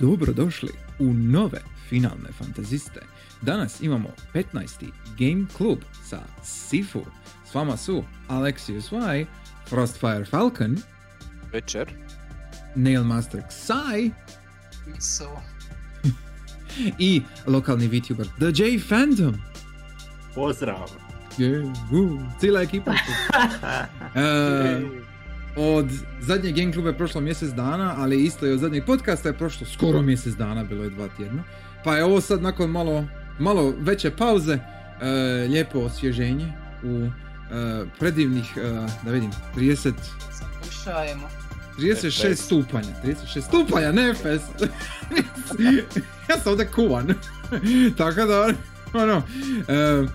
Dobrodošli u nove finalne fantaziste. Danas imamo 15. Game Club sa Sifu. S vama su Alexius Y, Frostfire Falcon, Večer. Nailmaster Xai So, i lokalni VTuber The J Phantom. Pozdrav! Je, u, cijela ekipa. od zadnjeg Game Kluba je prošlo mjesec dana, ali isto i od zadnjeg podcasta je prošlo skoro mjesec dana, bilo je dva tjedna. Pa je ovo sad nakon malo, malo veće pauze, e, lijepo osvježenje u e, predivnih, e, da vidim, 30, zakušajemo. 36 FPS. stupanja, 36 stupanja, ne FPS. ja sam ovdje kuvan. tako da, ono, e,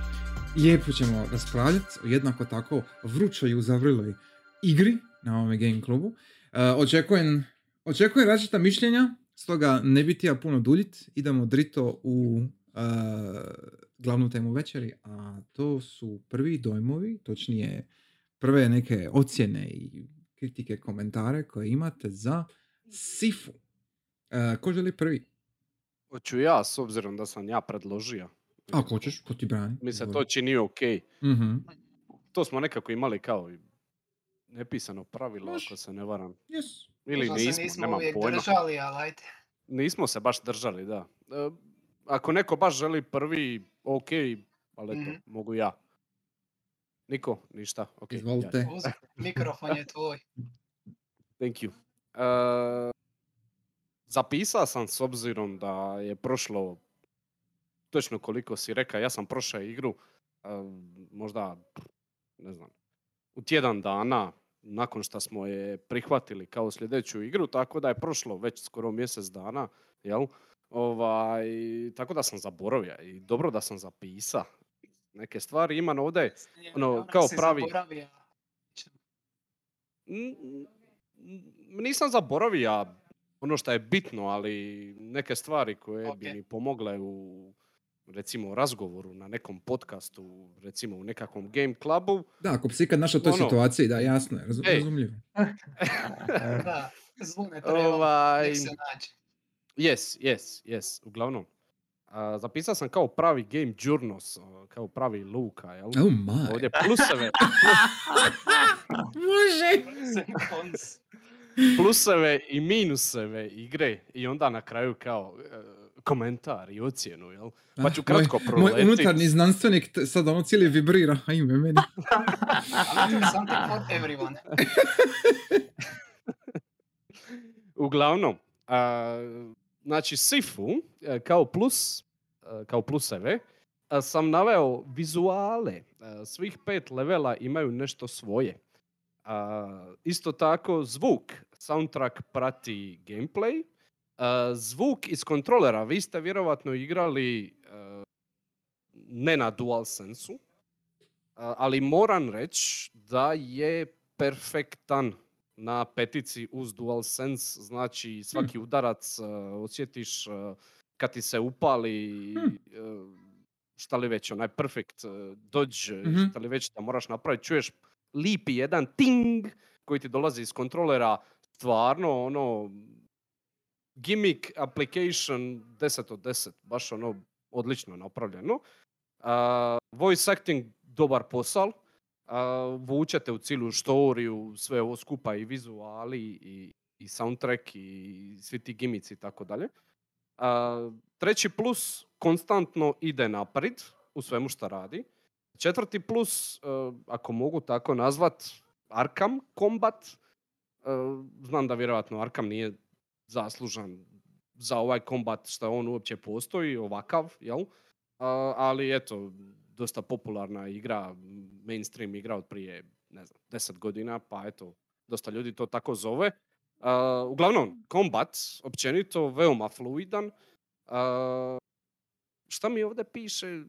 lijepo ćemo raspravljati o jednako tako vrućoj i uzavriloj igri na ovome game klubu. E, očekujem, očekujem različita mišljenja, stoga ne bi ja puno duljit, idemo drito u e, glavnu temu večeri, a to su prvi dojmovi, točnije prve neke ocjene i kritike, komentare koje imate za Sifu. E, ko želi prvi? Hoću ja, s obzirom da sam ja predložio. Ako hoćeš, ko ti brani? Mi se to čini ok. Mhm. To smo nekako imali kao nepisano pravilo, Može. ako se ne varam. Yes. Ili Možda se nismo, nismo nemam uvijek pojma. držali, ali ajde. Nismo se baš držali, da. E, ako neko baš želi prvi, ok, ali eto, Mhm. mogu ja. Niko? Ništa? Ok. Izvolite. ja. Mikrofon je tvoj. Thank you. E, zapisao sam s obzirom da je prošlo točno koliko si rekao, ja sam prošao igru e, možda, ne znam, u tjedan dana nakon što smo je prihvatili kao sljedeću igru, tako da je prošlo već skoro mjesec dana, jel? Ovaj, tako da sam zaboravio i dobro da sam zapisao neke stvari. Imam ovdje Ono, kao pravi- nisam zaboravio ono što je bitno, ali neke stvari koje bi mi pomogle u recimo razgovoru na nekom podcastu, recimo u nekakvom game clubu. Da, ako bi se ikad našao u toj Ono. situaciji, da, jasno je, razum- razumljivo. Da, zlu ne treba, ovaj, nek se nađe. yes, yes, yes, uglavnom. A, zapisao sam kao pravi game journos, kao pravi Luka, jel? Oh my. Ovdje pluseve, Može! Pluseve i minuseve igre i onda na kraju kao e, komentar i ocjenu, jel? Pa ću kratko moj, moj unutarnji znanstvenik t- sad ono cijeli vibrira, ajme meni. Ali to je something for everyone. Uglavnom, a, znači Sifu e, kao plus, e, kao pluseve, a, sam naveo vizuale. E, Svih pet levela imaju nešto svoje. A, isto tako zvuk, soundtrack prati gameplay. A, zvuk iz kontrolera, vi ste vjerovatno igrali e, ne na DualSense-u, a, ali moram reći da je perfektan na petici uz DualSense, znači svaki udarac uh, osjetiš kad ti se upali Hmm. šta li već, onaj perfect dodge, Mhm. šta li već da moraš napraviti, čuješ lipi jedan ting koji ti dolazi iz kontrolera, stvarno ono gimmick application 10 od 10, baš ono odlično napravljeno. Uh, voice acting dobar posal, a, vučete u cijelu štoriju, sve ovo skupa i vizuali i, i soundtrack i svi ti gimici i tako dalje. Treći plus, konstantno ide naprijed u svemu što radi. Četvrti plus, e, ako mogu tako nazvat, Arkham Combat. E, Znam da vjerojatno Arkham nije zaslužan za ovaj kombat što on uopće postoji, ovakav, jel? A, ali eto, dosta popularna igra, mainstream igra od prije, ne znam, 10 godina, pa eto, dosta ljudi to tako zove. A, uglavnom, kombat, općenito, veoma fluidan. A, šta mi ovdje piše?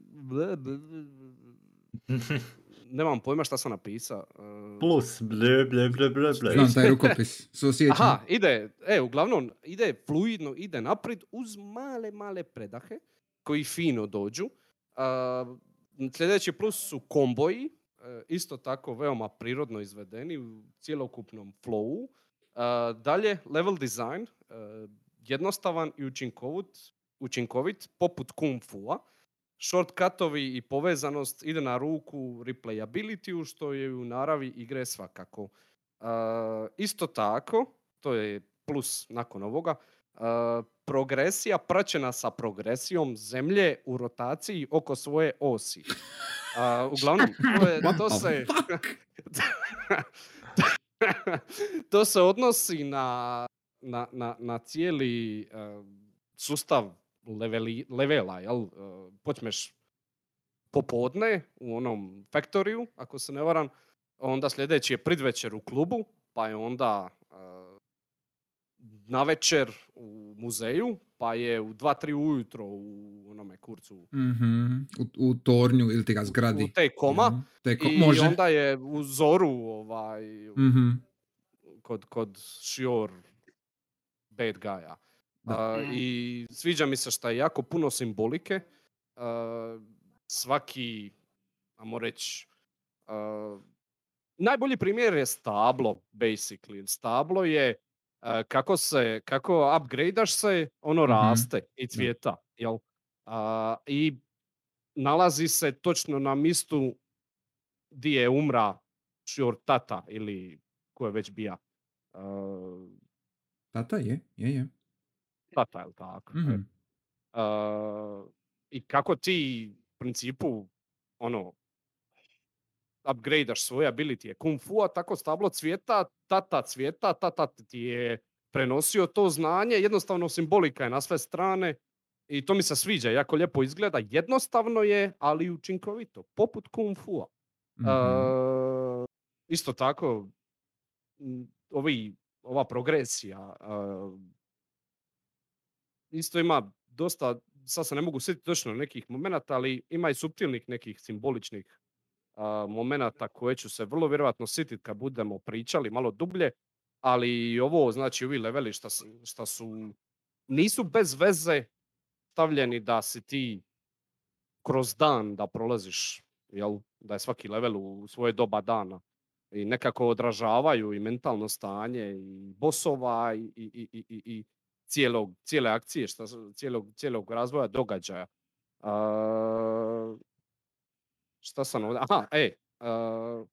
Nemam pojma šta sam napisao. A, Plus, ble, ble, ble, ble, ble. Znam taj rukopis, suosjećam. Aha, ide, e, uglavnom, ide fluidno, ide naprijed uz male, male predahe koji fino dođu. A, sljedeći plus su komboji, e, isto tako veoma prirodno izvedeni u cjelokupnom flowu. A, dalje, level design, e, jednostavan i učinkovit, učinkovit poput Kung Fu-a. Shortcutovi i povezanost ide na ruku replayability što je u naravi igre svakako. Uh, isto tako, to je plus nakon ovoga, uh, progresija praćena sa progresijom zemlje u rotaciji oko svoje osi. Uh, uglavnom, to, je, to se... to se odnosi na, na, na, na cijeli uh, sustav leveli, levela, jel? Uh, počneš popodne u onom faktoriju, ako se ne varam, onda sljedeći je pridvečer u klubu, pa je onda uh, navečer u muzeju, pa je u 2-3 ujutro u onome kurcu Mhm, u, u tornju ili ti ga zgradi. u te koma Mhm, Teko, i može. onda je u zoru ovaj, Mhm, kod, kod Shior bad guya. Da. A, Mm. I sviđa mi se što je jako puno simbolike. A, svaki, ajmo reći, a, najbolji primjer je stablo, basically. Stablo je a, kako se, kako upgradeaš se, ono Mhm. raste i cvijeta, jel? A, I nalazi se točno na mistu di je umra Shior tata ili ko je već bija. Tata je, je, je. Tata, jel tako? E, Mhm. Uh, I kako ti u principu ono upgradeaš svoje ability kung fu, a tako stablo cvijeta, tata cvijeta, tata ti je prenosio to znanje, jednostavno simbolika je na sve strane i to mi se sviđa, jako lijepo izgleda, jednostavno je, ali učinkovito, poput kung fu Mhm. isto tako, ovi, ova progresija, uh, isto ima dosta, sad se ne mogu sjetiti točno nekih momenata, ali ima i suptilnih nekih simboličnih a, momenata koje ću se vrlo vjerojatno sjetiti kad budemo pričali malo dublje, ali ovo, znači ovi leveli šta, šta su, nisu bez veze stavljeni da si ti kroz dan da prolaziš, jel, da je svaki level u svoje doba dana. I nekako odražavaju i mentalno stanje i bosova i, i, i, i- i cijelog, cijele akcije, šta, cijelog, cijelog razvoja događaja. A, šta sam ovdje? Aha, e, a,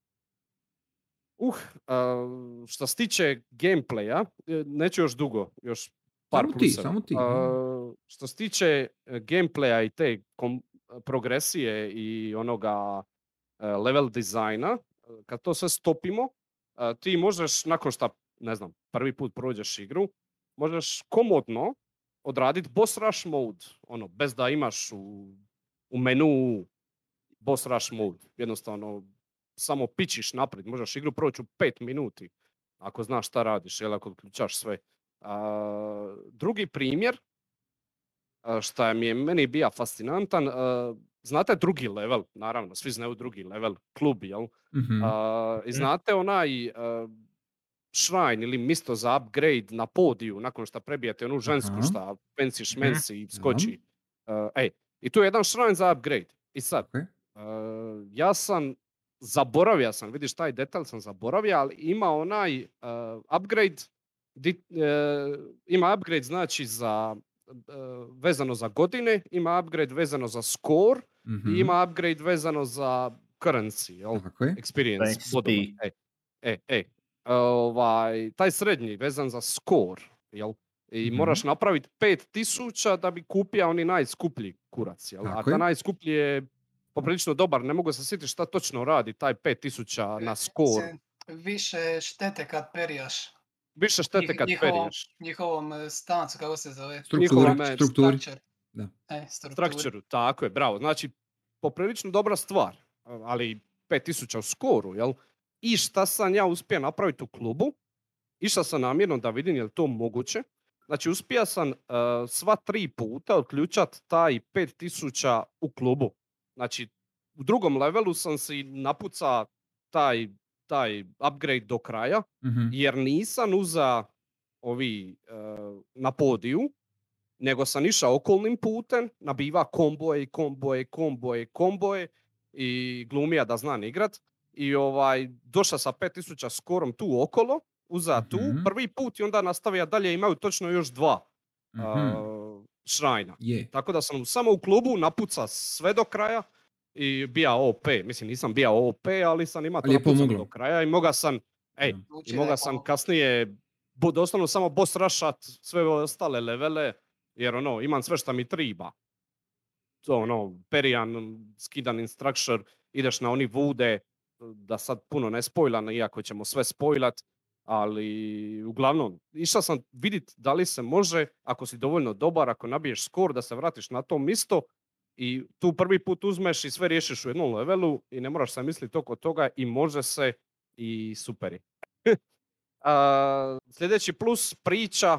uh, a, što se tiče gameplaya, e, neću još dugo, još par Samo ti, samo ti, A, što se tiče e, gameplaya i te kom- progresije i onoga e, level dizajna, e, kad to sve stopimo, e, ti možeš nakon što, ne znam, prvi put prođeš igru, možeš komodno odraditi boss rush mode, ono, bez da imaš u, u menu boss rush mode. Jednostavno, samo pičiš naprijed, možeš igru proći u pet minuti, ako znaš šta radiš, jel, ako uključaš sve. A, drugi primjer, šta mi je meni bija fascinantan, a, znate drugi level, naravno, svi znaju drugi level, klub, jel? Mhm. A, I znate onaj shrine ili misto za upgrade na podiju nakon što prebijete onu žensku Aha. šta pensi šmensi i skoči. Uh, ej, i tu je jedan shrine za upgrade. I sad, Ok. uh, ja sam zaboravio sam, vidiš taj detalj sam zaboravio, ali ima onaj uh, upgrade, di- uh, ima upgrade znači za uh, vezano za godine, ima upgrade vezano za score Mhm. i ima upgrade vezano za currency, jel? Je. experience. E, e, e. Ovaj, taj srednji vezan za score, jel? I Mhm. moraš napraviti 5000 da bi kupio oni najskuplji kurac, jel? A Tako ta je. najskuplji je poprilično dobar, ne mogu se sjetiti šta točno radi taj 5000 na score. Se Više štete kad perijaš Više štete kad njihovom- perijaš. njihovom e, stancu, kako se zove? Strukturi, strukturi. Structure. Da. E, strukturi. Structure, tako je, bravo. Znači, poprilično dobra stvar, ali 5000 u skoru, jel? I šta sam ja uspio napraviti u klubu, išao sam namjerno da vidim je li to moguće. Znači, uspio sam uh, sva tri puta otključat taj 5000 u klubu. Znači, u drugom levelu sam si napuca taj, taj upgrade do kraja, Mhm. jer nisam uza ovi e, na podiju, nego sam išao okolnim putem, nabiva komboje, komboje, komboje, komboje i glumija da znam igrat. I ovaj, došao sa 5000 skorom tu okolo, uza tu, Mhm. prvi put i onda nastavija dalje, imaju točno još dva. Mhm. a, Shrina. Je. Tako da sam samo u klubu napuca sve do kraja i bija OP. Mislim, nisam bija OP, ali sam imao to pomoglo. do kraja i moga sam, ej, i je moga sam kasnije bo- doslovno samo boss rushat sve ostale levele, jer ono, imam sve što mi triba. To ono, Perijan, skidan instructure, ideš na oni vude, da sad puno ne spojlan, iako ćemo sve spojlat, ali uglavnom, išao sam vidit da li se može, ako si dovoljno dobar, ako nabiješ skor, da se vratiš na to misto i tu prvi put uzmeš i sve riješiš u jednom levelu i ne moraš se misliti oko toga i može se i super sljedeći plus priča,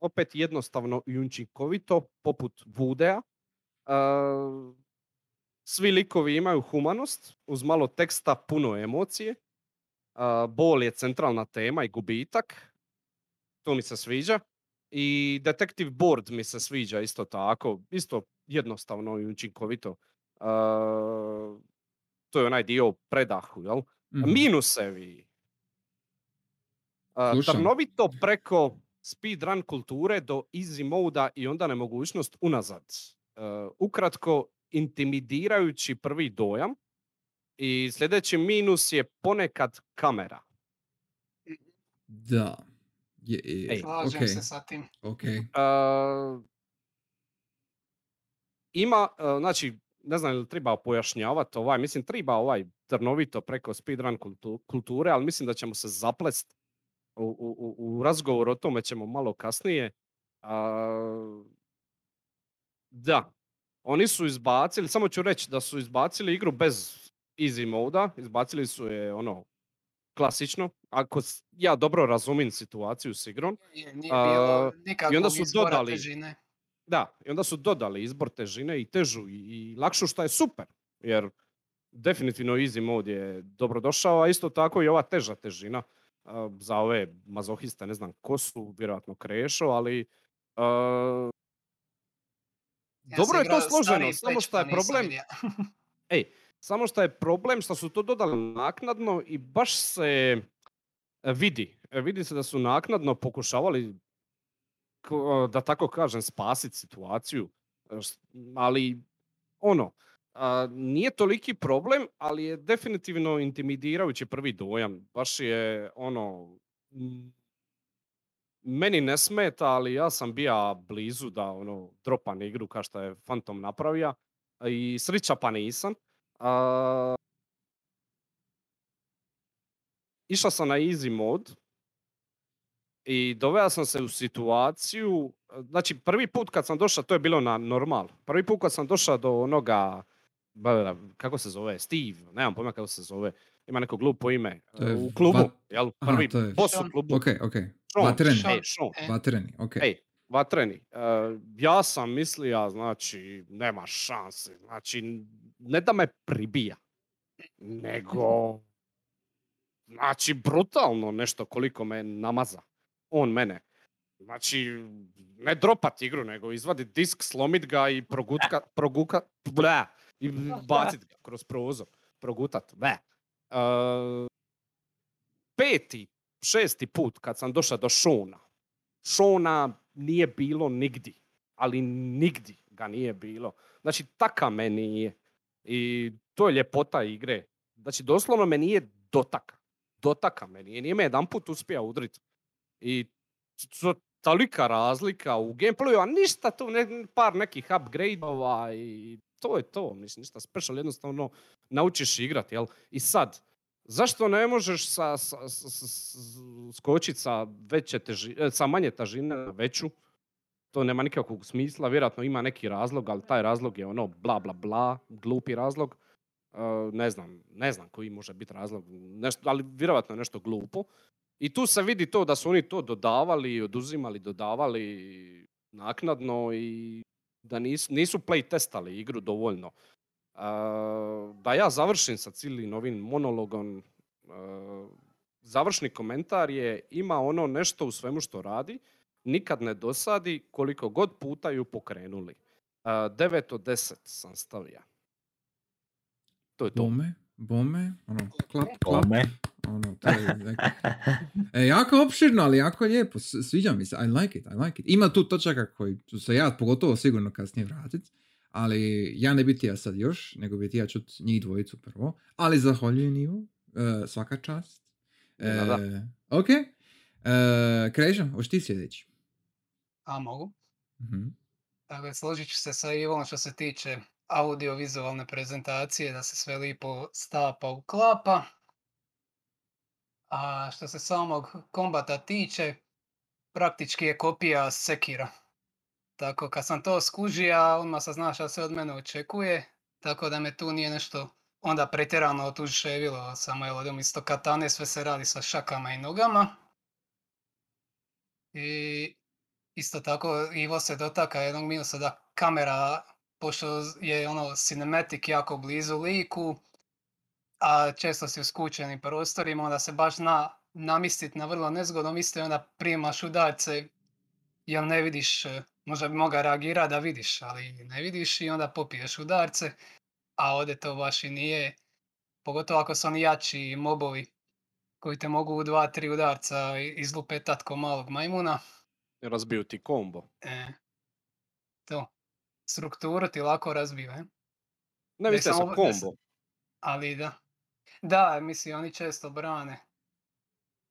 opet jednostavno i učinkovito, poput Vudea. Svi likovi imaju humanost, uz malo teksta, puno emocije. Bol je centralna tema i gubitak. To mi se sviđa. I Detective Board mi se sviđa isto tako. Isto jednostavno i učinkovito. To je onaj dio predahu, jel? Mhm. Minusevi. Slušam. Trnovito preko speedrun kulture do easy moda i onda nemogućnost unazad. Ukratko, intimidirajući prvi dojam. I sljedeći minus je ponekad kamera. Da. Je, je, Ej. Slažem ok, se sa tim. ok. E, ima, e, znači, ne znam ili treba pojašnjavati ovaj, mislim treba ovaj trnovito preko speedrun kultu- kulture, ali mislim da ćemo se zaplest u, u, u- u razgovor o tome ćemo malo kasnije. A, da, oni su izbacili, samo ću reći da su izbacili igru bez easy moda, izbacili su je ono klasično, ako ja dobro razumijem situaciju s igrom, Je, Nije A, bilo i nikakvog onda su dodali- težine. Da, i onda su dodali izbor težine i težu i, i lakšu što je super, jer definitivno easy mod je dobrodošao, a isto tako i ova teža težina za ove mazohiste, ne znam ko su, vjerojatno krešo, ali Ja Dobro je to složeno, samo što je problem- vidio. samo što je problem što su to dodali naknadno i baš se e, vidi, e, vidi se da su naknadno pokušavali ko- da tako kažem spasiti situaciju, e, ali ono, nije toliki problem, ali je definitivno intimidirajući prvi dojam. Baš je ono, meni ne smeta, ali ja sam bija blizu da ono dropam igru kao što je Phantom napravio i srića pa nisam. A, išao sam na easy mod i doveo sam se u situaciju, znači prvi put kad sam došao, to je bilo na normal, prvi put kad sam došao do onoga, kako se zove, Steve, nemam pojma kako se zove, ima neko glupo ime, To je u klubu, vat- jel, Aha, prvi to je- boss u klubu. Ok, ok. Sean, Vatreni. Ej, Sean. E, Vatreni, ok. Ej, vatreni. E, ja sam mislio, znači, nema šanse. Znači, ne da me pribija, nego, znači, brutalno nešto koliko me namaza. On mene. Znači, ne dropat igru, nego izvadit disk, slomit ga i progutka, proguka, ble, i bacit ga kroz prozor. Progutat, ble. E, peti, šesti put kad sam došao do Šona, Šona nije bilo nigdi, ali nigdi ga nije bilo. Znači, taka me nije. I to je ljepota igre. Znači, doslovno me nije dotaka. Dotaka me nije. Nije me jedan put uspio udrit. I to, tolika razlika u gameplayu, a ništa tu, ne, par nekih upgrade-ova i to je to. Mislim, ništa special, jednostavno naučiš igrat, jel? I sad, zašto ne možeš sa, sa, sa, sa- veće teži, e, sa manje težine na veću? To nema nikakvog smisla, vjerojatno ima neki razlog, ali taj razlog je ono bla bla bla, glupi razlog. E, ne znam, ne znam koji može biti razlog, nešto, ali vjerojatno je nešto glupo. I tu se vidi to da su oni to dodavali, oduzimali, dodavali naknadno i da nisu, nisu play testali igru dovoljno. Da ja završim sa cijelim ovim monologom, e, završni komentar je ima ono nešto u svemu što radi, nikad ne dosadi koliko god puta ju pokrenuli. E, 9 od 10 sam stavio. To je to. Bome, bome, ono, klap, klap, Kome? ono, To je E, jako opširno, ali jako lijepo. Sviđa mi se. I like it, I like it. Ima tu točaka koji ću se ja pogotovo sigurno kasnije vratit. Ali ja ne bi ja sad još, nego bi ja čut njih dvojicu prvo. Ali zahvaljujem Ivo. e, svaka čast. E, Da, da. ok. E, Kreža, hoš ti sljedeći? A mogu. Mhm. Dakle, složit ću se sa Ivom što se tiče audiovizualne prezentacije, da se sve lipo stapa uklapa. A što se samog kombata tiče, praktički je kopija Sekira. Tako, kad sam to skužija, odmah sam znao šta se od mene očekuje, tako da me tu nije nešto onda pretjerano otuževilo, samo da umjesto katane sve se radi sa šakama i nogama. I isto tako Ivo se dotaka jednog minusa da kamera, pošto je ono cinematic jako blizu liku, a često si u skučenim prostorima, onda se baš zna namistit na vrlo nezgodno mjesto i onda primaš udarce jer ne vidiš, e, možda bi mogao reagirati da vidiš, ali ne vidiš i onda popiješ udarce, a ovdje to baš i nije, pogotovo ako su oni jači mobovi koji te mogu u dva, tri udarca izlupetat ko malog majmuna. Razbiju ti kombo. E, to. Strukturu ti lako razbiju, e? Ne vidite sa kombo. Ali da. Da, mislim, oni često brane.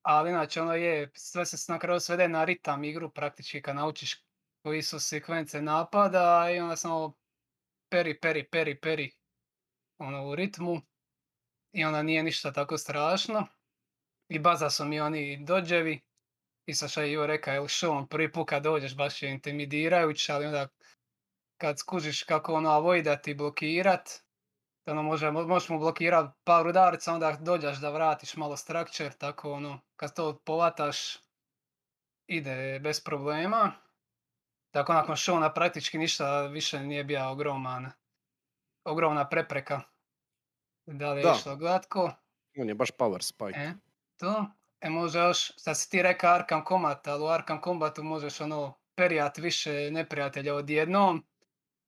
Ali inače, ono je, sve se na kraju svede na ritam igru, praktički kad naučiš koji su sekvence napada i onda samo peri, peri, peri, peri, ono u ritmu. I onda nije ništa tako strašno. I baza su mi oni dođevi. I sa šta je rekao, jel šon, prvi put kad dođeš baš je intimidirajuć, ali onda kad skužiš kako ono avoidat i blokirat, ono može, mo- možeš mu blokirat par udarca, onda dođeš da vratiš malo structure, tako ono, kad to povataš, ide bez problema. Tako nakon šona praktički ništa više nije bio ogroman, ogromna prepreka. Da li je Da. išlo glatko? On je baš power spike. E, to. E može još, sad si ti rekao Arkham Combat, ali u Arkham Combatu možeš ono perijat više neprijatelja odjednom.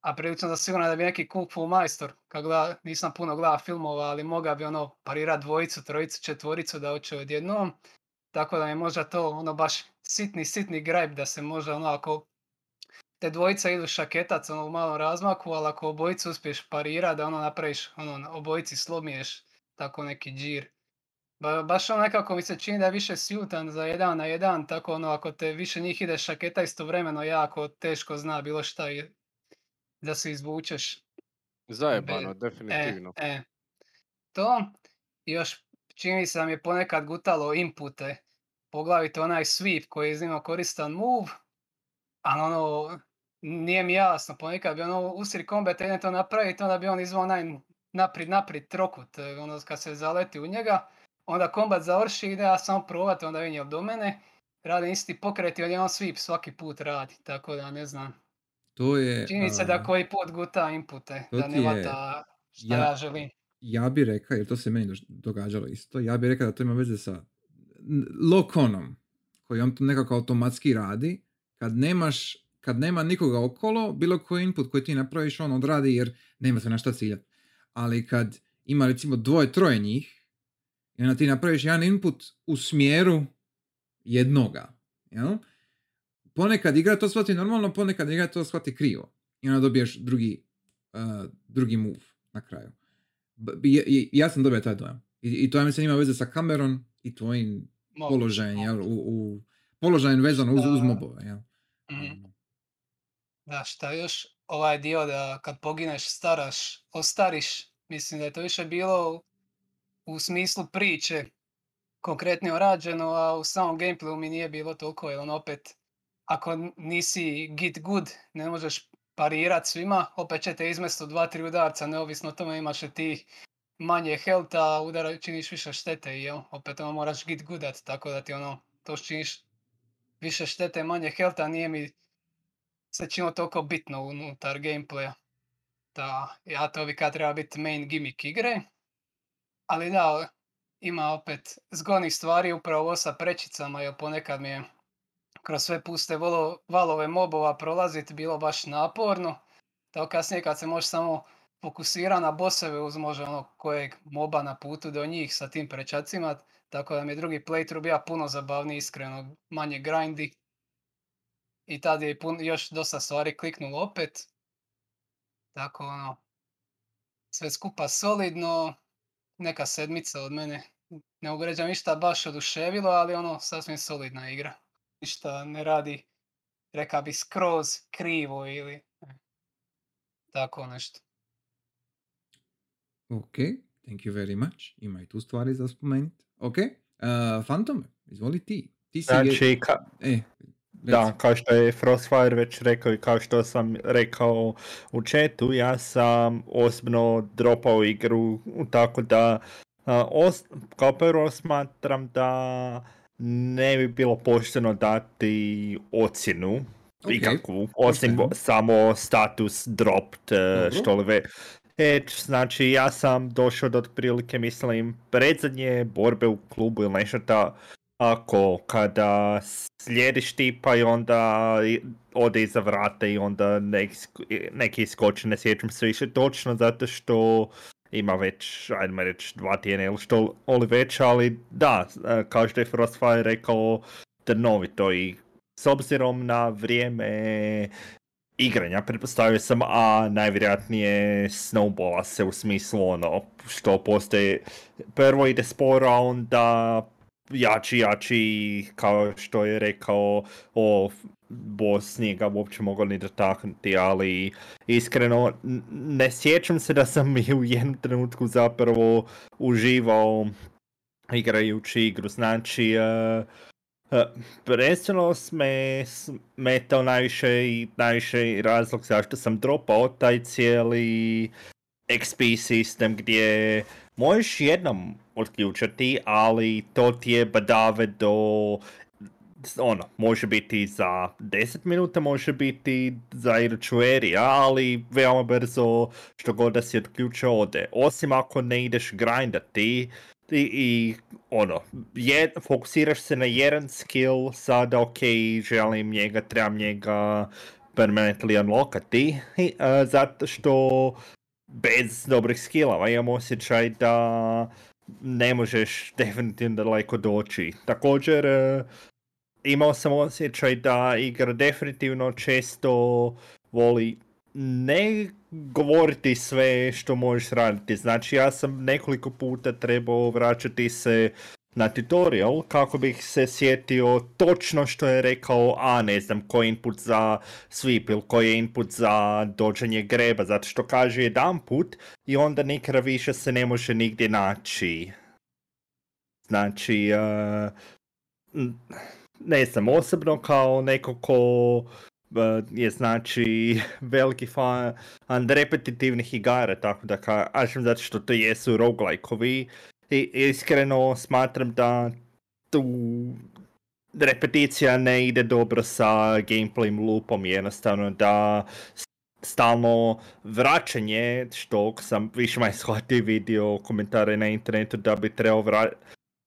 A prilično da sigurno da bi neki kung fu majstor, kad gleda, nisam puno gleda filmova, ali mogao bi ono parirat dvojicu, trojicu, četvoricu da hoće odjednom. Tako da je možda to ono baš sitni, sitni grajb da se možda ono ako dvojica idu šaketac ono u malom razmaku, ali ako obojicu uspiješ parirat da ono napraviš, ono obojici slomiješ tako neki džir. Ba, baš ono nekako mi se čini da je više sjutan za jedan na jedan, tako ono ako te više njih ide šaketa istovremeno jako teško zna bilo šta i da se izvučeš. Zajebano, E, definitivno. e, to. I još čini se da mi je ponekad gutalo inpute, poglavito onaj sweep koji je iznimno koristan move, ali ono, nije mi jasno, ponekad bi ono usri combat idem to napraviti, onda bi on izvao onaj naprijed, naprijed trokut, e, ono kad se zaleti u njega, onda kombat završi, ide ja samo probat, onda vidim mene, radim isti pokret i odjednom sweep svaki put radi, tako da ne znam. To je... Čini se a, da koji put guta inpute, da ne vata šta ja- ja želim. ja bi rekao, jer to se meni događalo isto, ja bi rekao da to ima veze sa lokonom, koji on to nekako automatski radi, kad nemaš, kad nema nikoga okolo, bilo koji input koji ti napraviš, on odradi jer nema se na šta ciljati. Ali kad ima recimo dvoje, troje njih, i onda ti napraviš jedan input u smjeru jednoga, jel? Ponekad igra to shvati normalno, ponekad igra to shvati krivo. I onda dobiješ drugi, uh, drugi move na kraju. B- i- ja sam dobio taj dojam. I, i to ja mislim ima veze sa kamerom i tvojim položajem, jel? U, u položajem vezano uz, uz mobove, jel? Mhm. Da, šta još? Ovaj dio da kad pogineš staraš, ostariš, mislim da je to više bilo u smislu priče konkretnije rađeno, a u samom gameplayu mi nije bilo toliko, jer on opet, ako nisi git good, ne možeš parirat svima, opet će te izmest u dva, tri udarca, neovisno o tome imaš li ti manje healtha, udara činiš više štete i jel, opet ono moraš git goodat, tako da ti ono, to činiš više štete, manje healtha, nije mi se činilo toliko bitno unutar gameplaya. Da, ja to bi kad treba biti main gimmick igre. Ali da, ima opet zgodnih stvari upravo ovo sa prečicama, jer ponekad mi je kroz sve puste volo- valove mobova prolaziti bilo baš naporno. Tako kasnije kad se može samo fokusira na boseve uz može ono kojeg moba na putu do njih sa tim prečacima, tako da mi je drugi playthrough bio puno zabavniji, iskreno, manje grindy. I tad je pun, još dosta stvari kliknulo opet. Tako ono, sve skupa solidno, neka sedmica od mene. Ne me ništa baš oduševilo, ali ono, sasvim solidna igra. Ništa ne radi, reka bi skroz krivo ili tako nešto. Ok, thank you very much. Ima i tu stvari za spomenuti. Ok, uh, Phantom, izvoli ti. Ti si... je- Znači, ka, E, da, kao što je Frostfire već rekao i kao što sam rekao u chatu, ja sam osobno dropao igru, tako da a, os- kao prvo smatram da ne bi bilo pošteno dati ocjenu Ok, ikakvu, osim pošteno. samo status dropped, Dobro. što li ve. E, znači ja sam došao do otprilike, mislim, predzadnje borbe u klubu ili nešto ta, ako kada slijediš tipa i onda ode iza vrata i onda nek, neki iskoči, ne sjećam se više točno zato što ima već, ajmo reći, dva tjedna ili što li već, ali da, kao što je Frostfire rekao, trnovito i s obzirom na vrijeme igranja, pretpostavio sam, a najvjerojatnije snowballa se u smislu ono, što postoje, prvo ide sporo, a onda jači, jači, kao što je rekao o boss nije ga uopće mogao ni dotaknuti, ali iskreno ne sjećam se da sam i u jednom trenutku zapravo uživao igrajući igru, znači e, prvenstveno me smetao najviše i najviše razlog zašto sam dropao taj cijeli XP sistem gdje možeš jednom otključati, ali to ti je badave do ono, može biti za 10 minuta, može biti za iduću erija, ali veoma brzo što god da si otključio ode. Osim ako ne ideš grindati i, i ono, je, fokusiraš se na jedan skill, sada ok, želim njega, trebam njega permanently unlockati, i, e, zato što bez dobrih skillova imam osjećaj da ne možeš definitivno daleko doći. Također, e, imao sam osjećaj da igra definitivno često voli ne govoriti sve što možeš raditi. Znači ja sam nekoliko puta trebao vraćati se na tutorial kako bih se sjetio točno što je rekao, a ne znam koji je input za sweep ili koji je input za dođenje greba, zato što kaže jedan put i onda nikada više se ne može nigdje naći. Znači, uh, ne znam, osobno kao neko ko uh, je znači veliki fan repetitivnih igara, tako da kažem zato što to jesu roguelike-ovi i iskreno smatram da tu repeticija ne ide dobro sa gameplayim loopom, jednostavno da stalno vraćanje, što sam više manje shvatio i vidio komentare na internetu da bi trebao vra...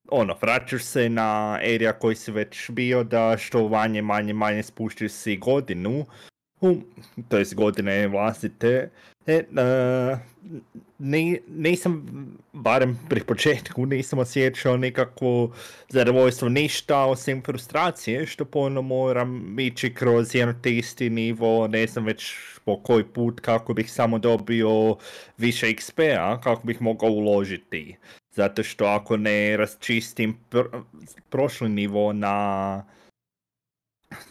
ono, vraćaš se na area koji si već bio, da što manje, manje, manje spuštiš si godinu, u, to jest godine vlastite, e, e, ni- nisam, barem pri početku, nisam osjećao nikakvo zadovoljstvo ništa osim frustracije što ponovno moram ići kroz jedan te isti nivo, ne znam već po koji put kako bih samo dobio više XP-a, kako bih mogao uložiti. Zato što ako ne raščistim pr- prošli nivo na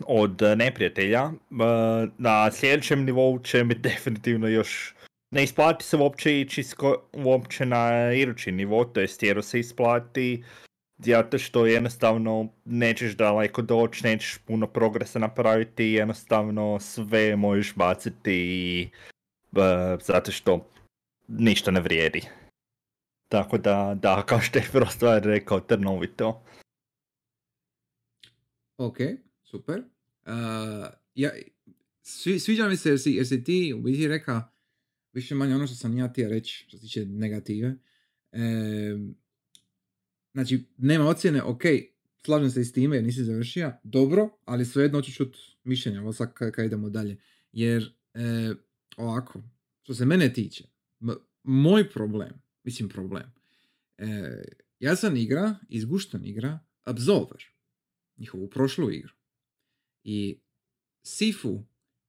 od neprijatelja, eh, na sljedećem nivou će mi definitivno još ne isplati se uopće ići uopće na idući nivo, to jest jer se isplati zato što jednostavno nećeš daleko doći, nećeš puno progresa napraviti, jednostavno sve možeš baciti eh, zato što ništa ne vrijedi. Tako da, da, kao što je Frostwire rekao, trnovito. Ok, super. Uh, ja, svi, sviđa mi se jer si, jer si ti u biti reka više manje ono što sam ja ti reći što se tiče negative. Em, znači, nema ocjene, ok, slažem se i s time jer nisi završio, dobro, ali svejedno ću čut mišljenja, ovo sad kad, kad idemo dalje. Jer, e, ovako, što se mene tiče, moj problem, mislim problem, e, ja sam igra, izguštan igra, Absolver. Njihovu prošlu igru. I Sifu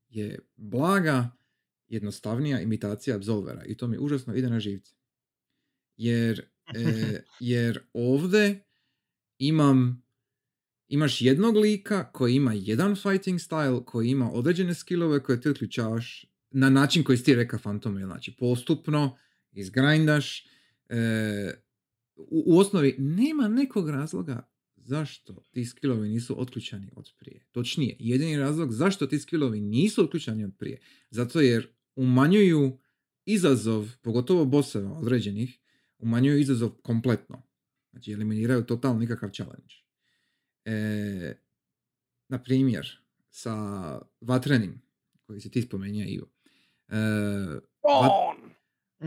je blaga, jednostavnija imitacija Absolvera. I to mi užasno ide na živce. Jer, e, jer ovdje imam imaš jednog lika koji ima jedan fighting style, koji ima određene skillove koje ti otključavaš na način koji si ti reka Fantome, znači postupno, izgrindaš, e, u, u, osnovi nema nekog razloga zašto ti skillovi nisu otključani od prije. Točnije, jedini razlog zašto ti skillovi nisu otključani od prije, zato jer umanjuju izazov, pogotovo bosseva određenih, umanjuju izazov kompletno. Znači, eliminiraju totalno nikakav challenge. E, na primjer, sa vatrenim, koji se ti spomenja, Ivo. E, On!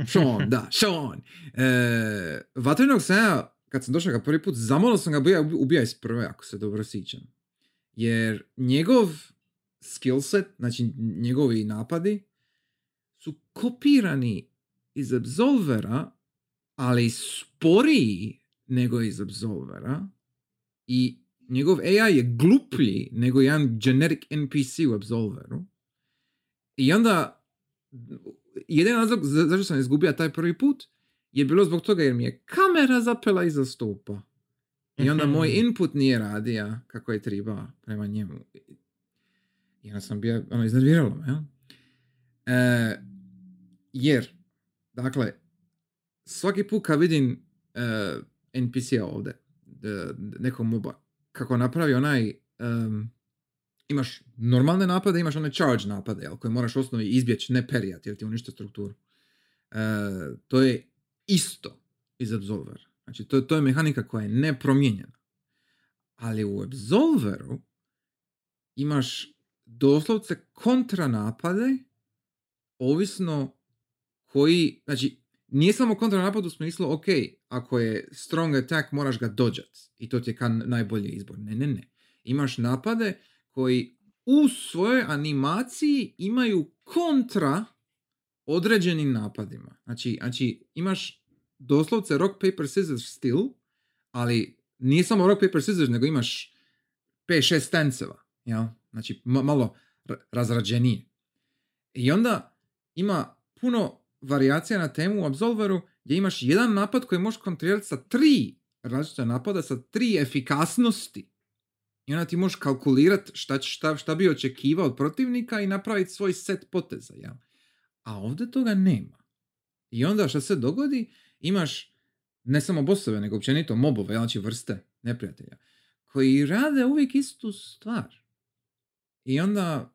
Sean, da, Sean. E, vatrenog sam ja, kad sam došao ga prvi put, zamalo sam ga bija, ubija iz prve, ako se dobro sjećam. Jer njegov skillset, znači njegovi napadi, su kopirani iz Absolvera, ali sporiji nego iz Absolvera. I njegov AI je gluplji nego jedan generic NPC u Absolveru. I onda, jedan razlog zašto sam izgubio taj prvi put je bilo zbog toga jer mi je kamera zapela iza stupa. I onda moj input nije radija kako je treba prema njemu. I onda sam bio, ono, iznerviralo me, ja? E, jer, dakle, svaki put kad vidim uh, NPC-a ovdje, nekog moba, kako napravi onaj, um, imaš normalne napade, imaš one charge napade, jel, koje moraš osnovi izbjeći, ne perijati, jer ti unište strukturu. Uh, to je isto iz Absolvera. Znači, to, to je mehanika koja je nepromijenjena. Ali u Absolveru imaš doslovce kontranapade, ovisno koji, znači, nije samo kontranapad u smislu, ok, ako je strong attack moraš ga dođat i to ti je kan najbolji izbor. Ne, ne, ne. Imaš napade koji u svojoj animaciji imaju kontra određenim napadima. Znači, znači imaš doslovce rock, paper, scissors stil, ali nije samo rock, paper, scissors, nego imaš 5-6 stanceva. Ja? Znači, malo razrađenije. I onda ima puno varijacija na temu u Absolveru gdje imaš jedan napad koji možeš kontrolirati sa tri različita napada, sa tri efikasnosti. I onda ti možeš kalkulirati šta, šta, šta bi očekivao od protivnika i napraviti svoj set poteza. Ja? A ovdje toga nema. I onda što se dogodi, imaš ne samo bosove, nego općenito mobove, znači vrste neprijatelja, koji rade uvijek istu stvar. I onda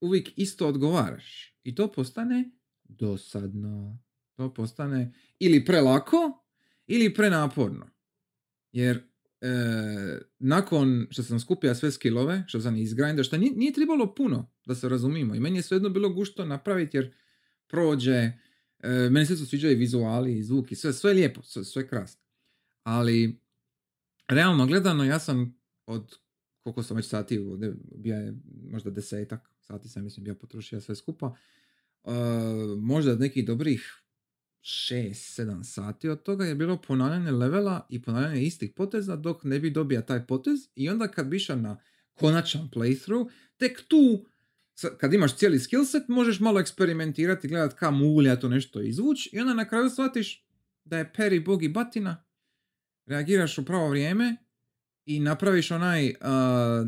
uvijek isto odgovaraš. I to postane dosadno. To postane ili prelako ili prenaporno. Jer e, nakon što sam skupio sve skillove, što sam izgrinda, što nije, nije trebalo puno da se razumimo. I meni je svejedno bilo gušto napraviti jer prođe, e, meni se sviđaju i vizuali i zvuki, sve, sve lijepo, sve, sve krasno. Ali, realno gledano, ja sam od koliko sam već sati, bio je možda desetak sati sam mislim bio potrošio sve skupa, uh, možda nekih dobrih 6-7 sati od toga je bilo ponavljanje levela i ponavljanje istih poteza dok ne bi dobija taj potez i onda kad bi išao na konačan playthrough, tek tu kad imaš cijeli skillset možeš malo eksperimentirati, gledat ka mulja to nešto izvući i onda na kraju shvatiš da je peri bogi batina, reagiraš u pravo vrijeme i napraviš onaj, uh,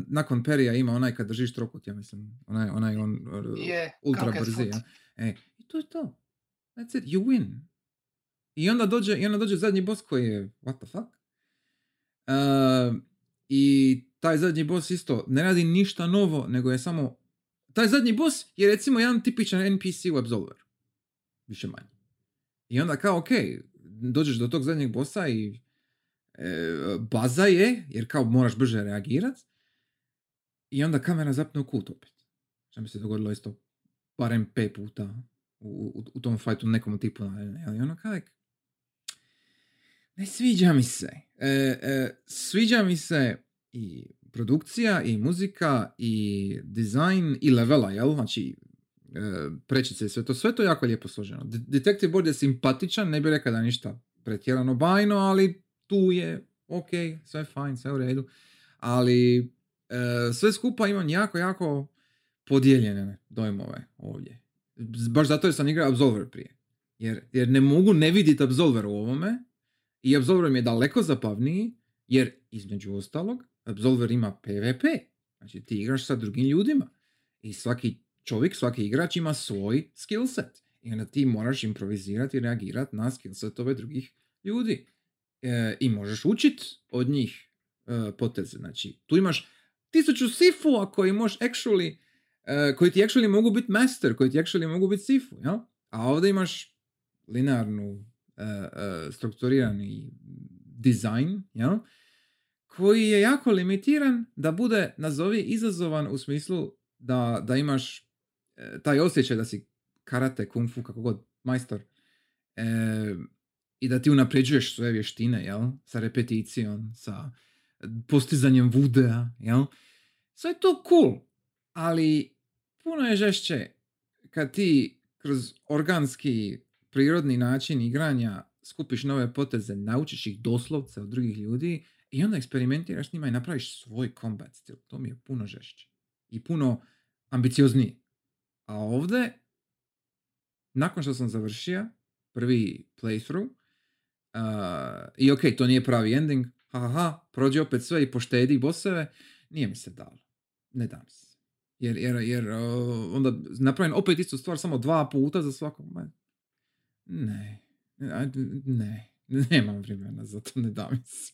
nakon perija ima onaj kad držiš trokut, ja mislim, onaj, onaj on uh, ultra brzi, ja. E, i to je to. That's it, you win. I onda dođe, i onda dođe zadnji boss koji je, what the fuck? Uh, I taj zadnji boss isto ne radi ništa novo, nego je samo, taj zadnji boss je recimo jedan tipičan NPC u Absolver. Više manje. I onda kao, ok, dođeš do tog zadnjeg bossa i e, baza je, jer kao moraš brže reagirat, i onda kamera zapne u kut opet. Što mi se dogodilo isto barem pet puta u, u, u tom fajtu nekom tipu. Ali ono kao, ne sviđa mi se. E, e, sviđa mi se i produkcija, i muzika, i dizajn, i levela, jel? Znači, e, prečice i sve to. Sve to jako lijepo složeno. De- Detective Board je simpatičan, ne bih rekao da ništa pretjerano bajno, ali tu je, ok, sve fajn, sve u redu, ali e, sve skupa imam jako, jako podijeljene dojmove ovdje. Baš zato jer sam igrao Absolver prije. Jer, jer ne mogu ne vidjeti Absolver u ovome i Absolver mi je daleko zapavniji jer između ostalog Absolver ima PvP. Znači ti igraš sa drugim ljudima i svaki čovjek, svaki igrač ima svoj skill set. I onda ti moraš improvizirati i reagirati na skill setove drugih ljudi. E, I možeš učit od njih e, poteze. Znači, tu imaš tisuću sifua koji možeš actually, e, koji ti actually mogu biti master, koji ti actually mogu biti sifu, jel? A ovdje imaš linearnu, strukturirani dizajn, jel? koji je jako limitiran da bude, nazovi, izazovan u smislu da, da imaš e, taj osjećaj da si karate, kung fu, kako god, majstor. E, I da ti unapređuješ svoje vještine, jel? Sa repeticijom, sa postizanjem vudea, jel? Sve je to cool, ali puno je žešće kad ti kroz organski, prirodni način igranja skupiš nove poteze, naučiš ih doslovce od drugih ljudi i onda eksperimentiraš s njima i napraviš svoj combat stil. To mi je puno žešće. I puno ambiciozniji. A ovdje, nakon što sam završio prvi playthrough, uh, i ok, to nije pravi ending, ha, ha, ha, prođi opet sve i poštedi boseve, nije mi se dalo. Ne dam se. Jer, jer, jer uh, onda napravim opet istu stvar samo dva puta za svakog. Ne, ne, nemam vremena za to, ne dam se.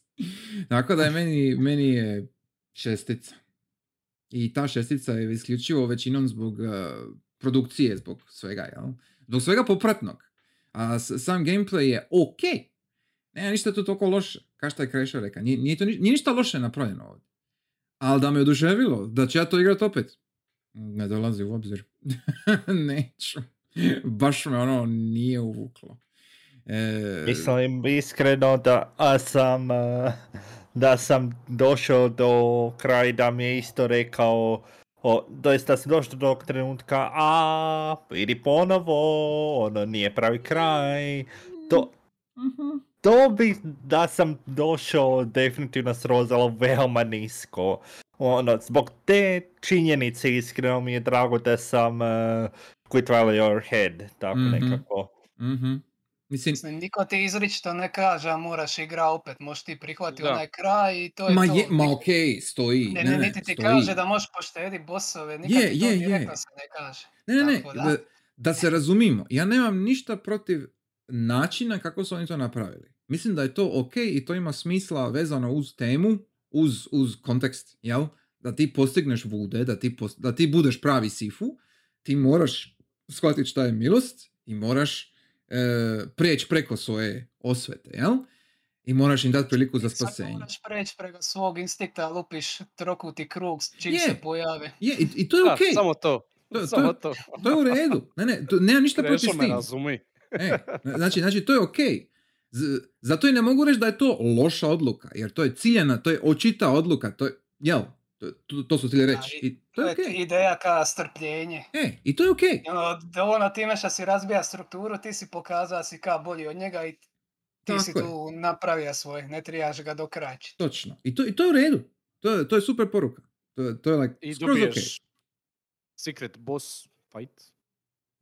Tako da je meni, meni je šestica. I ta šestica je isključivo većinom zbog uh, produkcije, zbog svega, jel? Zbog svega popratnog. A sam gameplay je ok. Nema ništa tu toliko loše. Kao što je Crasher reka. Nije, to, nije ništa loše napravljeno ovdje. Ali da me oduševilo, da ću ja to igrat opet. Ne dolazi u obzir. Neću. Baš me ono nije uvuklo. E... Mislim iskreno da sam da sam došao do kraja da mi je isto rekao o, doista sam došao do trenutka a idi ponovo ono nije pravi kraj. To mm to bi da sam došao definitivno srozalo veoma nisko. Ono, zbog te činjenice iskreno mi je drago da sam uh, quit while your head tako mm-hmm. nekako mm Mislim, Mislim, niko ti izričito ne kaže, a moraš igra opet, možeš ti prihvati onaj kraj i to je ma to. Je, ma okej, stoji. Ne, ne, niti ti stoji. kaže da možeš poštediti bosove, nikad je, ti to je, direktno se ne kaže. Ne, ne, ne, da. da se razumimo, ja nemam ništa protiv načina kako su oni to napravili. Mislim da je to ok i to ima smisla vezano uz temu, uz, uz kontekst, jel? Da ti postigneš vude, da ti, post, da ti budeš pravi sifu, ti moraš shvatiti šta je milost i moraš e, prijeći preko svoje osvete, jel? I moraš im dati priliku za spasenje. moraš preći preko svog instikta, lupiš trokuti krug čim je, se pojave. Je, i, i to je okej. Okay. Samo to. To, samo to, to. to je u redu. Ne, ne, to, nema ništa protiv s tim. razumi. e, znači, znači, to je okej. Okay. Zato i ne mogu reći da je to loša odluka, jer to je ciljena, to je očita odluka, to je, jel, to, to su htjeli reći. I to je okay. ideja ka strpljenje. E, i to je okej. Okay. Ono, dovoljno time što si razbija strukturu, ti si pokazao si ka bolji od njega i ti Tako si je. tu napravio svoj, ne trebaš ga dokrajčiti. Točno. I to, I to je u redu. To je, to je super poruka. To, to je like, I dobiješ okay. secret boss fight.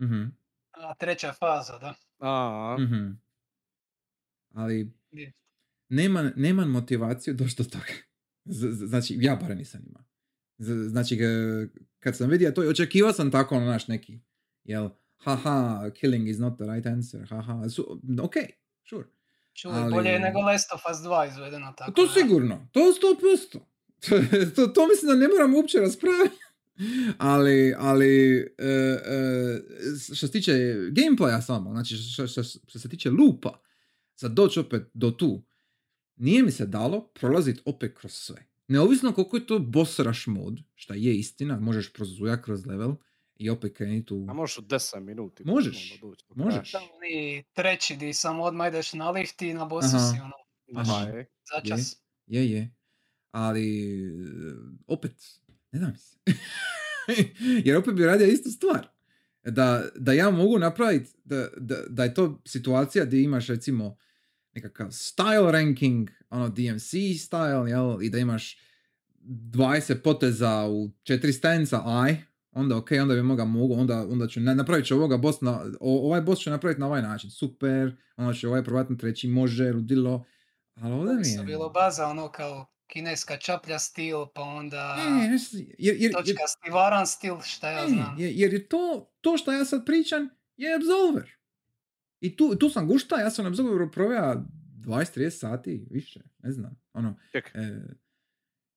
Mm-hmm. A, treća faza, da. A, mm-hmm. Ali nema, nema motivaciju doći do toga. Znači, ja barem nisam imao. Znači, kad sam vidio to, očekivao sam tako, ono, naš neki, jel, haha, killing is not the right answer, haha, su, ok, sure. Čuli, Ali... bolje je nego Last of Us 2 izvedeno tako. To sigurno, to sto posto. to, to mislim da ne moram uopće raspraviti. ali, ali e, e, što se tiče gameplaya samo, znači što, što, što se tiče lupa, za doći opet do tu, nije mi se dalo prolaziti opet kroz sve. Neovisno koliko je to boss rush mod, šta je istina, možeš prozuja kroz level i opet krenuti u... A možeš u 10 minuti. Možeš, možeš. I treći di samo odmah ideš na lift i na bossu si ono, baš je. začas. Je, je, ali opet, ne znam se. Jer opet bi radio istu stvar. Da, da ja mogu napraviti, da, da, da je to situacija gdje imaš recimo nekakav style ranking, ono DMC style, jel, i da imaš 20 poteza u 4 stanca, aj, onda ok, onda bi moga mogu, onda, onda ću, na- napravit ću ovoga boss na, o- ovaj boss ću napraviti na ovaj način, super, onda ću ovaj probati na treći, može, ludilo, ali ovdje mi je... bilo baza ono kao kineska čaplja stil, pa onda Ne, znaš, jer, jer, jer, točkasti varan stil, šta ja Ne, znam. jer, jer je to, to što ja sad pričam je Absolver. I tu, tu sam gušta, ja sam na Absolveru proveo 20-30 sati, više, ne znam, ono, Čekaj, e,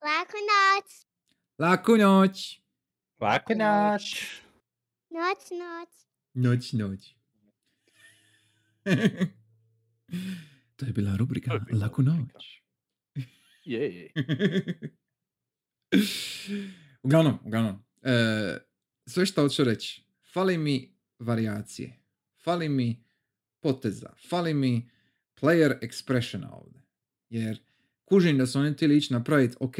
Laku noć. laku noć, Laku noć. Noć, noć. noć, noć. to je bila rubrika To je bila Laku rubrika. noć. je, je. uglavnom, uglavnom, e, sve što hoću reći, fali mi varijacije, fali mi poteza, fali mi player expressiona ovdje. Jer kužim da su oni htjeli ići napraviti, ok,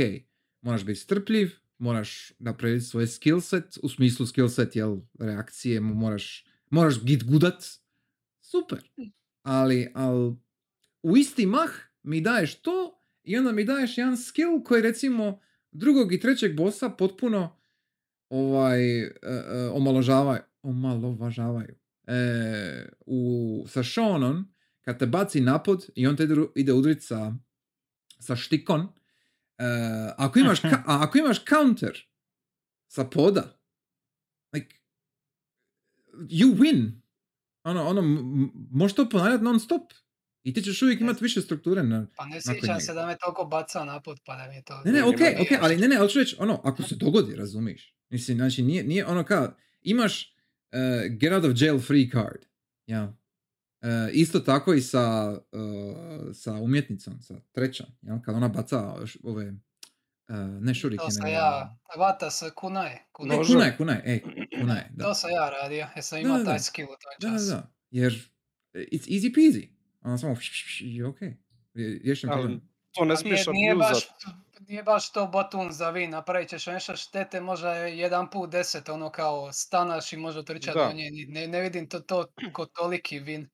moraš biti strpljiv, moraš napraviti svoj skill set, u smislu skill set, jel, reakcije, mo- moraš, moraš git gudat, super. Ali, ali u isti mah mi daješ to i onda mi daješ jedan skill koji recimo drugog i trećeg bossa potpuno ovaj, e, e, omaložavaju, omalovažavaju. E, u, sa Seanom, kad te baci napod i on te ide, udrit sa, sa štikon, e, ako, imaš, ka- a ako imaš counter sa poda, like, you win. Ono, ono, možeš to ponavljati non stop. I ti ćeš uvijek imati više strukture na, Pa ne sjećam se da me toliko bacao naput, pa da mi je to... Ne, ne, Ne, ok, nema ok, ali ne, ne, ali ću reći, ono, ako se dogodi, razumiš? Mislim, znači, nije, nije ono kao, imaš uh, get out of jail free card, ja. Uh, isto tako i sa, uh, sa umjetnicom, sa trećom, ja, kad ona baca š- ove, uh, ne šurike, To sam ja, vata sa kunaj. Ne, kunaj. Nože. kunaj, kunaj, ej, kunaj, da. To sam ja radio, jer sam imao da, taj skill u toj Da, da, da, jer it's easy peasy, ono samo, i ok, riješen Ali problem. To ne smiješ nije, nije, baš, nije baš to botun za win, napravit ćeš nešto štete možda jedan put deset, ono kao stanaš i možda trča Da. do nje, ne, ne vidim to, to ko toliki win.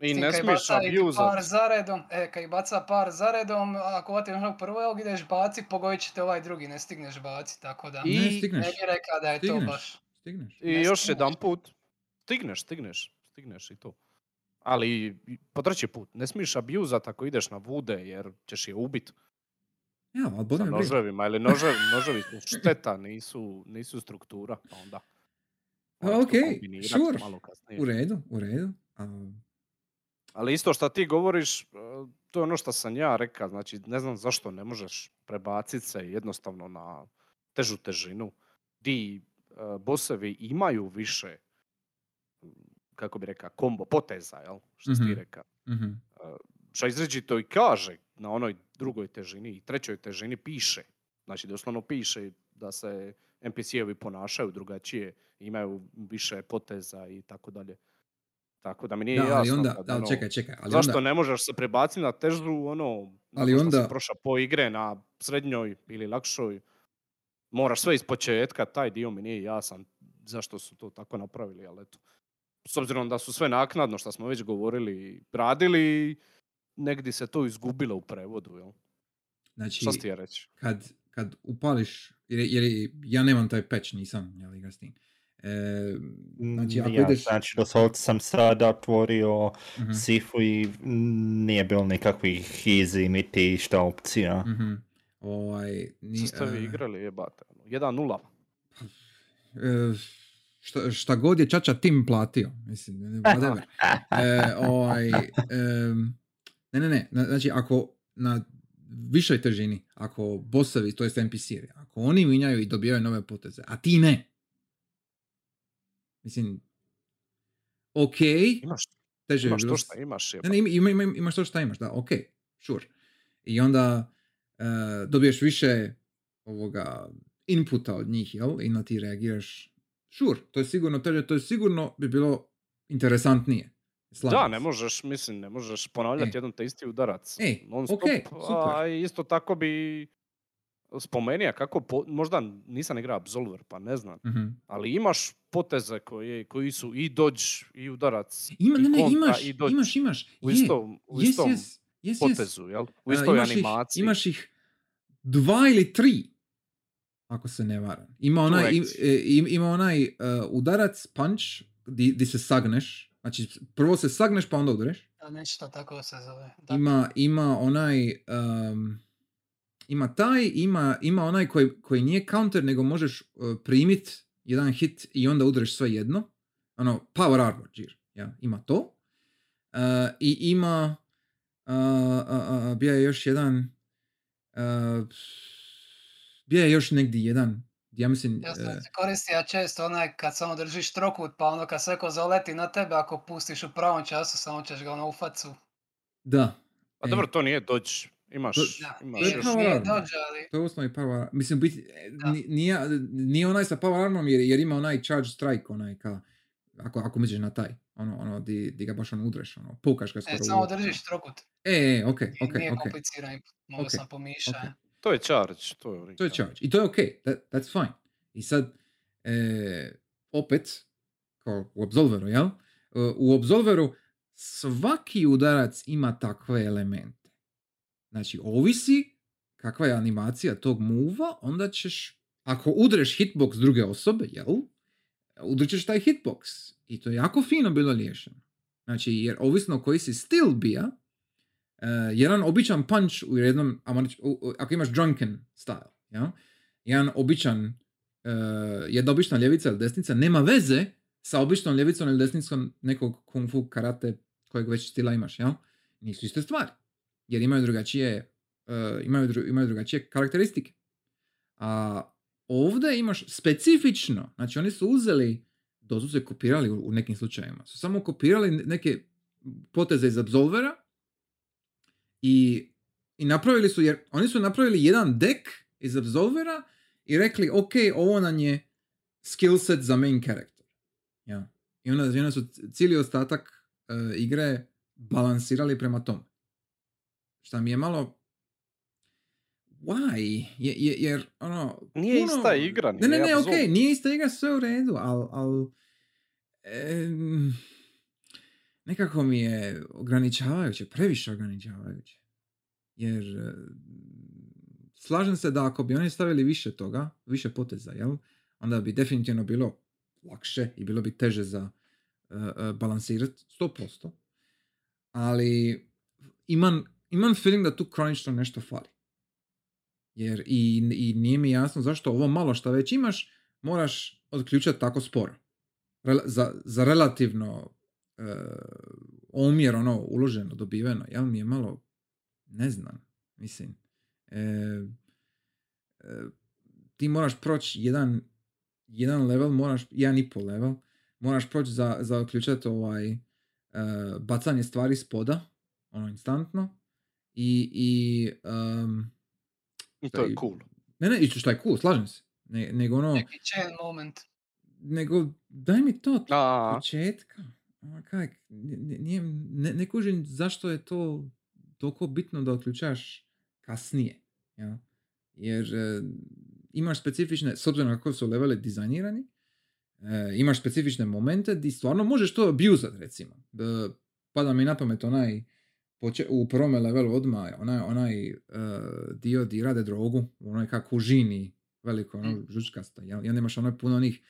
I ne smiješ i par zaredom, e, kad ih baca par zaredom, ako vatiš onog prvog ideš baci, pogodit će te ovaj drugi, ne stigneš baci, tako da I- ne, ne stigneš, bi rekao da je to baš. stigneš. I Ne još stigneš. jedan put, stigneš, stigneš, stigneš i to. Ali po treći put, ne smiješ abuzat ako ideš na vude jer ćeš je ubit Ja, ali sa noževima ili noževi, noževi su šteta, nisu, nisu struktura, pa onda. Pa kombinirat sure. malo. U redu, u redu. Ali isto što ti govoriš, e, to je ono što sam ja rekao, znači ne znam zašto ne možeš prebaciti se jednostavno na težu težinu, di e, bosevi imaju više, kako bi rekao, kombo poteza, jel? Što si ti Mhm. rekao. mhm. Što izričito i kaže na onoj drugoj težini i trećoj težini piše. Znači doslovno piše da se NPC-evi ponašaju drugačije, imaju više poteza i tako dalje. Tako da mi nije Da, ali jasno onda, kad, ali ono, čekaj, čekaj, ali zašto onda, ne možeš se prebaciti na težu, ono, Ali onda- prošao po igre na srednjoj ili lakšoj, moraš sve iz početka, taj dio mi nije jasan zašto su to tako napravili, ali eto. S obzirom da su sve naknadno, što smo već govorili, radili, negdje se to izgubilo u prevodu, jel? znači, Što ti je reći? kad, kad upališ, jer, jer ja nemam taj patch, nisam, jel, igra s tim. E, znači, ako ja, ideš... znači, doslovce sam sada otvorio Mhm, Sifu i nije bilo nikakvih easy niti šta opcija. mhm. Ovaj, ni, Što ste vi e, igrali, jebate? ono, 1-0. e, šta, šta god je Čača Tim platio, mislim, ne- ne, whatever. E, ovaj, em, ne, ne, ne, na- znači ako na višoj težini, ako bossovi, to jest NPC-evi, ako oni minjaju i dobijaju nove poteze, a ti ne, mislim, ok, Imaš, teže imaš to što imaš, Ne, ne, ima, ima, ima- imaš to što imaš, da, ok, sure. I onda e, dobiješ više ovoga inputa od njih, jel? I na ti reagiraš. Sure, to je sigurno teže, to je sigurno bi bilo interesantnije. Slažem Da, ne možeš, mislim, ne možeš ponavljati E. jedan te isti udarac. Ej, non stop, okej, super. a isto tako bi spomenija kako, po- možda nisam igrao Absolver, pa ne znam, Mhm. ali imaš poteze koji, koji su i dodge, i udarac, Ima, i ne, ne, kontra, imaš, i dodge. imaš, imaš. U istom, u yes, istom yes. Jes, jes. potezu, jel? U E, istoj imaš ih- animaciji. imaš ih dva ili tri, ako se ne varam. Ima onaj, im- e, im- ima onaj e, udarac, punch, di, di se sagneš. Znači, prvo se sagneš pa onda udareš. Da, Nešto tako se zove. Da. Ima, ima onaj... em, ima taj, ima, ima onaj koji, koji nije counter, nego možeš e, primit jedan hit i onda udareš sve jedno. Ono, power armor gear. Ja, ima to. E, I ima... a, a, a, bio je još jedan... bio je još negdje jedan. Ja mislim... Ja sam e, koristio ja često onaj kad samo držiš trokut, pa ono kad sveko zaleti na tebe, ako pustiš u pravom času, samo ćeš ga ono u facu. da. Pa E, dobro, to nije dodge. Imaš, Da, imaš to je power ali To je osnovi power Mislim, biti, e, nije, nije onaj sa power armom jer, jer ima onaj charge strike, onaj ka, ako, ako misliš na taj, ono, ono, di, di ga baš ono udreš, ono, pukaš ga skoro. e, samo držiš trokut. E, e, ok, Nije, ok, nije ok. kompliciran, malo Ok, sam pomišao. ok. To je charge, to je To je charge. I to je ok, that, that's fine. I sad, e, opet, kao u Absolveru, jel? E, U Absolveru svaki udarac ima takve elemente. Znači, ovisi kakva je animacija tog muva, onda ćeš, ako udreš hitbox druge osobe, jel? Udrićeš taj hitbox. I to je jako fino bilo riješeno. Znači, jer ovisno koji si stil bija, jedan običan punch u jednom, ako imaš drunken style, ja? jedan običan, e, jedna obična ljevica ili desnica nema veze sa običnom ljevicom ili desnicom nekog kung fu karate kojeg već stila imaš, ja? Nisu iste stvari. Jer imaju drugačije, e, imaju, dru- imaju drugačije karakteristike. A ovdje imaš specifično, znači oni su uzeli, to su se kopirali u, u nekim slučajevima, su samo kopirali neke poteze iz Absolvera i, i napravili su, jer oni su napravili jedan deck iz Absolvera i rekli, ok, ovo nam je skill set za main character. Ja. I onda, onda su cijeli ostatak e, igre balansirali prema tome. Šta mi je malo why? Je, je, jer ono... Nije puno- ista igra, Ne, ne, nije ne, Absolve. okej, nije ista igra, sve u redu, ali... Al, em, nekako mi je ograničavajuće, previše ograničavajuće. Jer e, slažem se da ako bi oni stavili više toga, više poteza, jel? Onda bi definitivno bilo lakše i bilo bi teže za uh, balansirati, 100%. Ali imam, imam feeling da tu kronično nešto fali. Jer i, i nije mi jasno zašto ovo malo što već imaš moraš odključati tako sporo. Rela- za, za relativno omjer ono uloženo, dobiveno, jel mi je malo ne znam, mislim. E, e, ti moraš proći jedan, jedan level, moraš, jedan i pol level, moraš proći za, za uključati ovaj e, bacanje stvari s poda, ono instantno, i, i em, I to je cool. ne, ne, i što je cool, slažem se, ne, nego ono, Neki moment. nego daj mi to od početka. Ono, kak, n- nije, ne, ne kužim zašto je to toliko bitno da otključaš kasnije. Ja? Jer e, imaš specifične, s obzirom na kako su leveli dizajnirani, e, imaš specifične momente di stvarno možeš to abusat, recimo. E, pada mi na pamet onaj poče- u prvome levelu odmah, onaj, onaj e, dio di rade drogu, onaj kako žini veliko, ono, žučkasta, jel? I onda imaš ono puno onih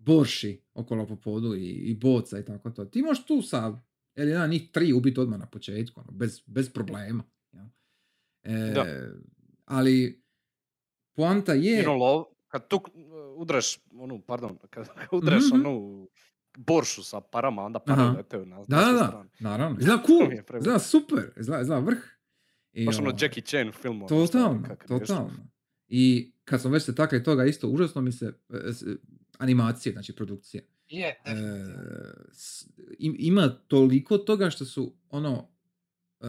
borši okolo po podu i, i boca i tako to. Ti možeš tu sa, jel, jedan njih tri ubiti odmah na početku, ono, bez, bez problema. Jel? E, Da. Ali, poanta je... jer on lov, kad tu udraš, onu, pardon, kad udraš Mhm. onu boršu sa parama, onda pare Aha. letaju na, na Da, da, da, naravno. Izgleda cool, izgleda super, izgleda, izgleda vrh. I, Baš ono ovaj, Jackie Chan film. ono, Totalno, totalno. I kad smo već se takli toga isto, užasno mi se e, animacije, znači produkcije. Je, E, ima toliko toga što su ono e,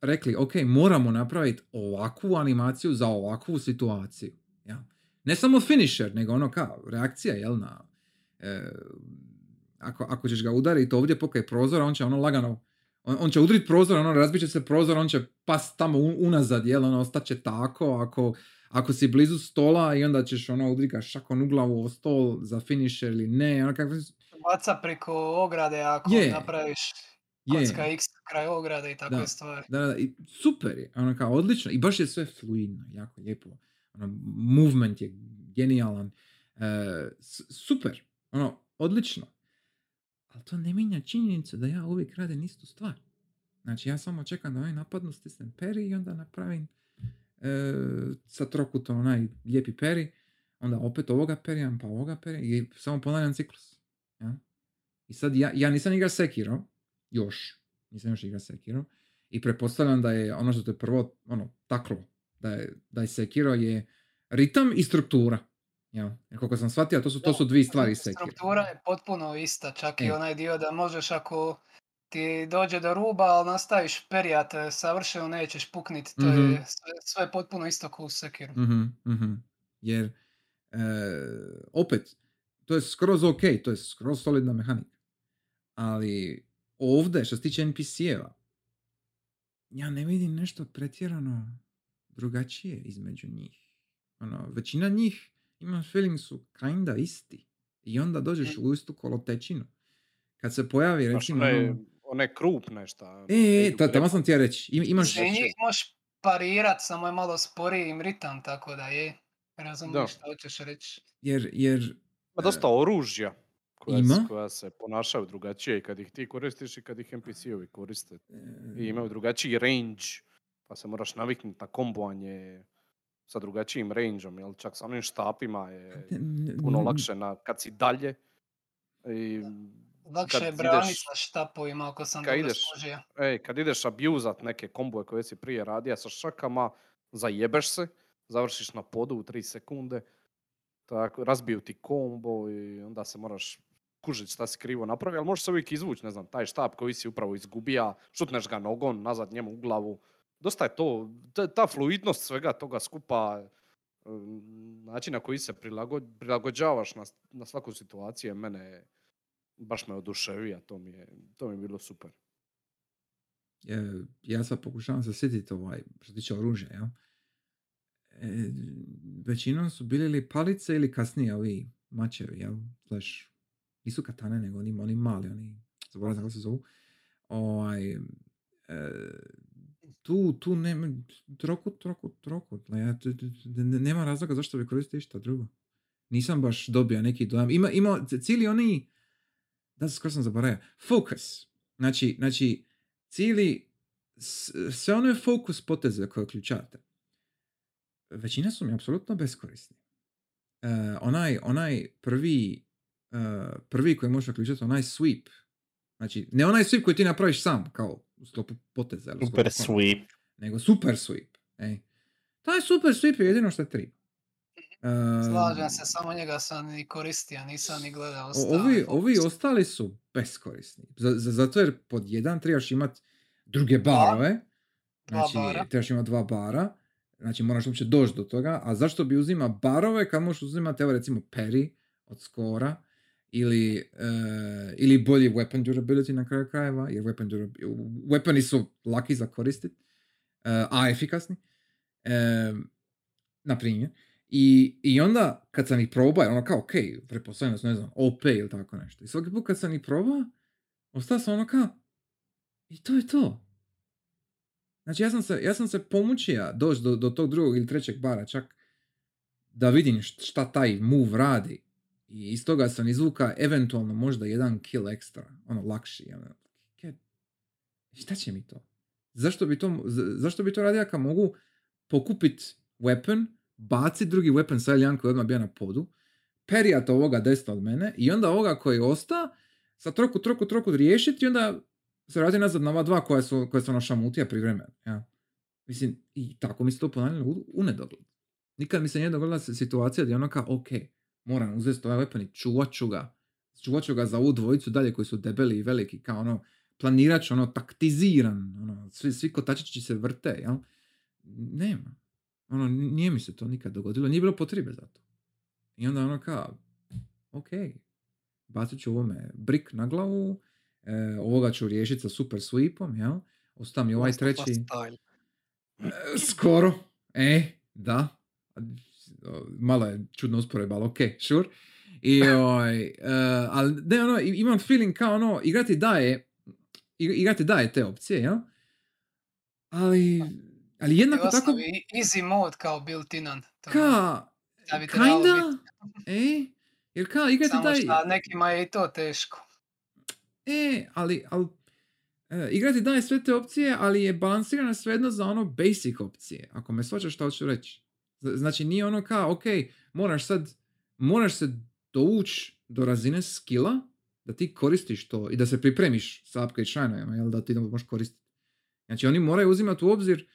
rekli, ok, moramo napraviti ovakvu animaciju za ovakvu situaciju. Ja. Ne samo finisher, nego ono kao reakcija, jel, na e, ako, ako ćeš ga udariti ovdje pokraj prozora, on će ono lagano on, on će udrit prozor, ono razbit će se prozor, on će pas tamo unazad, jel, ono, ostaće tako, ako, ako si blizu stola i onda ćeš ono udrit ga šakom u glavu o stol za finisher ili ne, ono kako, Baca preko ograde ako Je. napraviš kocka X kraj ograde i takve Da. stvari. Da, da, i super je, ono kao odlično i baš je sve fluidno, jako lijepo. Ono, movement je genijalan, e, super, ono, odlično. Ali to ne mijenja činjenicu da ja uvijek radim istu stvar. Znači ja samo čekam da ovaj napadnu, stisnem peri i onda napravim e, sa trokutom onaj lijepi peri, onda opet ovoga perijam, pa ovoga perijam i samo ponavljam ciklus. Ja? I sad ja, ja nisam igrao Sekiro, još, nisam još igrao Sekiro, i pretpostavljam da je ono što te prvo ono, taklo, da je, da je Sekiro je ritam i struktura. Ja. Jer koliko sam shvatio, to su, to su dvije stvari iz Sekira. Struktura je potpuno ista, čak i E. onaj dio da možeš ako ti dođe do ruba, ali nastaviš perijat e, savršeno, nećeš puknit, to Mhm. je sve, sve potpuno isto kao u Sekiru. Mhm, mhm. Jer, e, opet, to je skroz ok, to je skroz solidna mehanika. Ali ovdje, što se tiče NPC-eva, ja ne vidim nešto pretjerano drugačije između njih. Ono, većina njih, imam feeling, su kinda isti. I onda dođeš u istu kolotečinu. Kad se pojavi, recimo... one, ono- one krupne šta. E, e, idu ta, tamo sam ti ja reći. Im- Imaš, njih možeš parirat, samo je malo sporiji im ritam, tako da je. Razumiješ što hoćeš reći. jer, jer Ima dosta oružja koja, Ima? s- koja se ponašaju drugačije i kad ih ti koristiš i kad ih NPC-ovi koriste. e, I imaju drugačiji range, pa se moraš naviknuti na kombovanje sa drugačijim rangeom, jel čak sa onim štapima je puno lakše na, kad si dalje. I, Lakše je branit ideš- sa štapovima, ako sam kad ideš- ej, kad ideš abuzat neke komboje koje si prije radija sa šakama, zajebeš se, završiš na podu u 3 sekunde, tako, razbiju ti kombo i onda se moraš kužit šta si krivo napravio, ali možeš se uvijek izvući, ne znam, taj štap koji si upravo izgubija, šutneš ga nogom nazad njemu u glavu. Dosta je to, ta, fluidnost svega toga skupa, um, način na koji se prilago- prilagođavaš na, na svaku situaciju mene baš me oduševija, to mi je, to mi je bilo super. E, ja sad pokušavam se sjetiti ovaj, što tiče oružja, jel? E, većinom su bili ili palice ili kasnije ovi mačevi, jel? Slash, nisu katane, nego oni, oni mali, oni, zaboravim kako se zovu. Ovaj, e, tu, tu nema, trokut, trokut, trokut. ja, nema razloga zašto bi koristio išta drugo. Nisam baš dobio neki dojam. Ima, ima c- cijeli oni, da skoro sam zaboravio, focus. Znači, znači, cijeli, sve one fokus poteze koje ključate, većina su mi apsolutno beskorisni. E, onaj, onaj prvi, e, prvi koji možeš ključati, onaj sweep, znači, ne onaj sweep koji ti napraviš sam, kao u sklopu poteza. Super sklopu sweep. Nego super sweep. Ej. Taj super sweep je jedino što je tri. Slažem se, samo njega sam i koristio, nisam ni gledao O- ostale Ovi, ovi ostali su beskorisni. Z- z- zato jer pod jedan trebaš imat druge barove. Dva Znači, bara. trebaš imat dva bara. Znači, moraš uopće doći do toga. A zašto bi uzima barove kad možeš uzimati, evo recimo, peri od skora ili, eh, ili bolji weapon durability na kraju krajeva, jer weapon durab- weaponi su laki za koristit, eh, a efikasni. Em, na primjer. I, I onda kad sam ih probao, ono kao, ok, pretpostavljam da ne znam, OP ili tako nešto. I svaki put kad sam ih probao, ostao sam ono kao, i to je to. Znači ja sam se, ja sam se pomučio doći do, do tog drugog ili trećeg bara čak da vidim št- šta taj move radi. I iz toga sam izvuka eventualno možda jedan kill ekstra, ono lakši. Ono. Šta će mi to? Zašto bi to, za- zašto bi to radio kad mogu pokupit weapon, bacit drugi weapon sa L1 koji je odmah bio na podu, perijat ovoga desno od mene i onda ovoga koji osta sa troku, troku, troku riješiti i onda se vrati nazad na ova dva koja su, koja su ono šamutija privremeno. Ja. Mislim, i tako mi se to ponavljalo u, nedogled. Nikad mi se nije dogodila si- situacija gdje je ono kao, ok, moram uzeti ovaj weapon i čuvat ću ga. Čuvat ću ga za ovu dvojicu dalje koji su debeli i veliki, kao ono, planirat ću ono, taktiziran, ono, svi, svi kotačići se vrte, jel? Nema. Ono, nije mi se to nikad dogodilo, nije bilo potrebe za to. I onda ono kao, ok, bacit ću ovome brik na glavu, e, ovoga ću riješiti sa super sweepom, jel? Osta mi ovaj treći... E, Skoro. E, da. Malo je čudno usporedba, ali ok, sure. I, ovaj, e, ali ne, ono, imam feeling kao ono, igrati daje, i- igra ti daje te opcije, jel? Ali, ali jednako tako, easy mode kao built-inan. ka, da bi kinda, e, jer kao igra ti Samo daje, šta nekima je i to teško. e, ali, ali, e, igra ti daje sve te opcije, ali je balansirana svejedno za ono basic opcije, ako me shvaćaš što hoću reći. Znači nije ono kao, ok, moraš sad, moraš se doući do razine skilla, da ti koristiš to i da se pripremiš sa upgrade shrinovima, jel, da ti to možeš koristiti. Znači oni moraju uzimati u obzir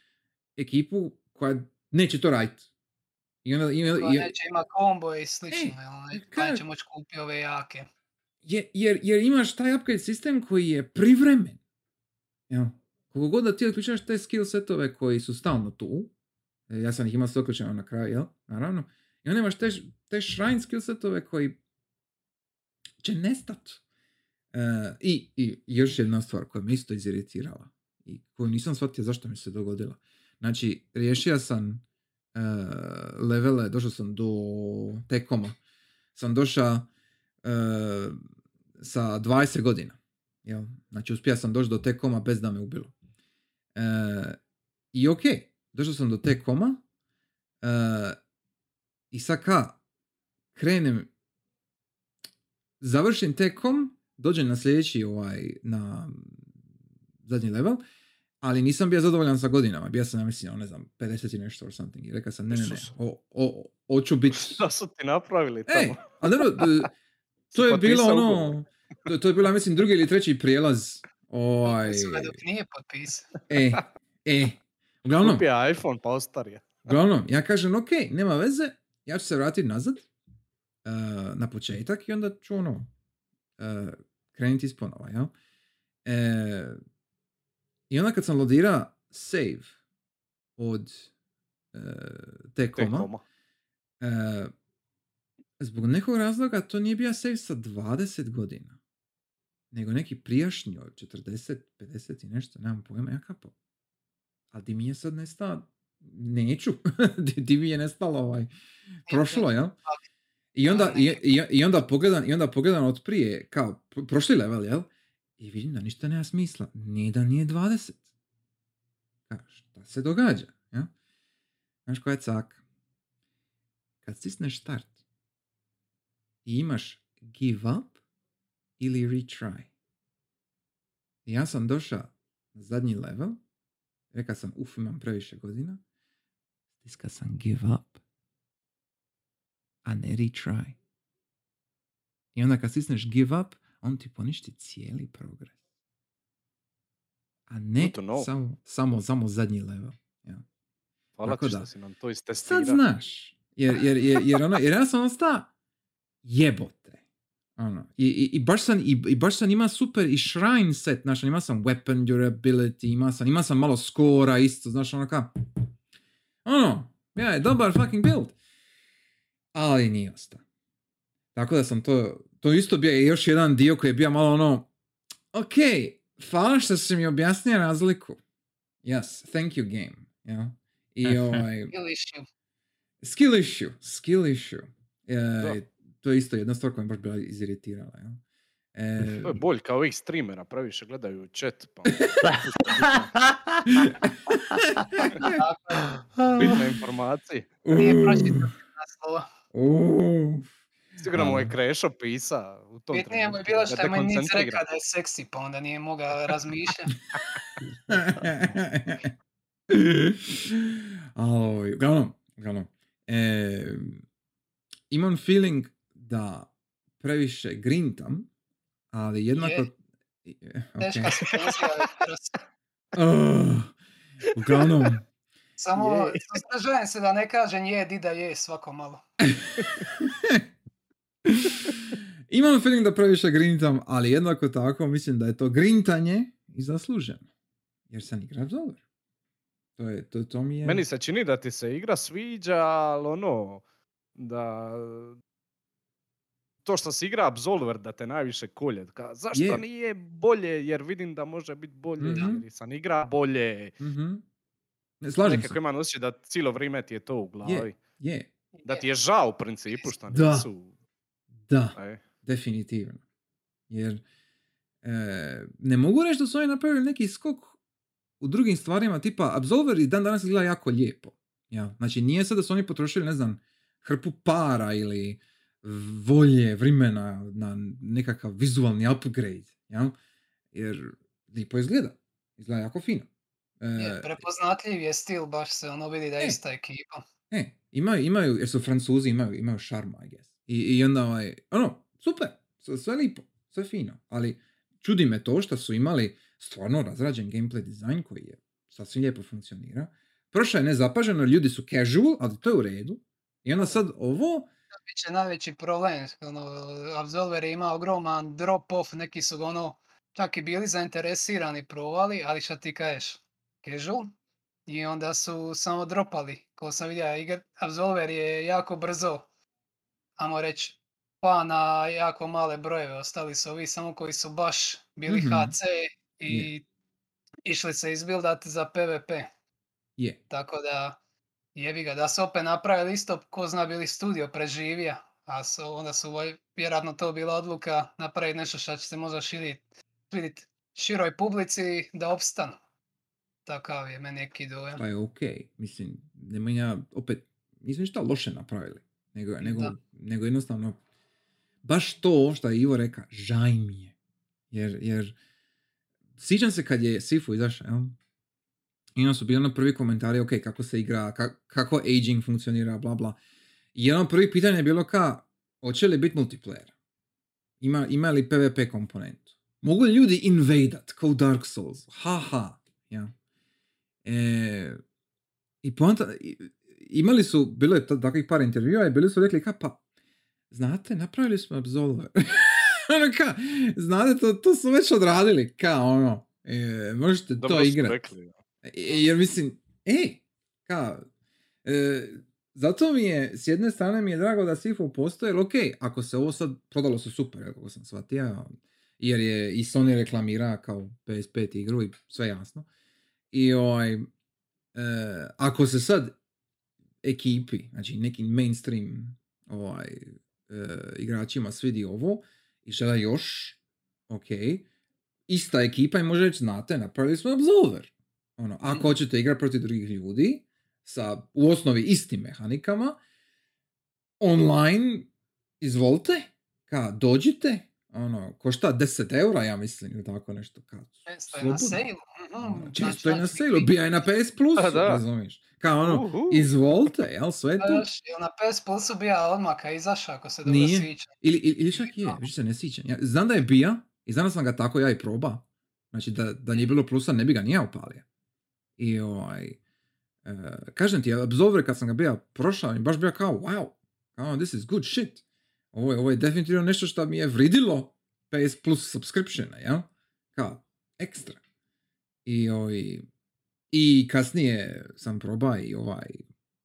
ekipu koja neće to raditi. I onda, i, Koja i- neće ima kombo i slično, E, jel, pa neće moći kupiti ove jake. je, jer, jer imaš taj upgrade sistem koji je privremen. Jel? Koliko god da ti otključaš te skill setove koji su stalno tu, ja sam ih imao sve na kraju, jel? Naravno. I onda imaš te, te shrine skill setove koji će nestat. E, i, I još jedna stvar koja me isto iziritirala i koju nisam shvatio zašto mi se dogodila. Znači, riješio sam e, levele, došao sam do tekoma. Sam došao e, sa 20 godina. Jel? Znači, uspio sam doći do te koma bez da me ubilo. E, I ok, došao sam do te koma e, i sad ka, krenem, završim te kom, dođem na sljedeći ovaj, na zadnji level, ali nisam bio zadovoljan sa godinama. Bio sam, ja mislim, ne znam, 50 i nešto or something. I rekao sam, ne, ne, ne, o, o, hoću biti Šta su ti napravili Ej, tamo? a dobro, d- to je bilo ono, to, to je bilo, ja mislim, drugi ili treći prijelaz. Ovaj, Sve dok nije potpisao. e, e, uglavnom, Kupio iPhone pa ostarije. uglavnom, ja kažem, ok, nema veze, ja ću se vratiti nazad, uh, na početak i onda ću ono, uh, krenuti iz ponova, jel? E, I onda kad sam lodirao save od uh, te Te koma. E, zbog nekog razloga to nije bio save sa 20 godina, nego neki prijašnji od 40, 50 i nešto, nemam pojma, ja kapo. A di mi je sad nestao, neću, di, di mi je nestalo ovaj, prošlo, jel? I onda, i, i, i onda pogledam, i onda pogledam od prije, kao pr- prošli level, jel? I vidim da ništa nema smisla, ni da nije 20. Ka, šta se događa, jel? Znaš koja je caka? kad stisneš start i imaš give up ili retry. I ja sam došao na zadnji level, rekao sam uf imam previše godina, stiska sam give up, a ne retry. I onda kad stisneš give up, on ti poništi cijeli progres. A ne samo, samo, samo zadnji level. Ja. Hvala Tako ti da. što si nam to istestirao. Sad znaš. Jer, jer, jer, jer, ono, jer ja sam osta jebote. Ono. I, i, i, baš sam, i, I baš sam ima super i shrine set, znaš, ima sam weapon durability, ima sam, ima sam malo skora isto, znaš, ono ka. Ono, ja je dobar fucking build. Ali nije ostao. Tako da sam to, to isto bio još jedan dio koji je bio malo ono, ok, hvala što si mi objasnio razliku. Yes, thank you game. Ja? I ovaj, Ili issue. Skill issue, skill issue. Da. To je isto jedna stvar koja me baš bila iziritirala. Ja? E, To je bolj kao ovih streamera, previše gledaju chat, pa je. bitne informacije. Nije naslova. Sigurno mu je. Krešo pisa u tom Bitnije mu je trenutku bilo da što je nic dekoncentrira. rekao da je seksi, pa onda nije mogao razmišljati. Ali, uglavnom, uglavnom, e, imam feeling da previše grintam, ali jednako... Je. Teška su penzija večeras. Ah, uglavnom, Samo suzdržajem se da ne kažem je, di da je svako malo. Imam feeling da previše grintam, ali jednako tako mislim da je to grintanje i zasluženo. Jer sam igra Absolver. To, je, to, to mi je... Meni se čini da ti se igra sviđa, ali ono, da to što si igra Absolver da te najviše kolje. Ka, zašto Je. nije bolje, jer vidim da može biti bolje, Mhm. jer sam igra bolje. Mhm. Ne, slažem Nekako se. imam osjećaj da cijelo vrijeme ti je to u glavi. Je, Da ti je žao u principu što Da. nisu... da, e, definitivno. Jer E, ne mogu reći da su oni napravili neki skok u drugim stvarima, tipa Absolver i dan danas izgleda jako lijepo. Ja, znači nije sad da su oni potrošili, ne znam, hrpu para ili volje, vremena na nekakav vizualni upgrade, ja? jer lijepo izgleda, izgleda jako fino. E, Je, prepoznatljiv je stil, baš se ono vidi da je E. ista ekipa. E, imaju, imaju, jer su francuzi, imaju, imaju šarma, I guess. I, i onda, ovaj, ono, super, sve, sve lipo, sve fino, ali čudi me to što su imali stvarno razrađen gameplay dizajn koji je sasvim lijepo funkcionira. Prošlo je nezapaženo, ljudi su casual, ali to je u redu. I onda sad ovo, Biće najveći problem, ono, Absolver je imao ogroman drop-off, neki su ono, čak i bili zainteresirani provali, ali šta ti kažeš, casual, i onda su samo dropali. Ko sam vidio, igra, Absolver je jako brzo, ajmo reći, pa na jako male brojeve, ostali su ovi samo koji su baš bili Mhm. HC i išli se izbildat za PvP. je, Tako da, jebi ga, da su opet napravili isto, ko zna bili studio preživio, a su, onda su voj- vjerojatno to bila odluka napraviti nešto što će se možda širit, širit široj publici da opstanu. Takav je meni neki dojam. pa je okej. Mislim, nema ja, opet, nisu ništa loše napravili. Nego, nego, nego jednostavno, baš to što je Ivo reka, žaj mi je. Jer, jer sjećam se kad je Sifu izašao? I onda su bili ono prvi komentari, ok, kako se igra, ka- kako aging funkcionira, bla bla. I ono prvi pitanje je bilo ka, hoće li biti multiplayer? Ima, ima li PvP komponentu? Mogu li ljudi invadat, kao Dark Souls? Haha, ja. E, I poanta, imali su, bilo je ta- takvih par intervjua i bili su rekli ka, pa, znate, napravili smo Absolver. ono ka, znate, to, to su već odradili, ka, ono, e, možete Dobro to igrati. Ja. E, Jer mislim, ej, ka, e, zato mi je, s jedne strane mi je drago da Sifu postoje, jer ok, ako se ovo sad, prodalo se super, kako sam shvatio, jer je i Sony reklamira kao PS5 igru i sve jasno. I ovaj, e, ako se sad ekipi, znači nekim mainstream ovaj, e, igračima svidi ovo i žele još, ok, ista ekipa i može reći, znate, napravili smo Absolver. Ono, ako hoćete igrati protiv drugih ljudi, sa u osnovi istim mehanikama, online, izvolite, ka, dođite, ono, košta 10 eura, ja mislim, ili tako nešto. Ka, Često je na sale. Mhm, Ono, Često znači, je na sale, bija je na PS Plus, razumiješ? Kao ono, Uhu. izvolite, jel, sve Da, tu. na PS Plusu bija je izašao, ako se dobro sjećam. Ili, ili, ili čak je, više se ne sjećam. Ja, znam da je bija, i znam da sam ga tako ja i proba. Znači, da, da nije bilo plusa, ne bi ga nije upalio. I ovaj, e, kažem ti, Absolver kad sam ga bija prošao, baš bio kao, wow, kao, this is good shit. Ovo je, ovo je definitivno nešto što mi je vridilo PS Plus subscriptiona, ja? Kao, ekstra. I, ovaj, I kasnije sam probao i ovaj,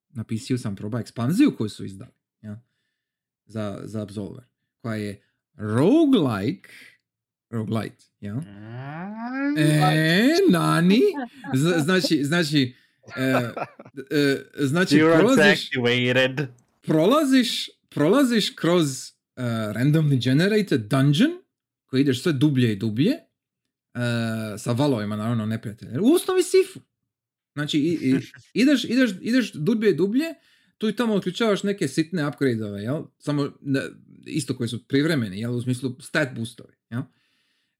napisio sam probao ekspanziju koju su izdali, ja? Za, za Absolver, koja je roguelike, roguelite, ja? E, nani? Zna- Znači, znači, e, e, znači You're prolaziš, activated. prolaziš, prolaziš kroz uh, randomly generated dungeon koji ideš sve dublje i dublje uh, sa valovima naravno neprijatelja. U osnovi sifu. Znači i, i, ideš, ideš, ideš dublje i dublje, tu i tamo otključavaš neke sitne upgrade-ove, jel? Samo ne, isto koji su privremeni, jel? U smislu stat boostovi, jel?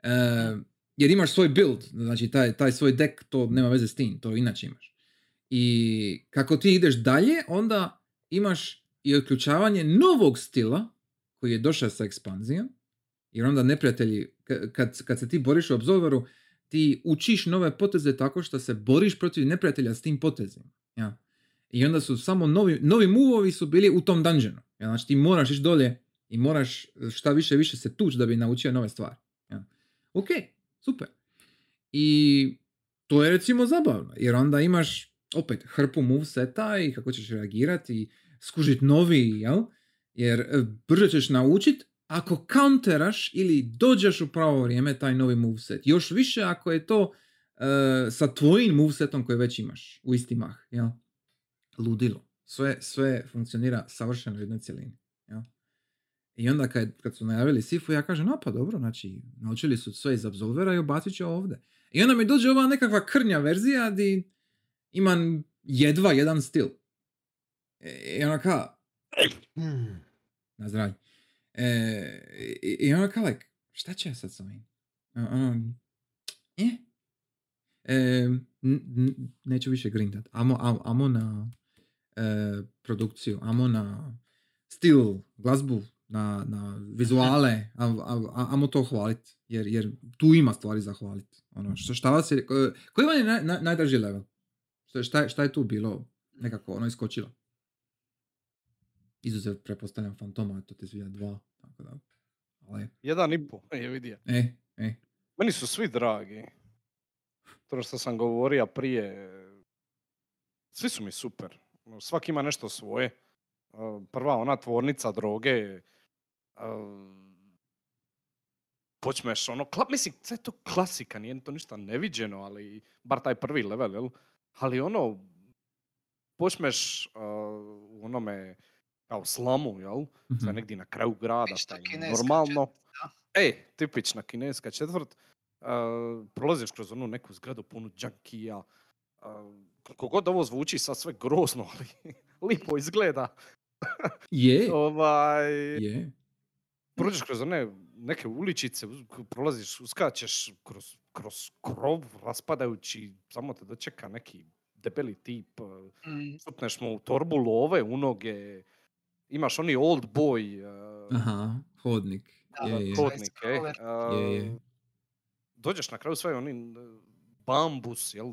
E, jer imaš svoj build, znači taj, taj svoj deck, to nema veze s tim, to inače imaš. I kako ti ideš dalje, onda imaš i otključavanje novog stila koji je došao sa ekspanzijom, jer onda neprijatelji, ka- kad, kad se ti boriš u Absolveru, ti učiš nove poteze tako što se boriš protiv neprijatelja s tim potezima. Ja. I onda su samo novi, novi movovi su bili u tom dungeonu. Ja. Znači ti moraš ići dolje i moraš šta više više se tući da bi naučio nove stvari. Ok, super. I to je recimo zabavno, jer onda imaš opet hrpu moveseta i kako ćeš reagirati i skužit novi, jel? Jer e, brže ćeš naučit ako counteraš ili dođeš u pravo vrijeme taj novi moveset. Još više ako je to e, sa tvojim movesetom koji već imaš u isti mah, jel? Ludilo. Sve, sve funkcionira savršeno u jednoj cjelini. Jel? I onda kad, kad su najavili Sifu, ja kažem, no pa dobro, znači, naučili su sve iz Absolvera i ubacit će ovdje. I onda mi dođe ova nekakva krnja verzija di imam jedva jedan stil. E, I ona kao, na zdravlje. E, i, ona kao, like, šta će ja sad s ovim? A- Ono, eh. E, neću više grindat. Amo, am- amo na e, produkciju, amo na stil, glazbu, na, na vizuale, a, a, a- to hvalit, jer, jer tu ima stvari za hvalit. Ono, šta, šta vas je, ko- koji vam je naj, naj, najdraži level? Šta, šta, je- šta je tu bilo nekako ono iskočilo? Izuzev, prepostavljam Fantoma, to te zvija dva, tako da. Ali, Jedan i po, je vidio. e, e. Meni su svi dragi. To što sam govorio prije, svi su mi super. Ono, Svaki ima nešto svoje. Uh, Prva ona tvornica droge, uh, počmeš ono, kla, mislim, sve je to klasika, nije to ništa neviđeno, ali bar taj prvi level, jel? Ali ono, počmeš uh, u onome kao slamu, jel? Sve mhm. negdje na kraju grada, je kineska normalno. četvrt, E, tipična kineska četvrt. Uh, prolaziš kroz onu neku zgradu punu džankija. Uh, koliko god ovo zvuči sad sve grozno, ali lipo izgleda. Je, ovaj, je. Prođeš kroz one neke uličice, prolaziš, uskačeš kroz, kroz krov, raspadajući, samo te dočeka neki debeli tip, uh, Mm, šutneš mu u torbu love, u noge, imaš oni old boy, uh, Aha, hodnik. Da, Je, je. Hodnik, e. Je, je. uh, dođeš na kraju sve oni bambus, jel?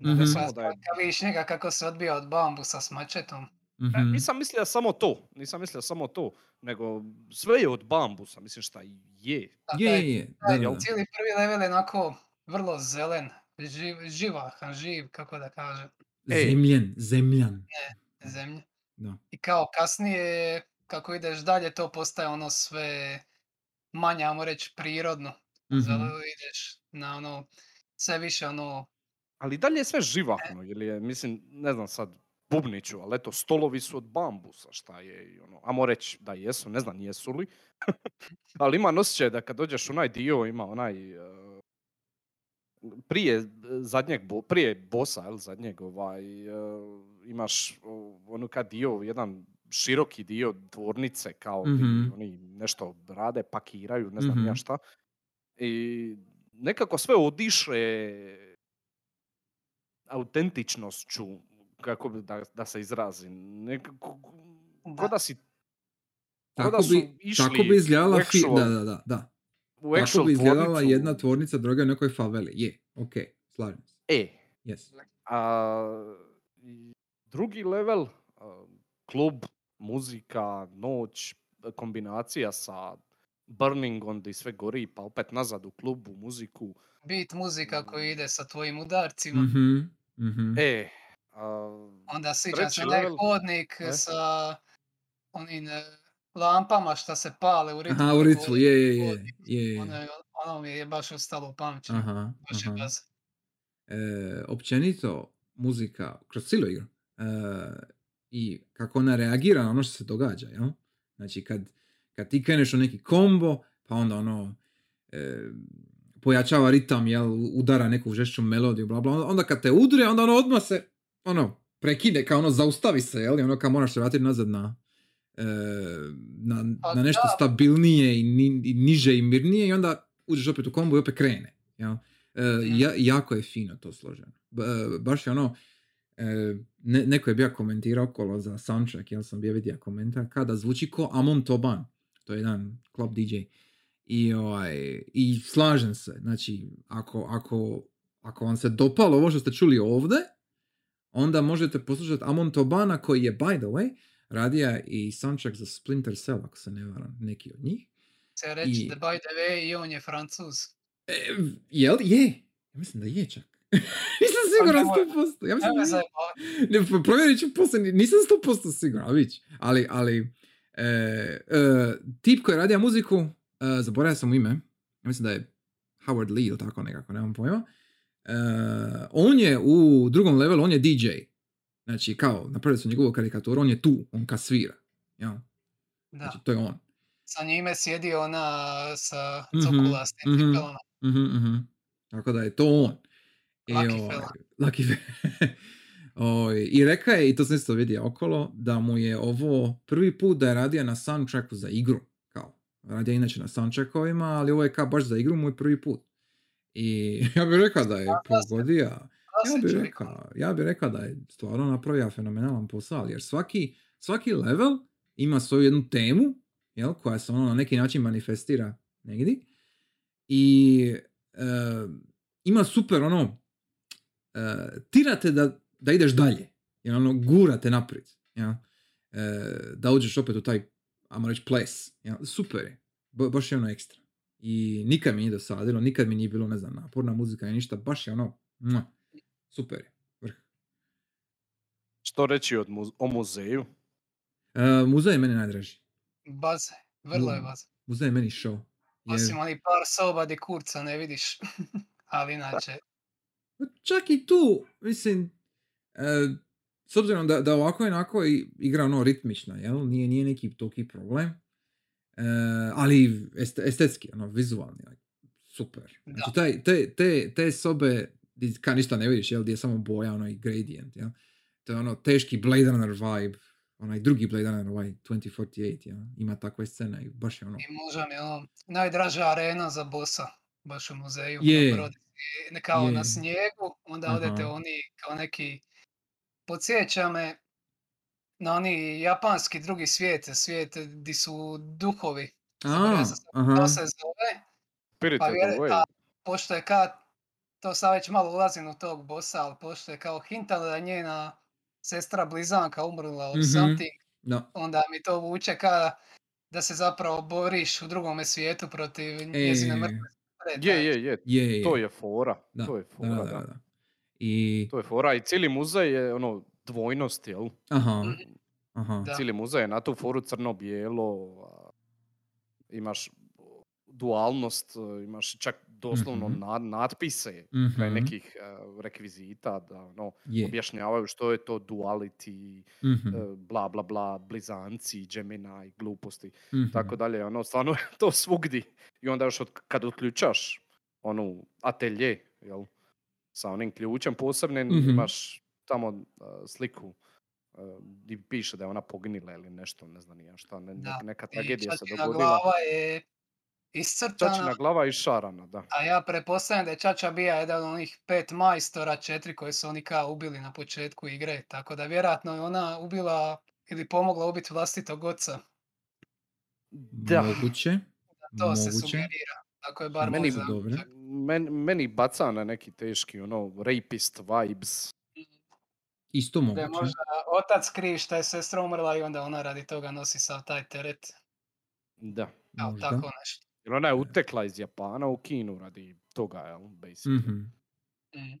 Mhm. da, Samo da je- kako se odbija od bambusa s mačetom. E, Mhm. nisam mislio samo to, nisam mislio samo to, nego sve je od bambusa, mislim šta je. Da, Je, taj- je, je. Da, taj da, da. Cijeli prvi level je onako vrlo zelen, živ, živahan, živ, kako da kažem, Ej. Zemljen, zemljan. zemlje. Da. I kao kasnije, kako ideš dalje, to postaje ono sve manje, ajmo reći, prirodno. Mhm. Zato ideš na ono, sve više ono, Ali dalje je sve živahno, ili je, mislim, ne znam sad, bubniću, ali eto, stolovi su od bambusa, šta je, ono, amo reći da jesu, ne znam jesu li, ali ima osjećaj da kad dođeš u onaj dio, ima onaj, e, prije e, zadnjeg, bo- prije bosa, jel, zadnjeg, ovaj, e, imaš ono kad dio, jedan široki dio tvornice, kao di Mhm. oni nešto rade, pakiraju, ne znam ni ja Mhm. šta. I nekako sve odiše autentičnošću, kako bi da, da se izrazim. Nekako, ko Da. da si ko Tako da su bi, išli tako bi izgledala, u fi- actual- da, da, da, da. u Tako actual bi izgledala tvornicu. jedna tvornica droge u nekoj faveli. Je, ok, slažem se. E, Yes. a, i drugi level, a, klub, muzika, noć, kombinacija sa Burningom gdje sve gori, pa opet nazad u klubu, muziku. bit muzika koji ide sa tvojim udarcima. Mhm, mhm. E, Onda sviđa treći se onaj level, hodnik e? sa onim e, lampama što se pale u ritmu. Aha, u ritmu, je, je, je, je, je. Ono, je- ono mi je baš ostalo u pamćenju. Aha, Baš je aha. baza. e, općenito muzika kroz cijelu igru e, i kako ona reagira na ono što se događa, jel? Znači kad, kad ti kreneš u neki kombo, pa onda ono e, pojačava ritam, jel, udara neku žešću melodiju, bla, bla, onda- onda kad te udre, onda ono odmah se, ono, prekide, kao ono, zaustavi se, jel, i ono kao moraš se vratiti nazad na, e, na, Pa na nešto da. stabilnije i, ni- i niže i mirnije i onda uđeš opet u kombo i opet krene, jel? E, ja, jako je fino to složeno. E, baš je ono, e, ne, neko je bio komentirao okolo za soundtrack, jel sam bio vidio komentar, kada zvuči ko Amon Toban, to je jedan club DJ. I, ovaj, I slažem se, znači, ako, ako, ako vam se dopalo ovo što ste čuli ovdje, onda možete poslušati Amon Tobana koji je, by the way, radija i soundtrack za Splinter Cell, ako se ne varam, neki od njih. Se reći I- da by the way i on je francuz. E, jel? Je. Ja mislim da je čak. nisam siguran nemoj- 100%. Ja mislim da je. Ne, pro- provjerit ću poslije, nisam 100% siguran, vić. Ali, ali, e, e, tip koji radija muziku, e, zaboravio sam ime, ja mislim da je Howard Lee ili tako nekako, nemam pojma. E, on je u drugom levelu, on je DJ. Znači, kao, napravili su njegovu karikaturu, on je tu, on kasvira. Ja? Da. Znači, to je on. sa njime sjedio ona sa Mhm, cokulastim mhm. cipelama. Mhm. Tako da je to on. I, Lucky ovaj, fella. lucky fe- Oj, I rekao je, i to sam isto vidio okolo, da mu je ovo prvi put da je radio na soundtracku za igru. Kao, radio je inače na soundtrackovima, ali ovo je kao baš za igru mu je prvi put. I ja bih rekao da je se- pogodio, ja bih rekao, ja bih rekao da je stvarno napravio fenomenalan posao, jer svaki, svaki level ima svoju jednu temu, jel, koja se ono na neki način manifestira negdje. I e, ima super ono, e, tirate da, da ideš dalje, jel, ono, gurate naprijed, jel, e, da uđeš opet u taj, ajmo reći, ples, jel, super je, Ba- baš je ono ekstra. I nikad mi nije dosadilo, nikad mi nije bilo, ne znam, naporna muzika i ništa, baš je ono, mua, super je, vrh. Što reći od mu- o muzeju? E, muzej je meni najdraži. Baze, vrlo je Mm. baze. Muzej je meni show. Jer, Osim onih par soba di kurca ne vidiš. Ali inače, Pa čak i tu, mislim, e, s obzirom da, da ovako i onako i- igra ono ritmična, jel? Nije, nije neki toki problem. E, ali est, estetski, ono, vizualni, super. Znači, taj, te, te, te sobe, ka ništa ne vidiš, jel? Gdje je samo boja, ono, i gradient, jel? To je ono teški Blade Runner vibe, onaj drugi Blade Runner, ovaj 2048, jel? Ima takve scene i baš je ono, i možda mi ono najdraža arena za bossa. Baš u muzeju. Je. Dobro, odi- ne kao na Je. snijegu, onda odete Aha. oni kao neki... Podsjeća me na oni japanski drugi svijet, svijet di su duhovi. a, kako se zove. Pa Away. a, pošto je ka, to sad već malo ulazim u tog bossa, ali pošto je kao hintala da je njena sestra blizanka umrla od Mhm. something, da, onda mi to vuče ka da se zapravo boriš u drugome svijetu protiv njezine E, mrtve sestre, Je, je, je. je, je. To je fora. Da, To je da, fora, da, da. da. I, To je fora i cijeli muzej je ono dvojnost, jel? aha, Mhm. aha. Da. Cijeli muzej je na tu foru crno-bijelo. Imaš dualnost, e, imaš čak doslovno Mhm. na- natpise kraj Mhm. nekih e, rekvizita da ono, Je. objašnjavaju što je to duality, Mhm, e, bla bla bla, blizanci, Gemini, gluposti, mhm. tako dalje. Ono, stvarno je to svugdi. I onda još od, kad otključaš onu atelje, jel, sa onim ključem posebnim, Mhm. imaš tamo e, sliku e, di piše da je ona poginila ili nešto, ne znam ja šta, ne, Da. neka tragedija se Čačina dogodila. glava je iscrtana, Čačina glava i šarana, da. a ja pretpostavljam da je Čača bija jedan od onih pet majstora, četiri koje su oni kao ubili na početku igre, tako da vjerojatno je ona ubila ili pomogla ubiti vlastitog oca. Da, Moguće. To se sugerira. Tako je bar Meni meni baca na neki teški, ono, rapist vibes. Isto Da je moguće. možda otac kriv što je sestra umrla i onda ona radi toga nosi sav taj teret. Da. Kao Možda. tako nešto. Jer ona je utekla iz Japana u Kinu radi toga, jel, basically. Mhm. Mm.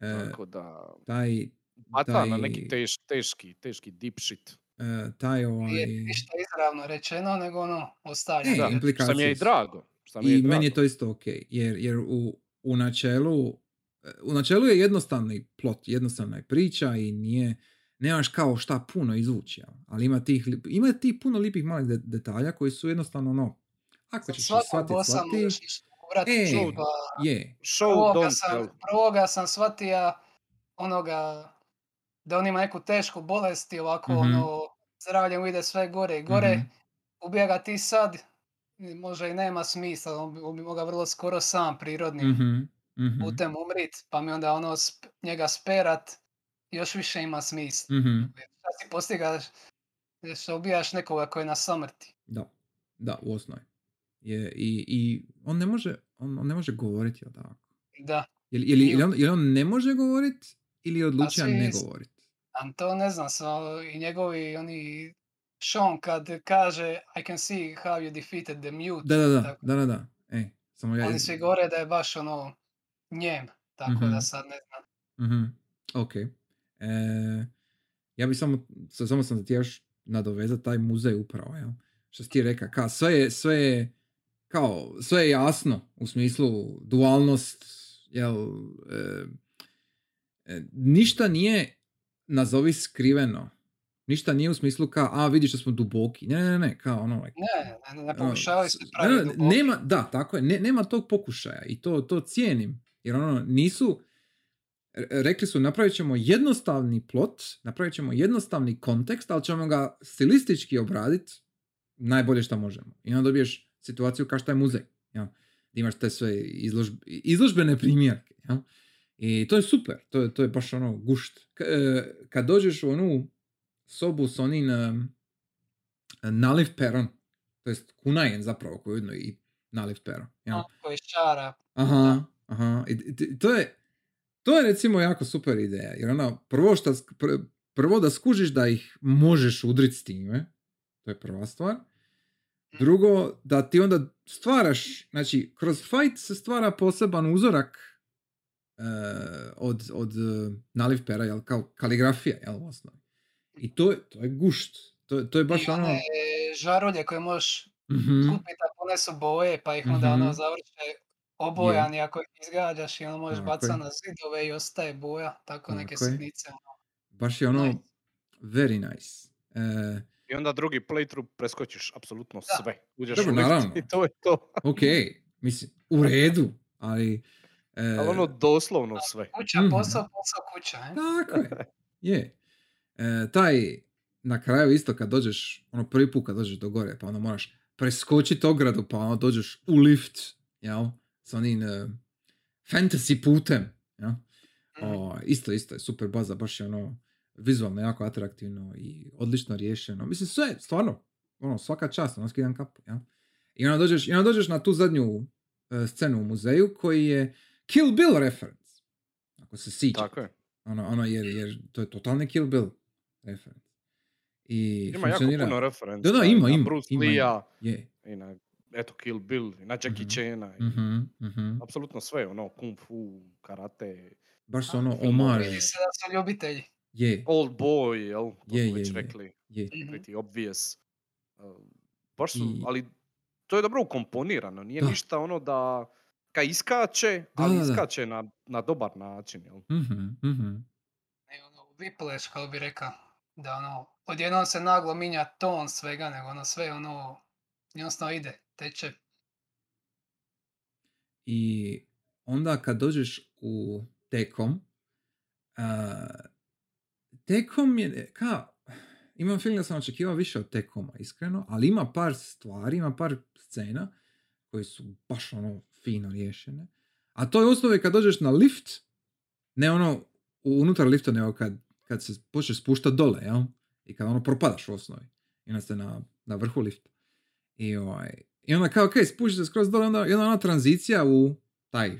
E, Tako da, taj, baca na taj- neki teš, teški, teški deep shit. e, taj ovaj... Nije ništa izravno rečeno, nego ono, ostavljeno. E, Da, Što mi je i drago. Što mi je I drago. meni je to isto ok, jer, jer u, u načelu e, u načelu je jednostavni plot, jednostavna je priča i nije, nemaš kao šta puno izvući, jel? ali ima tih, ima tih puno lipih malih de- detalja koji su jednostavno ono, ako ćeš ih svakog shvatit, bossa shvati, možeš nešto ugrat E, čuva. je, Show Prvoga don't sam, tell. prvoga sam shvatio onoga da on ima neku tešku bolest i ovako Mhm. ono, zdravlje mu ide sve gore i gore. Mhm. Ubija ga ti sad, možda i nema smisla, on bi, on bi mogao vrlo skoro sam prirodnim mhm, mhm, putem umrit, pa mi onda ono sp- njega sperat još više ima smisla. mhm. Šta si postigaš što ubijaš nekoga koji je na samrti. Da, da, u osnovi. Je, i, I on ne može, on, on ne može govoriti, jel tako? Da, Je, li- je, li- I je, li on, je li on ne može govoriti ili je odlučio svi ne govoriti? a to ne znam, samo i njegovi oni Sean kad kaže I can see how you defeated the mute. Da, da, da, tako, da, da, da. E, samo ja... Oni svi gore da je baš ono njem, tako Mhm. da sad ne znam. Mhm, ok. E, ja bi samo, sa- samo sam ti još nadovezat taj muzej upravo, jel? Što si ti reka, ka, sve je, sve je, kao, sve je jasno, u smislu dualnost, jel, e, e, ništa nije, nazovi skriveno, Ništa nije u smislu kao, a vidiš da smo duboki. Ne, ne, ne, kao ono, like, Ne, ne, ne ono, pokušavaju s- se ne, ne, nema, da, tako je, ne, nema tog pokušaja i to, to cijenim. Jer ono, nisu, re- rekli su napravit ćemo jednostavni plot, napravit ćemo jednostavni kontekst, ali ćemo ga stilistički obraditi najbolje što možemo. I onda dobiješ situaciju kao što je muzej. Gdje imaš te sve izložb, izložbene primjerke. Jel? I to je super, to je, to je baš ono gušt. K- e, kad dođeš u onu sobu s onim em, naliv peron, to jest kunajen zapravo koji je ujedno i naliv peron. On koji šara. Aha, aha. I, to je, to je recimo jako super ideja. Jer ono, prvo, šta, prvo da skužiš da ih možeš udrit s time, to je prva stvar. Drugo, da ti onda stvaraš, znači, kroz fight se stvara poseban uzorak e, od, od e, naliv pera, jel, kao kaligrafija, jel, u osnovi. I to je, to je gušt. To, to je baš I ono... žarulje koje možeš Mhm, skupiti da ponesu boje, pa ih onda ono Mhm. završe obojani ako ih izgađaš i ono možeš bacati je. na zidove i ostaje boja, tako neke Tako je. sitnice. ono. baš je ono Nice. very nice. E, I onda drugi playthrough preskočiš apsolutno Da. sve. Uđeš Dobro, u lift naravno. i to je to. ok, mislim, u redu, ali... e, Ali ono doslovno sve. Kuća, Mhm. posao, posao, kuća. E? Tako je, je. E, taj, na kraju isto kad dođeš, ono prvi put kad dođeš do gore, pa onda moraš preskočiti ogradu, pa onda dođeš u lift, jel? S onim e, fantasy putem, jel? Mhm. O, isto, isto je super baza, baš je ono vizualno jako atraktivno i odlično riješeno. Mislim, sve, stvarno, ono, svaka čast, ono, skidam kapu, jel? I onda dođeš, i onda dođeš na tu zadnju e, scenu u muzeju koji je Kill Bill reference. Ako se siđe. Tako je. Ono, ono jer, jer to je totalni Kill Bill reference. I Ima jako funkcionira. puno referenca. Da, da, ima, na ima, Bruce ima. Lee-a Je. i na eto Kill Bill, i na Jackie Mhm. Chana. i Mhm, mhm. Apsolutno sve, ono, kung fu, karate, Baš su ono omaž. Vidi se da su ljubitelji. Je, Old Boy, jel? To Je, smo je, već je. rekli. je. Mhm. Pretty obvious. Uh, baš su, I- ali to je dobro ukomponirano. Nije Da. ništa ono da ka iskače, Da, ali da, da. iskače na, na dobar način, jel? Mhm, mhm. Ne, ono, whiplash, kao bi rekao. Da ono, odjednom se naglo minja ton svega, nego ono sve ono, jednostavno ide, teče. I onda kad dođeš u Tekom, a, Tekom je, ka, imam film da sam očekivao više od Tekoma, iskreno, ali ima par stvari, ima par scena koje su baš ono fino riješene. A to je osnovi kad dođeš na lift, ne ono unutar lifta, nego kad, kad se počneš spuštati dole, jel? I kad ono propadaš u osnovi. I onda ste na, na vrhu lifta. I, ovaj, I onda kao, ok, spuši se skroz dole, onda jedna ona tranzicija u taj,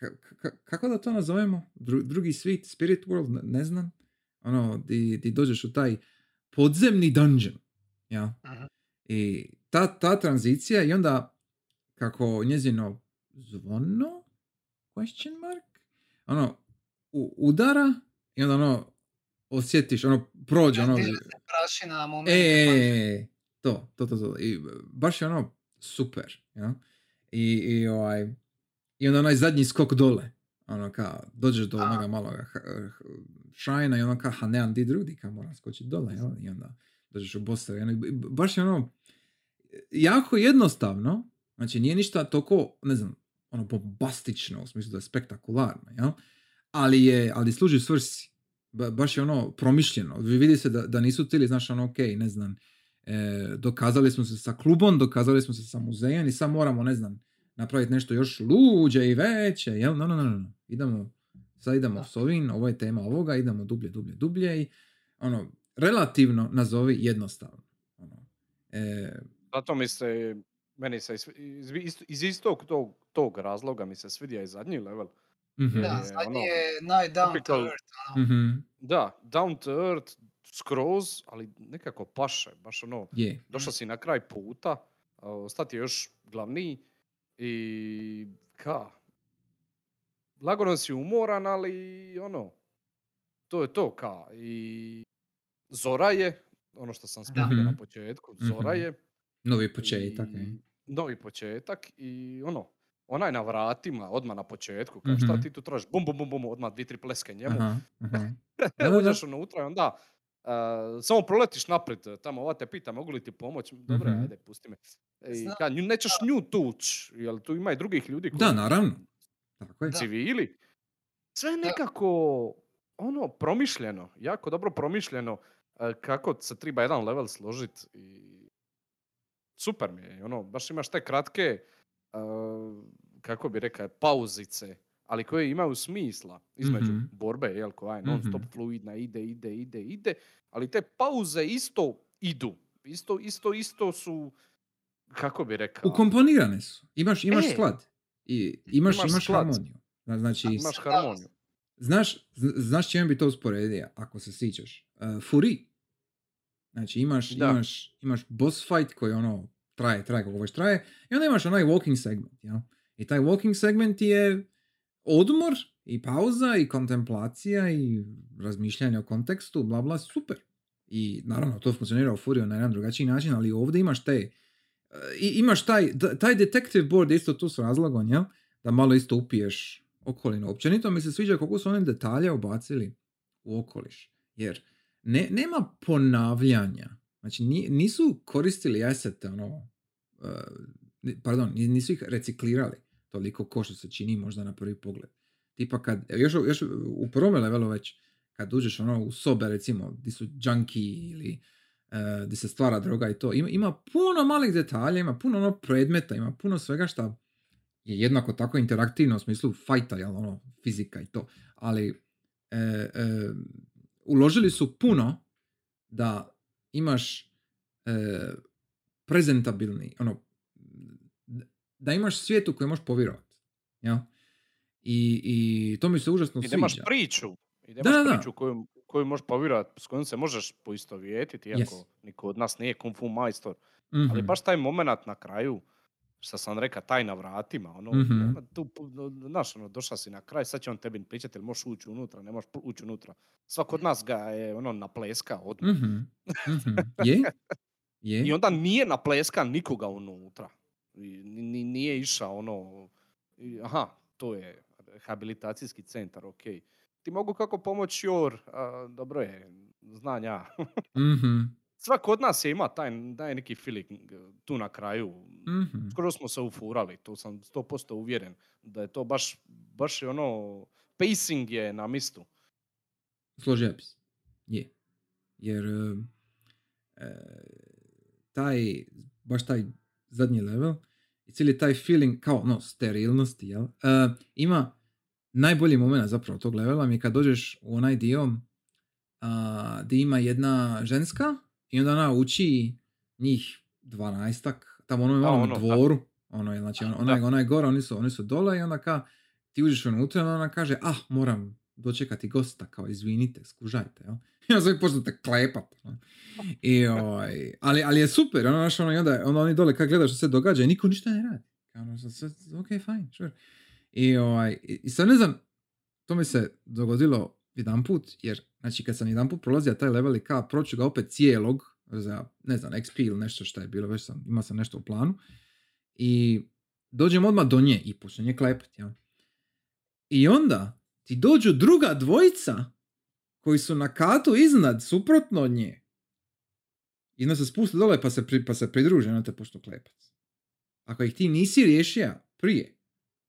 ka- ka- kako da to nazovemo? Dru- drugi svijet, spirit world, ne, ne znam. Ono, di, di dođeš u taj podzemni dungeon. Ja? Mhm. I ta, ta tranzicija i onda kako njezino zvono, question mark, ono, u, udara i onda ono, osjetiš, ono, prođe, ono, e, to, to, to, to. I baš je ono super, ja? I, i, ovaj, I onda onaj zadnji skok dole. Ono kao, dođeš do onoga maloga šajna i ono kao, ha nemam di drugdi, kao moram skočiti dole, jel? I onda dođeš u bossa. Ono, baš je ono, jako jednostavno, znači nije ništa toliko, ne znam, ono bombastično, u smislu da je spektakularno, jel? Ali je, ali služi svrsi. Ba- baš je ono promišljeno. Vi vidi se da, da nisu tili, znaš, ono, ok, ne znam, e, dokazali smo se sa klubom, dokazali smo se sa muzejem i sad moramo, ne znam, napraviti nešto još luđe i veće, jel? No, no, no, no. Idemo, sad idemo Da. s ovim, ovo je tema ovoga, idemo dublje, dublje, dublje i ono, relativno nazovi jednostavno. Ono, e, Zato mi se, meni se iz, iz, iz istog tog, tog razloga mi se svidija i zadnji level. mhm, Da, je zadnji ono, je naj down to earth. ono. mhm, Da, down to earth, skroz, ali nekako paše, baš ono, je, došao si na kraj puta, ostati je još glavniji i ka, lagano si umoran, ali ono, to je to ka. I Zora je, ono što sam spomenuo na Mhm. početku, Zora Mhm. je novi početak. i novi početak i ono, ona je na vratima odmah na početku, kao šta Mhm. ti tu tražiš, bum bum bum bum, odmah dvi, tri pleske njemu, Aha, aha. Da, da, da. uđeš unutra i onda a, samo proletiš naprijed, tamo ova te pita mogu li ti pomoć, dobro, Mhm. ajde, pusti me. I Znam. ka, nju, nećeš nju tuć, jel tu ima i drugih ljudi koji Da, naravno. Tako je. Da. civili. Sve je nekako ono promišljeno, jako dobro promišljeno e, kako se treba jedan level složit i super mi je, i ono, baš imaš te kratke, e, kako bi rekao, pauzice, ali koje imaju smisla između Mhm. borbe, jel, koja je non stop Mhm. fluidna, ide, ide, ide, ide, ali te pauze isto idu, isto, isto, isto su, kako bi rekao, Ukomponirane su. Imaš, imaš E. sklad. I imaš, Imaš imaš, sklad. harmoniju. Zna- Znači, imaš harmoniju. znaš, zn- znaš čime bi to usporedio, ako se sjećaš? Uh, Furi. Znači, imaš, Da. imaš, imaš boss fight koji ono traje, traje kako već traje, i onda imaš onaj walking segment, jel? I taj walking segment je odmor i pauza i kontemplacija i razmišljanje o kontekstu, bla bla, super. I naravno, to funkcionira u Furiju na jedan drugačiji način, ali ovdje imaš te, i, imaš taj, taj detective board isto tu s razlogom, jel? Da malo isto upiješ okolinu. Općenito mi se sviđa koliko su oni detalje ubacili u okoliš. Jer ne, nema ponavljanja. Znači, ni- nisu koristili asete, ono, ni- pardon, ni- nisu ih reciklirali toliko ko što se čini možda na prvi pogled. Tipa kad, još, još u prvome levelu već, kad uđeš ono u sobe recimo, di su junkie ili uh, di se stvara droga i to, ima, ima puno malih detalja, ima puno ono predmeta, ima puno svega šta je jednako tako interaktivno u smislu fajta, jel, ono, fizika i to. Ali e, e, uložili su puno da imaš e, prezentabilni, ono, da imaš svijet u koji možeš povjerovati. Jel? I, I to mi se užasno I sviđa. nemaš priču. I Da, nemaš da, da. priču koju, koju možeš povjerovati, s kojom se možeš poistovjetiti, iako Yes. niko od nas nije kung fu majstor. Ali Mhm. baš taj moment na kraju, što sam rekao, taj na vratima, ono, Mhm. nema tu, znaš, ono, došao si na kraj, sad će on tebi pričati, jel možeš ući unutra, ne možeš ući unutra. Svak od nas ga je, ono, napleska odmah. Mhm, mhm. Je? Je? I onda nije napleska nikoga unutra. I ni- ni- nije išao ono, aha, to je rehabilitacijski centar, ok. Ti mogu kako pomoći Jor, a, dobro je, znam ja. Mhm, Svak od nas je ima taj, taj neki feeling eh, tu na kraju. mhm. Skoro smo se ufurali, to sam 100% uvjeren da je to baš, baš je ono, pacing je na mistu. Složio bi se. Je. Jer e, e, taj, baš taj zadnji level i cijeli taj feeling kao no, sterilnosti, jel? E, ima najbolji moment zapravo tog levela mi kad dođeš u onaj dio a, gdje ima jedna ženska i onda ona uči njih dvanaestak, tamo ono je malo ono, da. dvoru, ono je, znači ona, ona, je, ona je gore, oni su, oni su dole i onda ka, ti uđeš unutra i onda ona kaže, ah, moram dočekati gosta, kao izvinite, skužajte, jel? Onda se počnete klepat. I, ovaj, ali, ali je super, ono, znaš, ono, i onda, onda oni dole kad gledaš što se događa i niko ništa ne radi. Ono, ok, fine, sure. I, ovaj, i, sad ne znam, to mi se dogodilo jedan put, jer, znači, kad sam jedan put prolazio taj level i ka, proću ga opet cijelog, za, ne znam, XP ili nešto što je bilo, već sam, imao sam nešto u planu, i dođem odmah do nje i počnem je klepati, jel? I onda ti dođu druga dvojica koji su na katu iznad, suprotno od nje. I onda se spuste dole pa se, pri, pa se pridruže, onda te počnu klepat. Ako ih ti nisi riješio prije,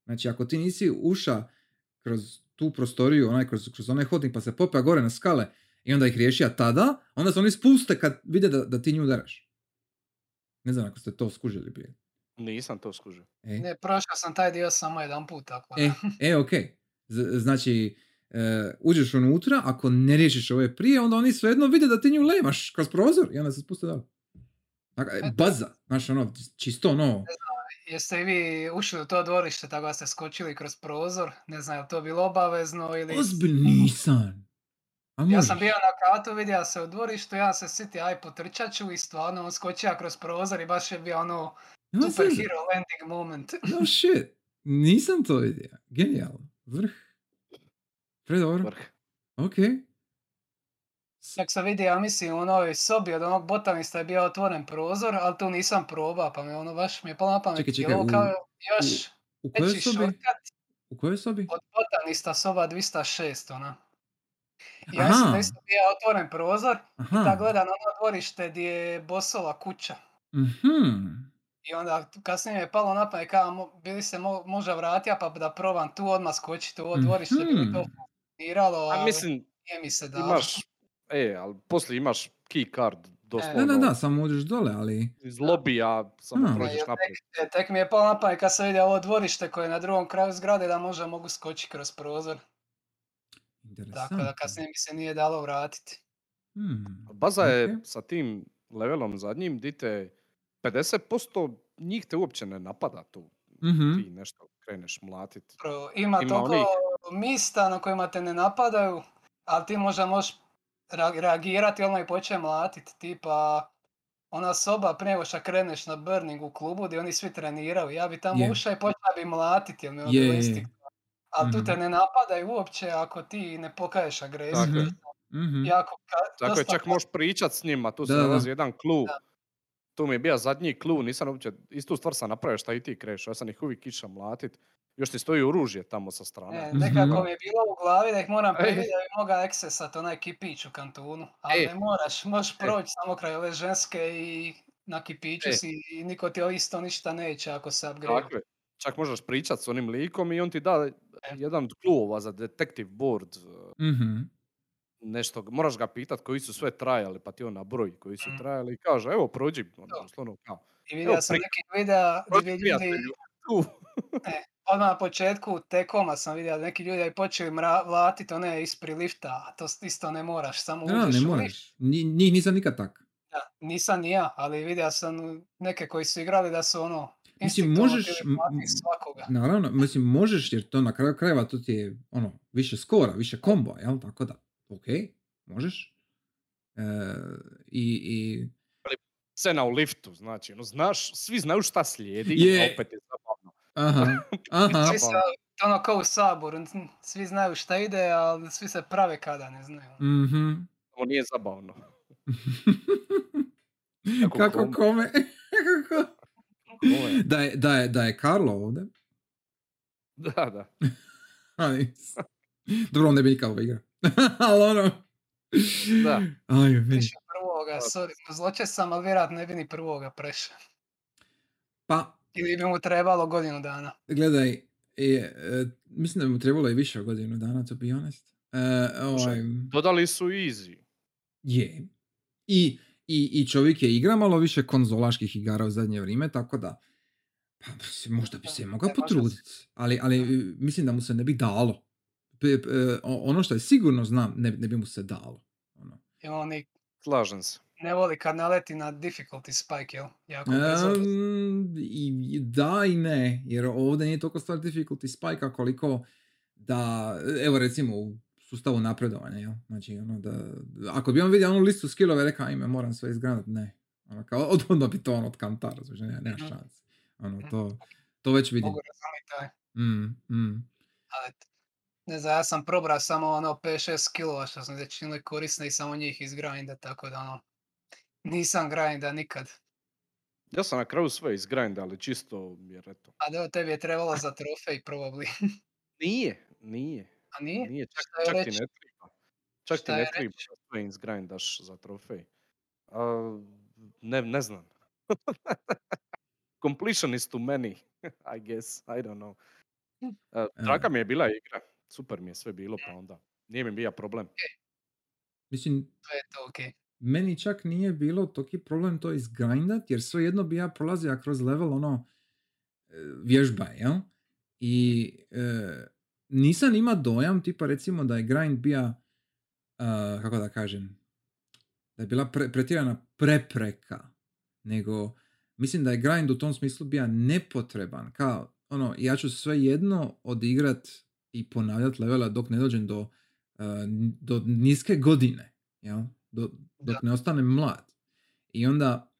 znači ako ti nisi uša kroz tu prostoriju, onaj, kroz, kroz onaj hodnik pa se popeo gore na skale i onda ih riješio tada, onda se oni spuste kad vide da, da ti nju udaraš. Ne znam ako ste to skužili prije. Nisam to skužio. E? Ne, prošao sam taj dio samo jedan put, tako E, da. e, ok. Z- znači, e, uđeš unutra, ako ne riješiš ove prije, onda oni svejedno vide da ti nju lemaš kroz prozor i onda se spuste dole. Dakle, Eto. baza, znaš ono, čisto ono, Jeste i vi ušli u to dvorište tako da ste skočili kroz prozor? Ne znam, je to bilo obavezno ili... ozbiljno nisam. Ja sam bio na katu, vidio se u dvorištu, ja se siti, aj potrčat ću i stvarno on skočio kroz prozor i baš je bio ono super hero landing moment. No shit. Nisam to vidio. Genijalno. Vrh. Predobro. Vrh. Ok. Tako sam vidio, ja mislim, u onoj sobi od onog botanista je bio otvoren prozor, ali tu nisam probao, pa me ono baš mi je palo na pamet. Čekaj, je čekaj, u- kao još U kojoj veći sobi? U kojoj sobi? od botanista soba 206, ona. Ja mislim da Aha. isto bio otvoren prozor, Aha. da gledam na ono dvorište gdje je Bosova kuća. Mhm. I onda kasnije mi je palo na pamet kao bili se mo, možda vratio pa da probam tu odmah skočiti u ovo dvorište, bi mi to A ali mislim, nije mi se dalo. imaš, e, ali poslije imaš key card, doslovno. Da, da, da, samo uđeš dole, ali... Iz lobija samo Hmm. prođeš naprijed. E, tek mi je palo na pamet kad sam vidio ovo dvorište koje je na drugom kraju zgrade da možda mogu skočiti kroz prozor. Tako da kasnije mi se nije dalo vratiti. Hmm. Baza je sa tim levelom zadnjim, di te 50% njih te uopće ne napada tu. Mhm. Ti nešto kreneš mlatit. Pro- Ima, Ima toliko onih- mista na kojima te ne napadaju, ali ti možda možeš ra- reagirati odmah i počne mlatiti. Tipa, ona soba prije nego što kreneš na burning u klubu gdje oni svi treniraju. Ja bi tamo Je. ušao i počeo bi mlatiti jer mi je je. Ali tu Mhm. te ne napadaju uopće ako ti ne pokaješ agresiju. Tako je. Mhm. Jako, ka- Tako je, čak možeš pričat s njima, tu se nalazi jedan klu. Da. Tu mi je bio zadnji klu, nisam uopće, istu stvar sam napravio šta i ti kreš, ja sam ih uvijek išao mlatit. Još ti stoji oružje tamo sa strane. E, Mhm. nekako mi je bilo u glavi da ih moram predvidjeti da bi mogao eksesat onaj kipić u kantunu. Ali E. ne moraš, možeš proći samo kraj ove ženske i na kipiću E. si i niko ti isto ništa neće ako se upgrade. Tako je. Čak možeš pričat s onim likom i on ti da jedan od kluvova za detective board, uh, Mhm. nešto, moraš ga pitat koji su sve trajali, pa ti on nabroji koji su Mm. trajali i kaže, evo prođi, on To. doslovno kao, I vidio Evo, sam neki videa gdje ljudi. Odmah na početku tekoma sam vidio da neki ljudi počeli mra- vlatiti one ispri lifta, a to isto ne moraš, samo Da, uđeš ne u lift. moraš. Njih nisam nikad tak. Da, nisam ni ja, ali vidio sam neke koji su igrali da su ono, Mislim, možeš... mlatiti svakoga. Naravno, mislim, možeš jer to na kraju krajeva to ti je ono, više skora, više kombo, jel? Tako da, ok, možeš. E, i, i, Scena u liftu, znači, ono, znaš, svi znaju šta slijedi, Je. opet je. Aha, aha. Svi se, to ono kao u saboru, svi znaju šta ide, ali svi se prave kada ne znaju. Mhm. Ovo nije zabavno. Kako Kako kome? Kako Da je, da, je, da je Karlo ovdje, Da, da. ali... Dobro, on ne bi nikad igra. ali ono... Da. Aj, vidi. Prvoga, sorry, zloče sam, ali vjerojatno ne bi ni prvoga prešao. Pa, Ili bi mu trebalo godinu dana. gledaj, e, e, mislim da bi mu trebalo i više od godinu dana, to be honest. E, ovaj, Dodali su easy. je. I, i, I čovjek je igra malo više konzolaških igara u zadnje vrijeme, tako da pa, mislim, možda bi se mogao potruditi. Ali, ali mislim da mu se ne bi dalo. E, ono što je sigurno znam, ne, ne bi mu se dalo. Ono. Slažem se. Ne voli kad naleti na difficulty spike, jel? Jako. Em, i, da i ne, jer ovdje nije toliko stvar difficulty spike koliko da, evo recimo u sustavu napredovanja, jel? Znači, ono da, ako bi on vidio onu listu skillova i rekao, ajme, moram sve izgradati, ne. Ono, kao, od, odmah bi to on od kantara, znači, nema, nema Mhm. šanse. Ono, Mhm. to, to već vidim. Mogu razumjeti. Mm, mm. Ali, eto, ne znam, ja sam probra samo ono 5-6 skillova što sam već činili korisne i samo njih izgrinda, tako da ono, nisam grinda nikad. Ja sam na kraju sve izgrinda, ali čisto jer eto. A da, tebi je trebalo za trofej probably. Nije, nije. A nije? Nije, čak, je čak ti ne treba. Čak ti ne je treba da sve izgrindaš za trofej. A, ne, ne znam. Completion is too many, I guess. I don't know. Uh, draga mi je bila igra. Super mi je sve bilo, pa onda. Nije mi bio problem. Mislim, To je to okej. Meni čak nije bilo toki problem to izgrindat, jer svejedno bi ja prolazio kroz level ono e, vježba, jel? I e, nisam ima dojam, tipa recimo da je grind bija, a, kako da kažem, da je bila pre, pretjerana prepreka, nego mislim da je grind u tom smislu bija nepotreban, kao ono, ja ću svejedno odigrat i ponavljat levela dok ne dođem do, n- do niske godine, jel? Do, dok ne ostanem mlad. I onda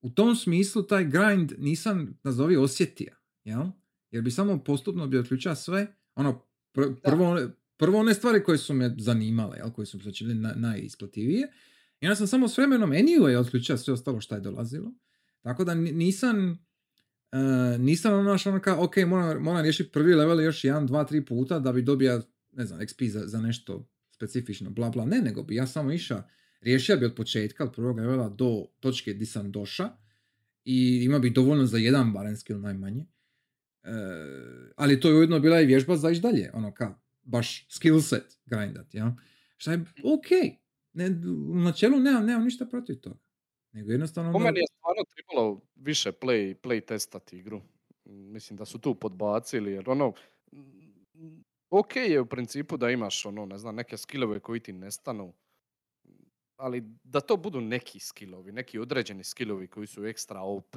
u tom smislu taj grind nisam nazovi osjetio, jel? Jer bi samo postupno bi otključao sve, ono, pr- prvo, one- prvo one stvari koje su me zanimale, jel? koje su mi se činile na, najisplativije. I onda sam samo s vremenom anyway otključao sve ostalo što je dolazilo. Tako da ni- nisam, e, nisam ono, ono kao, ok, moram, moram riješiti prvi level još jedan, dva, tri puta da bi dobija, ne znam, XP za, za nešto specifično, bla bla, ne, nego bi ja samo išao, riješio bi od početka, od prvog levela do točke di sam doša i ima bi dovoljno za jedan barem skill najmanje. E, ali to je ujedno bila i vježba za ići dalje, ono ka, baš skill set grindat, ja. Šta je ok, ne, u načelu nemam, nemam ništa protiv toga. Nego jednostavno... Po da- meni je stvarno trebalo više play, play testati igru. Mislim da su tu podbacili jer ono, ok je u principu da imaš ono, ne znam, neke skillove koji ti nestanu, ali da to budu neki skillovi, neki određeni skillovi koji su ekstra OP,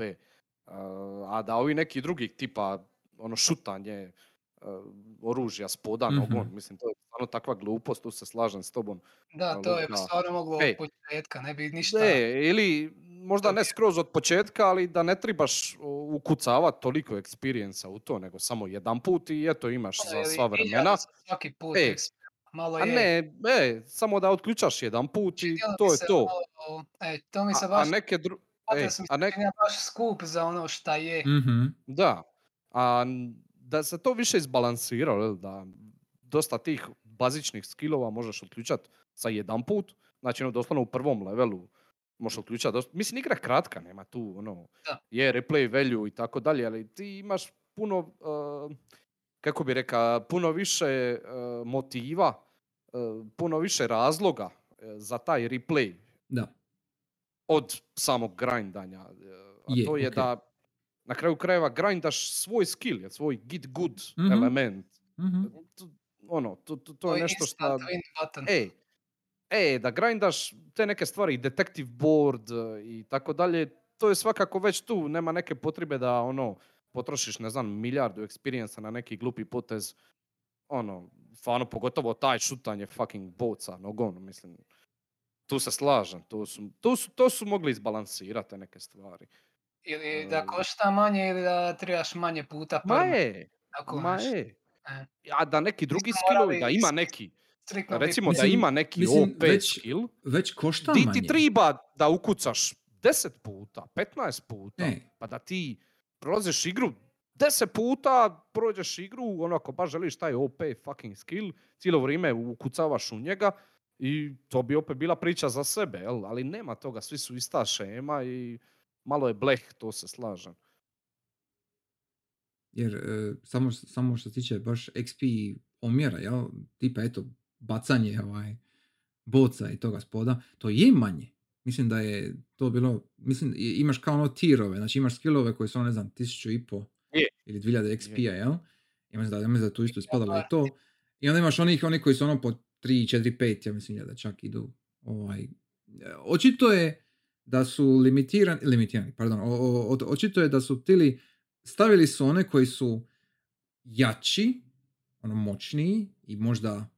a, a da ovi neki drugi tipa ono šutanje a, oružja spoda Mhm. nogon, mislim to je stvarno takva glupost, tu se slažem s tobom. Da, to je stvarno moglo Ej. od početka, ne bi ništa... Ne, ili možda ne skroz od početka, ali da ne trebaš ukucavati toliko eksperijensa u to, nego samo jedan put i eto imaš Ono, za sva vremena. Svaki put Ej, malo A je. ne, e, samo da otključaš jedan put i to je to. malo- e, to mi se A, a baš, neke dru... mi a nek- baš skup za ono šta je. Mhm. Da, a da se to više izbalansiralo, da dosta tih bazičnih skillova možeš otključati sa jedan put, znači ono doslovno u prvom levelu možeš otključati, dosta... mislim igra kratka, nema tu ono, Da. je replay value i tako dalje, ali ti imaš puno, uh, kako bi reka, puno više uh, motiva, uh, puno više razloga uh, za taj replay Da. od samog grindanja. uh, A Je, to je okej. da na kraju krajeva grindaš svoj skill, svoj get good Mhm. element. Mhm. To, ono, to, to, to je nešto što... Ej, ej, da grindaš te neke stvari, detective board e, i tako dalje, to je svakako već tu, nema neke potrebe da ono, potrošiš, ne znam, milijardu experience na neki glupi potez, ono, stvarno pogotovo taj šutanje fucking boca nogom, mislim, tu se slažem, to su, to su, to su mogli izbalansirati te neke stvari. Ili da Um, košta manje ili da trebaš manje puta Ma prvo. je, Tako, ma je. e. A da neki drugi skillovi, da ima neki, recimo da Mislim- ima neki mislim, OP već- skill, Već košta Di manje. ti triba da ukucaš 10 puta, 15 puta, Ej. pa da ti prolaziš igru 10 puta, prođeš igru, ono ako baš želiš taj OP fucking skill, cijelo vrijeme ukucavaš u njega i to bi opet bila priča za sebe, jel? ali nema toga, svi su ista šema i malo je bleh, to se slažem. Jer e, samo, samo što se tiče baš XP omjera, jel? Tipa eto, bacanje ovaj, boca i toga spoda, to je manje. Mislim da je to bilo, mislim, imaš kao ono tirove, znači imaš skillove koji su ono, ne znam, tisuću i po Je. ili 2000 XP-a, jel? I mislim da, ja mislim da tu isto ispadalo i to. I onda imaš onih, oni koji su ono po 3, 4, 5, ja mislim da čak idu. Ovaj. e, Očito je da su limitirani, limitirani, pardon, o, o- očito je da su tili, stavili su one koji su jači, ono moćniji i možda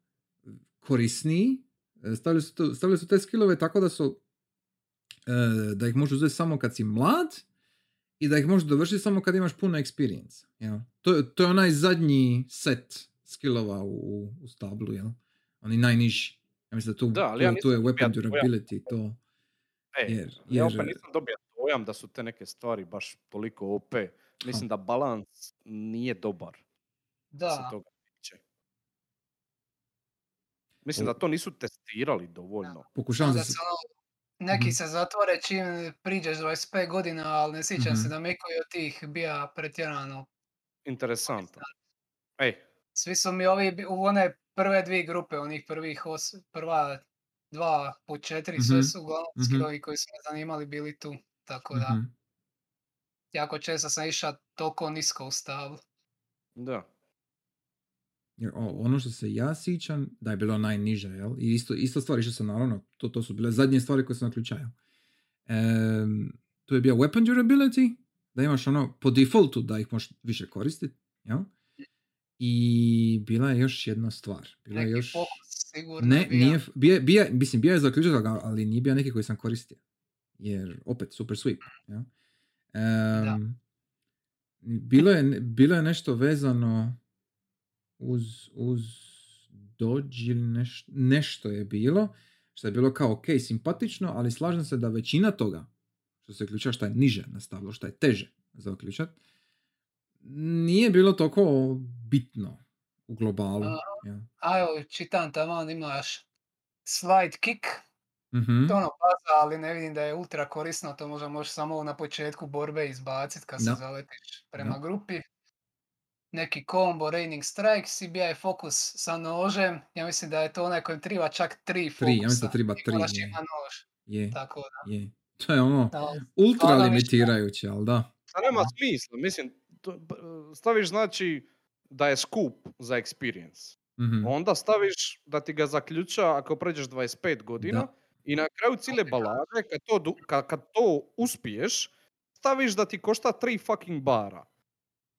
korisniji, e, stavili su, to- stavili su te skillove tako da su da ih možeš uzeti samo kad si mlad i da ih možeš dovršiti samo kad imaš puno experience. Jel? To, je- to je onaj zadnji set skillova u, u stablu, jel? Oni najniži. Ja mislim da tu, Da, ali ja tu je weapon durability, to... E, Jer- ja jer- opet nisam dobio dojam da su te neke stvari baš toliko OP. Mislim da balans nije dobar. što se Da, toga tiče. Mislim da to nisu testirali dovoljno. Pokušavam da se... neki Mhm. se zatvore čim priđeš 25 godina, ali ne sjećam se Mhm. da mi koji od tih bija pretjerano. Interesantno. Ej, Svi su mi ovi u one prve dvije grupe, onih prvih os, prva dva po četiri, sve Mhm, su uglavnom mhm. skillovi koji su me zanimali bili tu. Tako da, jako često sam išao toliko nisko u stavu. da. Jer ono što se ja sjećam, da je bilo najniže, jel? I isto, isto stvari što sam naravno, to, to su bile zadnje stvari koje sam naključaju. Um, tu je bio weapon durability, da imaš ono po defaultu da ih možeš više koristiti, jel? I bila je još jedna stvar. Bila je Neki još... fokus sigurno Ne, bio. nije, bija, bija, mislim, bio je zaključak, ali nije bio neki koji sam koristio. Jer, opet, super sweep. Ja? Em, bilo, je, bilo je nešto vezano uz, uz Dodge ili neš, nešto je bilo, što je bilo kao ok, simpatično, ali slažem se da većina toga što se uključa što je niže nastavilo, što je teže za uključat, nije bilo toliko bitno u globalu. A, ja. A evo, čitam taman, imaš slide kick, Mhm. to ono baza, ali ne vidim da je ultra korisno, to možda možeš samo na početku borbe izbacit kad se zaletiš prema Da. grupi. Neki combo, raining strike, CBI fokus sa nožem, ja mislim da je to onaj kojem triba čak tri fokusa. Tri, ja mislim da treba i tri, ima nož, Je, tako da. je. To je ono da, ultra limitirajuće, ali da. To nema smisla, mislim, to- staviš znači da je skup za experience. Mhm. Onda staviš da ti ga zaključa ako pređeš 25 godina Da. i na kraju cijele balade, kad to, du- ka- kad to uspiješ, staviš da ti košta 3 fucking bara.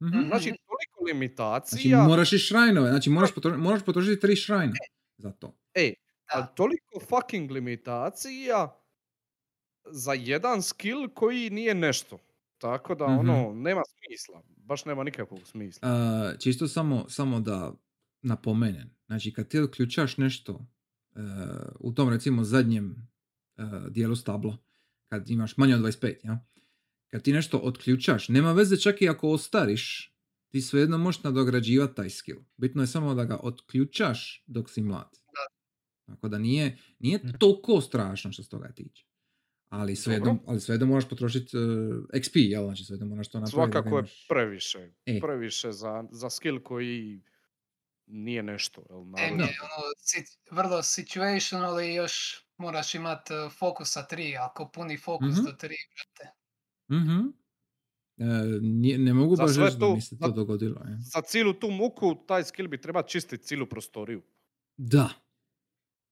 Mhm. Znači, Mhm. toliko Znači limitacija, moraš i šrajnove, znači moraš, potro- moraš potrošiti tri šrajna za to. ej, a toliko fucking limitacija za jedan skill koji nije nešto. Tako da, Mhm. ono, nema smisla. Baš nema nikakvog smisla. A, čisto samo, samo da napomenem. Znači, kad ti otključaš nešto e, u tom recimo zadnjem e, dijelu stabla, kad imaš manje od 25, ja? kad ti nešto otključaš, nema veze čak i ako ostariš, ti svejedno možeš nadograđivati taj skill. Bitno je samo da ga otključaš dok si mlad. Tako da nije, nije Mhm. toliko strašno što se toga tiče. Ali svejedno, ali svejedno moraš potrošiti e, XP, jel? Znači svejedno moraš to napraviti. Svakako je previše. E. Previše za, za skill koji nije nešto. Jel, naravno. je ono, sit- vrlo situational i još moraš imat uh, fokusa 3, ako puni fokus Mhm. do 3, brate. Mhm. E, nije- ne mogu baš reći da mi se to dogodilo. Je. Za cijelu tu muku, taj skill bi treba čistiti cijelu prostoriju. Da.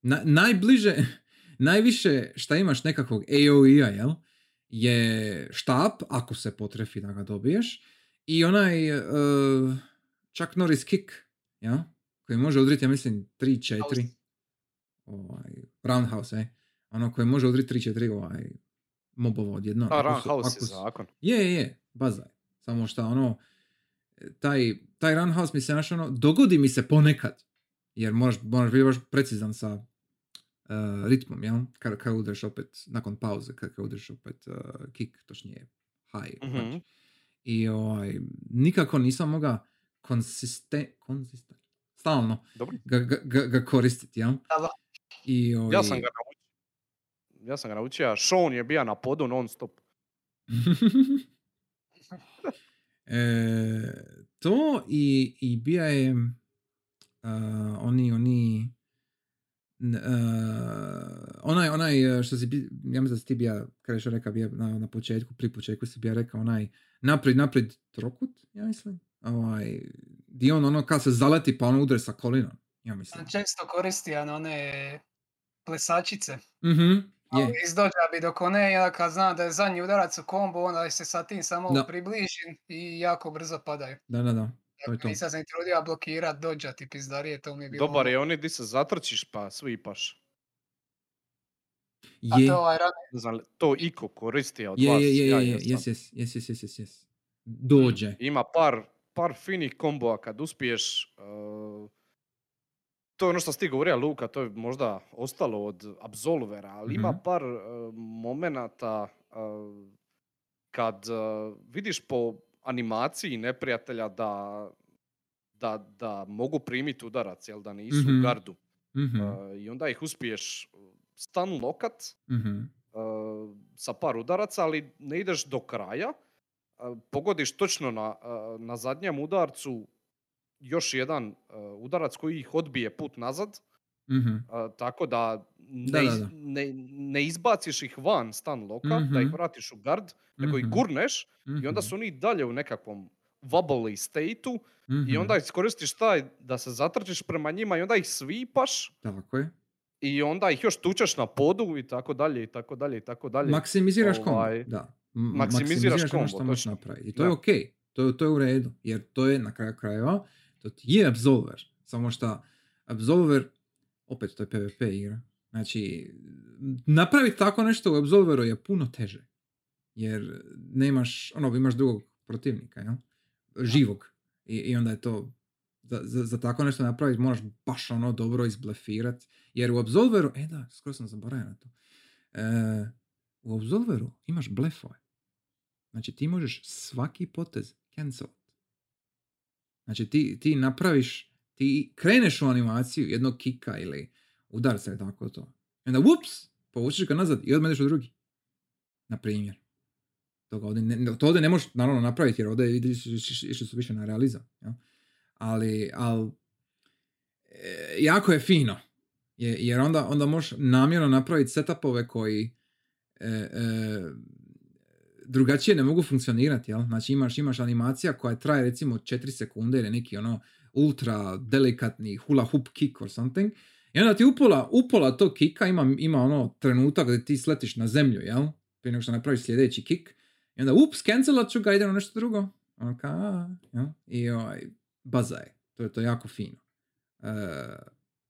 Na, najbliže, najviše šta imaš nekakvog AOE-a, jel? Je štap, ako se potrefi da ga dobiješ, i onaj e, Chuck Norris kick, ja? koji može udriti, ja mislim, 3-4 House. ovaj, roundhouse, e? ono koji može udriti 3-4 ovaj, mobova odjedno. A ako su- Roundhouse je zakon. Je, je, je, baza je. Samo što ono, taj, taj runhouse mi se znaš ono, dogodi mi se ponekad. Jer moraš, moraš biti baš precizan sa uh, ritmom, jel? Kad, kad udreš opet, nakon pauze, kad, kad udreš opet uh, kick, točnije high. Mhm. punch. I ovaj, nikako nisam mogao konsiste, konsistent, stalno ga, ga, ga, ga koristiti, jel? Da, I, ovaj, Ja sam ga naučio. Ja sam ga naučio, a Sean je bio na podu non stop. e, to i, i bija je uh, oni, oni uh, onaj, onaj uh, što si, ja mislim da si ti bija, kada što rekao, bija na, na početku, pri početku si bija rekao onaj naprijed, naprijed trokut, ja mislim. Ovaj, di on ono kad se zaleti pa ono udre sa kolinom, ja mislim. On često koristi ano, one plesačice. Mhm, je. Ali izdođa bi dok one, ja kad zna da je zadnji udarac u kombu, onda se sa tim samo Da. približi i jako brzo padaju. Da, da, da. To je to. nisam se trudio blokirat dođa ti pizdarije, to mi je bilo... Dobar ono- je oni di se zatrčiš pa svipaš. A Je, to ovaj rane, znam, to Iko koristi a od je, vas. je, je, ja je, je, jes, jes, jes, jes, jes, jes, jes. Dođe. Ima par, par finih komboa kad uspiješ. uh, to je ono što ti govorio, Luka, to je možda ostalo od Absolvera, ali ima Mhm. par uh, momenata uh, kad uh, vidiš po animaciji neprijatelja da, da, da mogu primiti udarac, jel da nisu Mhm. u gardu. Mhm, Uh, I onda ih uspiješ stun lokat, mhm. uh, sa par udaraca, ali ne ideš do kraja. Uh, pogodiš točno na, uh, na zadnjem udarcu još jedan uh, udarac koji ih odbije put nazad, Mhm. uh, tako da ne, Da, da, da. ne, ne izbaciš ih van stan loka, da ih Mhm. vratiš u gard, nego ih Mhm. gurneš i onda Mhm. su oni i dalje u nekakvom wobbly stateu i Mhm. onda iskoristiš taj da se zatrčiš prema njima i onda ih svipaš Tako je. i onda ih još tučeš na podu i tako dalje i tako dalje i tako dalje. Maksimiziraš kombo, Ovaj, da. M- maksimiziraš ono kombo, što možeš točno. napraviti. I to je Da. ok. To, je- to je u redu. Jer to je na kraju krajeva, to ti je Absolver. Samo što Absolver, opet to je PvP igra. Znači, napraviti tako nešto u Absolveru je puno teže. Jer nemaš, ono, imaš drugog protivnika, jel? Živog. I, I onda je to, za, za, za tako nešto napraviti moraš baš ono dobro izblefirat. Jer u Absolveru, e da, skoro sam zaboravio na to. E, u Absolveru imaš blefove. Znači ti možeš svaki potez cancel. Znači ti, ti napraviš, ti kreneš u animaciju jednog kika ili udar se tako to. I onda ups, povučeš ga nazad i odmah u drugi. Na primjer. Toga ovdje ne, to ovdje ne možeš naravno napraviti jer ovdje išli su više na realizam. Jel? Ali, ali e, jako je fino. Je- jer onda, onda možeš namjerno napraviti setupove koji e, e, drugačije ne mogu funkcionirati, jel? Znači imaš, imaš animacija koja traje recimo 4 sekunde ili neki ono ultra delikatni hula hoop kick or something. I onda ti upola, upola tog kika ima, ima ono trenutak gdje ti sletiš na zemlju, jel? Prije nego što napraviš sljedeći kik. I onda ups, cancelat ću ga, idem na nešto drugo. Ono ka, jel? I ovaj, baza je. To je to jako fino. E,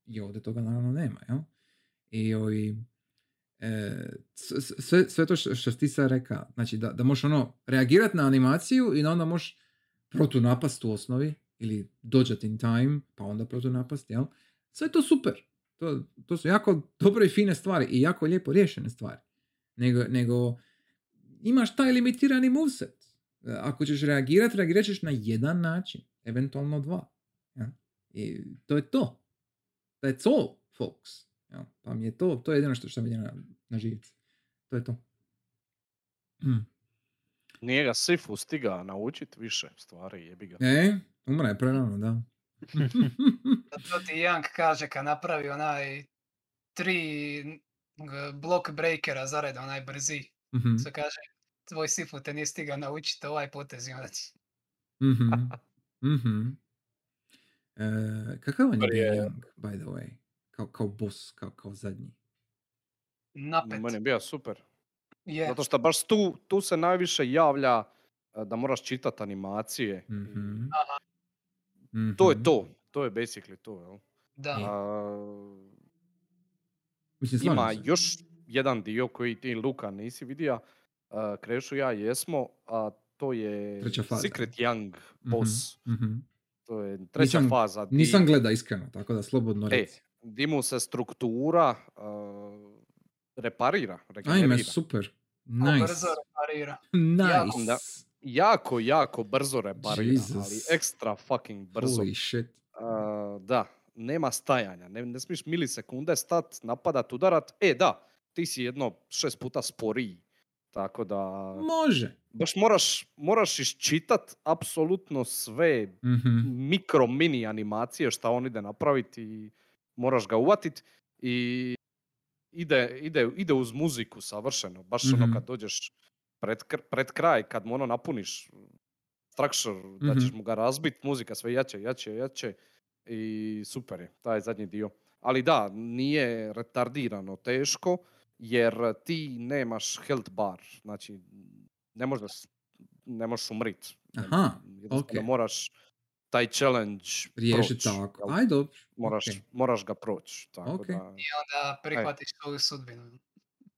I ovdje toga naravno nema, jel? I ovaj, e, sve, sve to što, ti sad reka, znači da, da možeš ono reagirati na animaciju i da onda možeš protunapast u osnovi ili dođat in time, pa onda protunapast, jel? Sve to super. To, to su jako dobre i fine stvari i jako lijepo riješene stvari. Nego, nego imaš taj limitirani moveset. E, Ako ćeš reagirati, reagirat ćeš na jedan način, eventualno dva. jel? I to je to. That's all, folks. Jel? Pa mi je to, to je jedino što, što mi ide na, na živce. To je to. Hmm. Nije ga Sifu stiga naučit više stvari, jebi ga. E, umre je prerano, da. To ti Young kaže kad napravi onaj tri block breakera zaredom, onaj brzi. Mhm, Se kaže, tvoj Sifu te nije stigao naučiti ovaj potez i onda ti... mhm, mhm. E, kakav on je Young, by the way? Kao, kao boss, kao, kao zadnji. Napet. Meni je bio super. Je, Zato što baš tu, tu se najviše javlja e, da moraš čitati animacije. i Mhm. Aha. To je to. To je basically to. Jel? da. A, Mislim, ima se. još jedan dio koji ti Luka nisi vidio. a, Krešu i ja jesmo, a to je. Secret Young Mhm, boss. mhm. To je treća Nisam- faza. di- Nisam gleda iskreno, tako da slobodno E, reci. Di mu se struktura a, reparira, Ajme, regenerira. super. Ko Nice. brzo reparira. Nice. Da. Jako, jako brzo reparira, Jesus. ali ekstra fucking brzo. Holy shit. A, da, nema stajanja, ne, ne smiješ milisekunde stat, napadat, udarat. E, da, ti si jedno šest puta sporiji. Tako da, Može. baš moraš, moraš iščitat apsolutno sve Mhm. mikro mini animacije šta on ide napraviti i moraš ga uvatit i ide, ide, ide uz muziku savršeno. Baš Mhm. ono kad dođeš pred, pred kraj, kad mu ono napuniš structure, da ćeš Mhm. mu ga razbit, muzika sve jače, jače, jače i super je, taj zadnji dio. Ali da, nije retardirano teško, jer ti nemaš health bar, znači ne možeš, ne možeš umrit. Aha, jednostavno ok. moraš taj challenge Riješit proć, tako. jel? Aj, dobro. Moraš, ok. moraš ga proći. Tako Ok. da, Onda prihvatiš svoju sudbinu.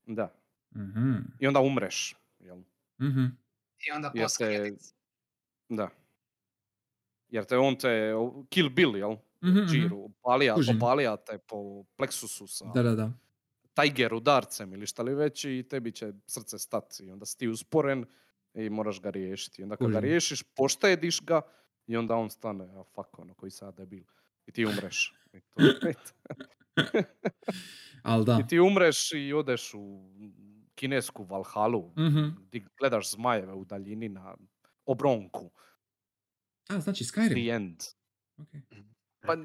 da. Mhm, I onda umreš. Jel? mhm. I onda Jer post te- credits. Da. Jer te on te, Kill Bill, jel? Mhm, mhm. Džiru, opalija, opalija te po pleksusu sa Da, da, da. Tiger udarcem ili šta li već i tebi će srce stati. I onda si ti usporen i moraš ga riješiti. I onda kad ga riješiš, poštediš ga i onda on stane, a fuck ono, koji sad debil. I ti umreš. I, to je. Al da. I ti umreš i odeš u kinesku Valhalu, Mhm. gdje gledaš zmajeve u daljini na obronku. A, znači Skyrim. The end. Ok. Pa,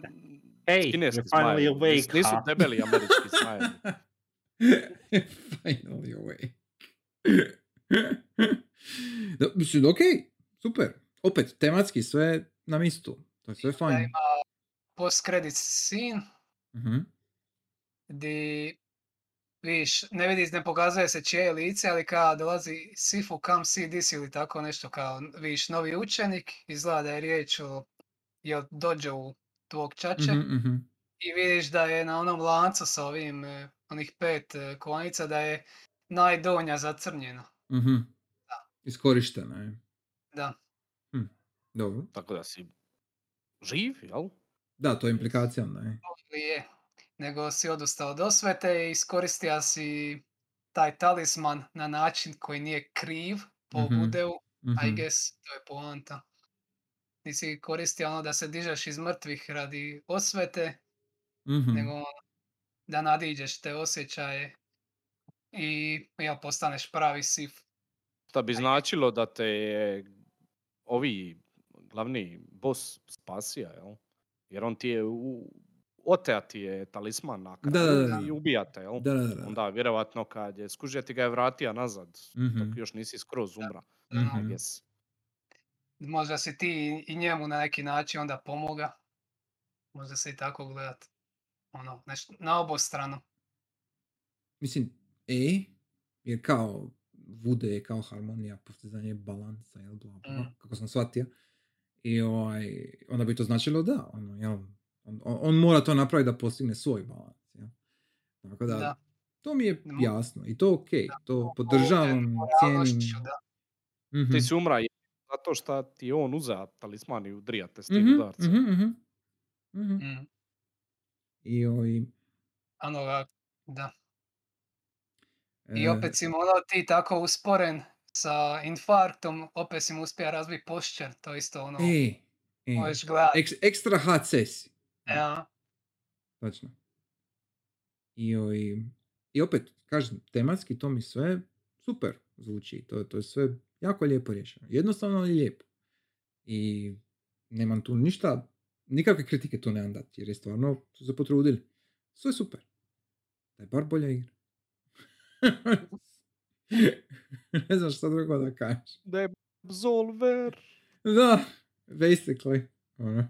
Hey, kineski finally awake, nis- Nisu debeli američki zmajevi. Finally awake. da, mislim, ok, super. Opet, tematski sve na mistu. To je sve fajn. ima post credits scene Mhm. di vidiš, ne vidiš, ne pokazuje se čije je lice, ali kao dolazi Sifu come see this ili tako nešto kao vidiš novi učenik, izgleda da je riječ o je od dođu tvog čače mhm. i vidiš da je na onom lancu sa ovim, e, onih pet e, kovanica, da je najdonja zacrnjena. Mhm. Iskorištena je. Da. Dobro. Tako da si živ, jel? Da, to je implikacija, onda je. Nego si odustao od osvete i iskoristio si taj talisman na način koji nije kriv po Mhm, Budeu, I Mhm. guess, to je poanta. Nisi koristio ono da se dižeš iz mrtvih radi osvete, Mhm. nego da nadiđeš te osjećaje i ja postaneš pravi sif. Šta bi značilo da te je ovi glavni boss spasija, jel? Jer on ti je u... Otea ti je talisman na Da, da, da. i ubijate, jel? Da, da, da. Onda vjerovatno kad je skužio ti ga je vratio nazad, Mhm. dok još nisi skroz umra. Mhm. I guess. Možda si ti i njemu na neki način onda pomoga. Možda se i tako gledat. Ono, nešto, na obostrano. Mislim, E, jer kao Vude je kao harmonija, postizanje balansa, jel, bla, bla, Mm. kako sam shvatio. I ovaj, onda bi to značilo da, ono, jel, on, on, on mora to napraviti da postigne svoj balans, jel. Tako da, Da. to mi je jasno i to ok, to podržavam, cijenim. Mhm. Ti si umra je- zato što ti je on uzeo talisman i udrijate s tim Mhm, udarcem. mhm, mhm, mhm. Mm. I ovaj, ga- da. I e, opet si ono ti tako usporen sa infarktom, opet si mu uspio razbiti pošćer, to isto ono, e, e, možeš gledat. eks- ekstra HC si. Ja, Točno. I, ovaj, I opet, kažem, tematski to mi sve super zvuči. To, to je sve jako lijepo riješeno. Jednostavno ali lijepo. I nemam tu ništa, nikakve kritike tu nemam dati, jer je stvarno su se potrudili. Sve super. Da je bar bolja igra. ne znam šta drugo da kažeš. Da je Absolver. Da, basically. Ono.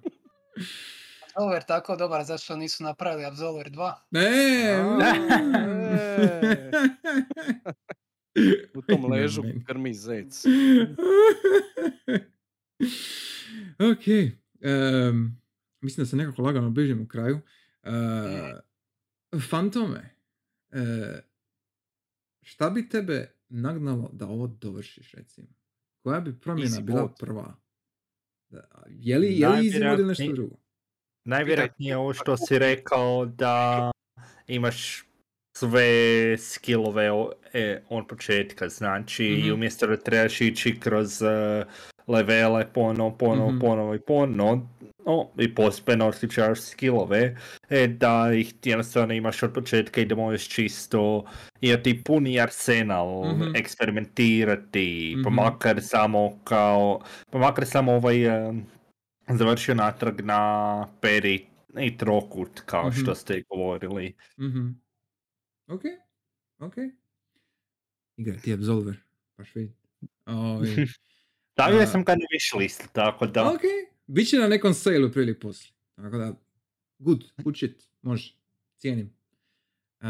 Absolver tako dobar, zašto nisu napravili Absolver 2? Ne, U tom ležu grmi zec. ok. em, mislim da se nekako lagano bližimo kraju. Uh, fantome, e, šta bi tebe nagnalo da ovo dovršiš, recimo? Koja bi promjena Easy bila mode. prva? Da, je li, je li easy ili nešto drugo? Najvjerojatnije ovo što si rekao da imaš sve skillove o- e, od početka, znači Mhm. umjesto da trebaš ići kroz e, levele ponovo, ponovo, Mhm. ponovo i ponovo, o, i postepeno otkričavaš skillove, e, da ih ti jednostavno imaš od početka i da možeš čisto imati puni arsenal, Mhm. eksperimentirati, pa Mhm. makar samo kao, pa makar samo ovaj e, završio natrag na peri i trokut, kao Mhm. što ste govorili. Mhm. Ok, ok. Igra ti Absolver, baš vidi. Stavio sam ga na wish list, tako da... Ok, bit će na nekom sale prije poslije. Tako da, good, good shit, može, cijenim. Uh,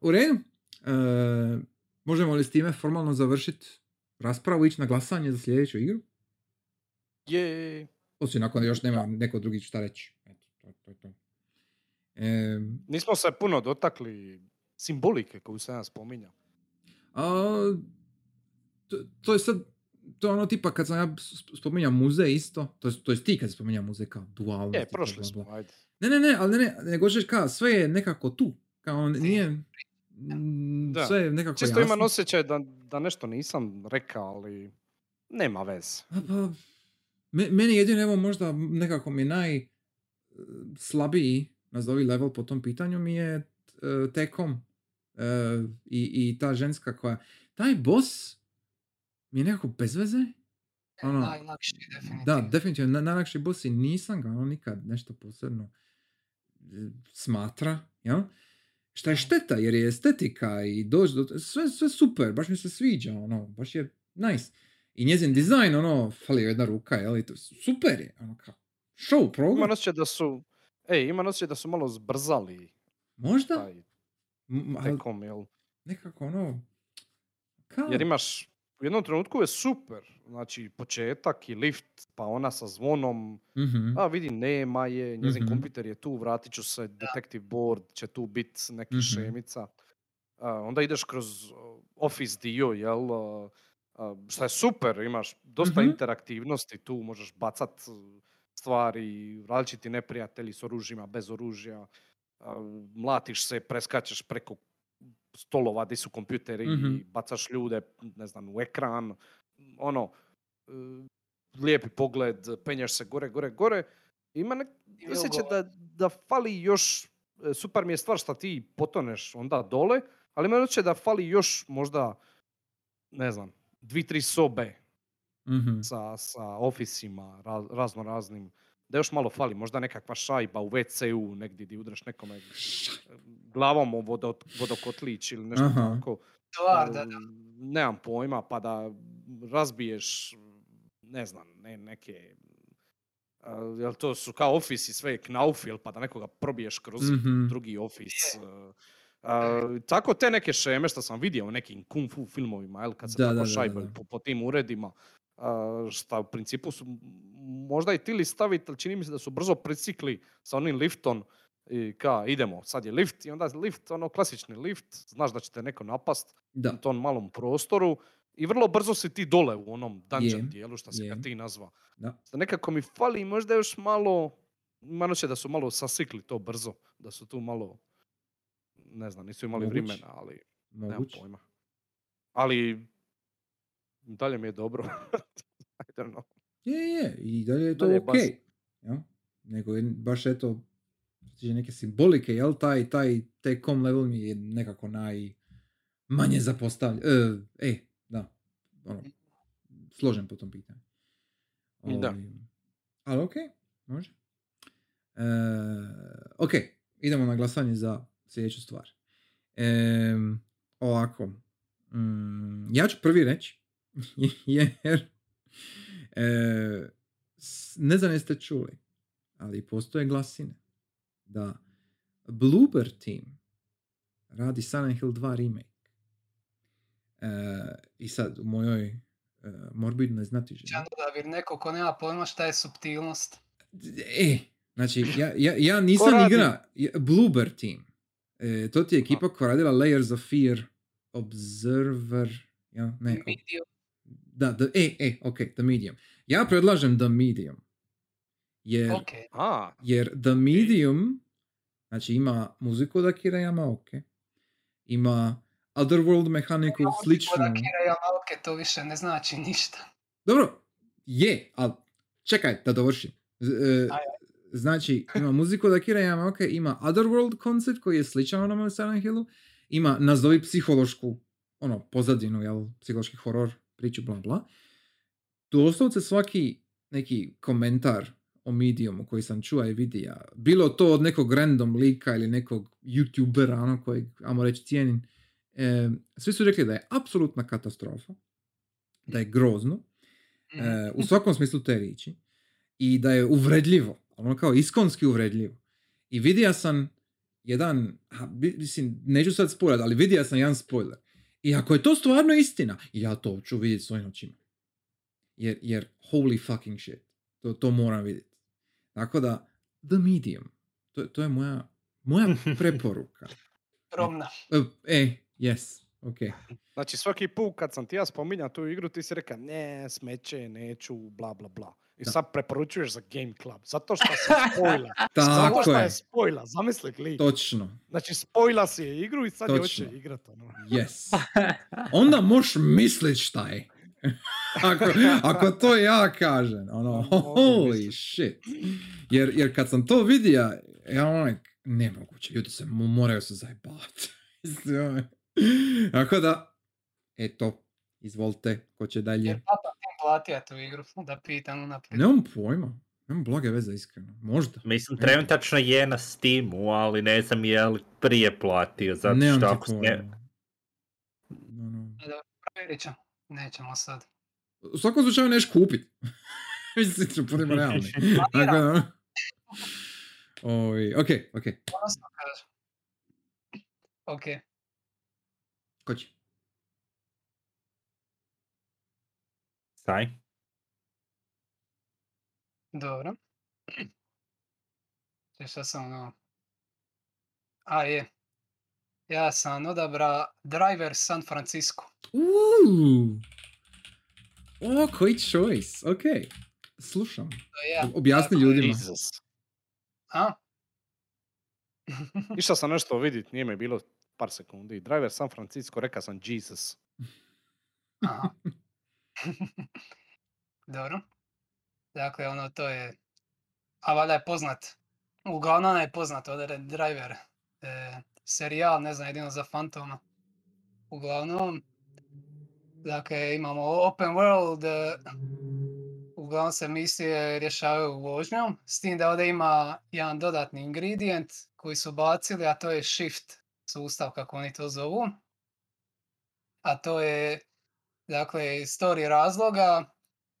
u redu, uh, možemo li s time formalno završiti raspravu, ići na glasanje za sljedeću igru? Je. Osim nakon još nema neko drugi šta reći. Eto, to, to, to. Em, Nismo se puno dotakli simbolike koju sam ja spominjao. A, to, to je sad, to je ono tipa kad sam ja sp- spominjao muzej isto, to to je ti kad spominjao muzej kao dualnost. i Je, prošli smo, ajde. Ne, ne, ne, ali ne, ne, nego žeš kao, sve je nekako tu. Kao nije, mm, Da. sve je nekako Čisto jasno. imam osjećaj da, da nešto nisam rekao, ali nema veze. A pa, me- meni jedino evo možda nekako mi je naj e, slabiji nazovi level po tom pitanju mi je e, tekom e, i, i ta ženska koja taj boss mi je nekako bez veze Ono, Najlakši, definitivno. Da, definitivno, na- najlakši boss i nisam ga ono nikad nešto posebno e, smatra, jel? Šta je šteta, jer je estetika i doći do... Sve, sve super, baš mi se sviđa, ono, baš je nice. I njezin dizajn, ono, fali jedna ruka, jel? I to, super je, ono, kao, show program. Imam osjećaj da su, ej, imam osjećaj da su malo zbrzali Možda, taj tekom, jel? nekako, ono, kao... Jer imaš, u jednom trenutku je super, znači početak i lift, pa ona sa zvonom, Mhm, a vidi nema je, njezin Mhm. kompjuter je tu, vratit ću se, detective board će tu bit neki Mhm. šemica. A, onda ideš kroz office dio, jel, uh, šta je super, imaš dosta Mhm. interaktivnosti tu, možeš bacat stvari, različiti neprijatelji s oružjima, bez oružja, a, mlatiš se, preskačeš preko stolova gdje su kompjuteri Mhm. i bacaš ljude, ne znam, u ekran, ono, uh, lijepi pogled, penješ se gore, gore, gore. Ima nek osjećaj da, da fali još e, super mi je stvar što ti potoneš onda dole, ali osjećaj da fali još možda, ne znam, dvi, tri sobe Mhm. sa, sa ofisima raz- razno raznim, da još malo fali, možda nekakva šajba u WC-u negdje gdje udraš nekome glavom u vodo, vodokotlić ili nešto Aha. tako. Stvar, da, da. Nemam pojma, pa da razbiješ, ne znam, ne, neke, uh, jel to su kao ofisi sve knauf, jel pa da nekoga probiješ kroz Mhm. drugi ofis. uh, uh, tako te neke šeme što sam vidio u nekim kung fu filmovima, jel, kad se Da, tako da, da, šajbaju da. po, po tim uredima, šta u principu su možda i tili staviti, ali čini mi se da su brzo precikli sa onim liftom i ka idemo, sad je lift i onda lift, ono klasični lift, znaš da će te neko napast Da. u tom malom prostoru i vrlo brzo si ti dole u onom dungeon Je, dijelu što si ga ti nazva. Da. Nekako mi fali možda još malo, imam osjećaj da su malo sasikli to brzo, da su tu malo, ne znam, nisu imali Moguće. vremena, ali nemam Moguće. pojma. Ali dalje mi je dobro. I don't know. Je, je, i dalje je to Dalje je ok. baz. jel? Nego je baš eto, tiče neke simbolike, jel, taj, taj T-com level mi je nekako naj manje zapostavljen. E, e, da, ono, složen po tom pitanju. Da. Ovaj, Ali ok, može. E, ok, idemo na glasanje za sljedeću stvar. Em, ovako, mm, ja ću prvi reći, jer e, ne znam jeste čuli, ali postoje glasine da Bloober Team radi Silent Hill 2 remake. E, I sad, u mojoj e, morbidnoj znatiženi. Će odabir neko ko nema pojma šta je subtilnost. E, znači, ja, ja, ja nisam igra Bloober Team. E, to ti je ekipa koja radila Layers of Fear, Observer, ja, ne, Medium. Da, the, e, e, ok, The Medium. Ja predlažem The Medium. Jer, Ok, A, jer The Medium, znači ima muziku od Akira Yamaoke, ima Otherworld mehaniku sličnu. Kod Akira Yamaoke to više ne znači ništa. Dobro, je, ali čekaj da dovršim. E, znači, ima muziku od Akira Yamaoke, ima Otherworld koncept koji je sličan onome u Silent Hillu, ima nazovi psihološku ono, pozadinu, jel, psihološki horor, priču, bla bla. Doslovce svaki neki komentar o Mediumu koji sam čuo i vidio, bilo to od nekog random lika ili nekog youtubera, ono kojeg, ajmo reći, cijenim, e, svi su rekli da je apsolutna katastrofa, da je grozno, Mhm. e, u svakom smislu te riječi, i da je uvredljivo, ono kao iskonski uvredljivo. I vidio sam jedan, a, bi- mislim, neću sad spoiler, ali vidio sam jedan spoiler. I ako je to stvarno istina, ja to ću vidjeti svojim očima. Jer, jer holy fucking shit. To, to moram vidjeti. Tako da, The Medium. To, to je moja, moja preporuka. Romna. E, e, yes, ok. znači svaki put kad sam ti ja spominjao tu igru, ti si rekao ne, smeće, neću, bla bla bla. I Da. sad preporučuješ za Game Club. Zato što se spojla. Zato Tako što je. je spojla, zamisli klik. Točno. Znači spojla si je igru i sad je hoće Točno. igrat. Ono. Yes. Onda možeš mislit šta je. ako, ako to ja kažem, ono, holy shit. Jer, jer kad sam to vidio, ja onak, nemoguće, ljudi se mo- moraju se zajebavati. Tako da, eto, izvolite, ko će dalje. tim platio tu igru, da pitam unaprijed. Nemam pojma, nemam blage veze, iskreno. Možda. Mislim, Ne. trenutačno je na Steamu, ali ne znam je li prije platio, zato Nemam što ako ne... Ono. Provjerit ćemo. Nećemo sad. U svakom slučaju neš kupit. Mislim, ću budemo realni. Tako da, Oj, ok, ok. Ok. Ko će? Saj? Dobro. Če šta sam ono... A je. Ja sam odabra Driver San Francisco. Uuu. O, koji choice. Ok. Slušam. Ja. Objasni Tako je. ljudima. Jesus. A? Išao sam nešto vidjeti, nije mi bilo par sekundi. Driver San Francisco, rekao sam Jesus. Aha. Dobro. Dakle, ono, to je... A valjda je poznat uglavnom onaj poznat od Driver e, serijal, ne znam, jedino za Fantoma. Uglavnom, dakle, imamo open world, e, uglavnom se misije rješavaju vožnjom, s tim da ovdje ima jedan dodatni ingredient koji su bacili, a to je shift sustav, kako oni to zovu. A to je, dakle, iz story razloga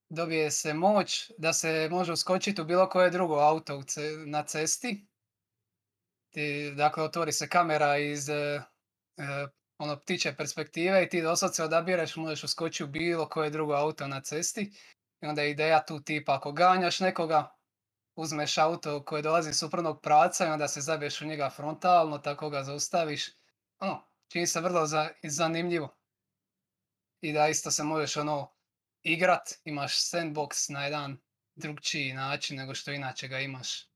dobije se moć da se može uskočiti u bilo koje drugo auto na cesti. Ti, dakle, otvori se kamera iz e, e, ono ptiče perspektive i ti doslovce odabireš, možeš uskočiti u bilo koje drugo auto na cesti. I onda je ideja tu tipa ako ganjaš nekoga, uzmeš auto koji dolazi iz suprotnog pravca i onda se zabiješ u njega frontalno, tako ga zaustaviš. Ono, čini se vrlo za, zanimljivo. I da isto se možeš ono igrat, imaš sandbox na jedan drugčiji način nego što inače ga imaš.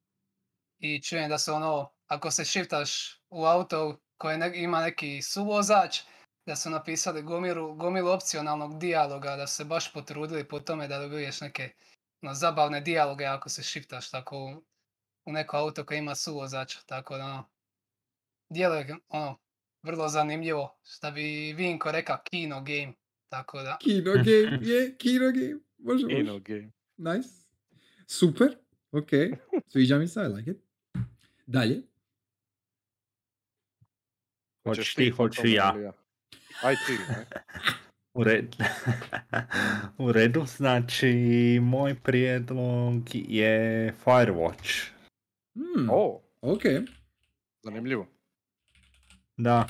I čujem da se ono, ako se shiftaš u auto koje ne- ima neki suvozač, da su napisali gomilu, gomilu opcionalnog dijaloga, da se baš potrudili po tome da dobiješ neke no, zabavne dijaloge ako se shiftaš tako u, u neko auto koje ima suvozač, tako da ono, djeluje ono, vrlo zanimljivo, šta bi Vinko rekao, kino game, tako da, Kino game, je, kino game. Može, može. Game. Nice. Super. Ok. Sviđa mi se, I like it. Dalje. Hoćeš ti, hoću ja. Aj ti? U redu. U redu, znači moj prijedlog je Firewatch. Hmm, O, ok. zanimljivo. Da,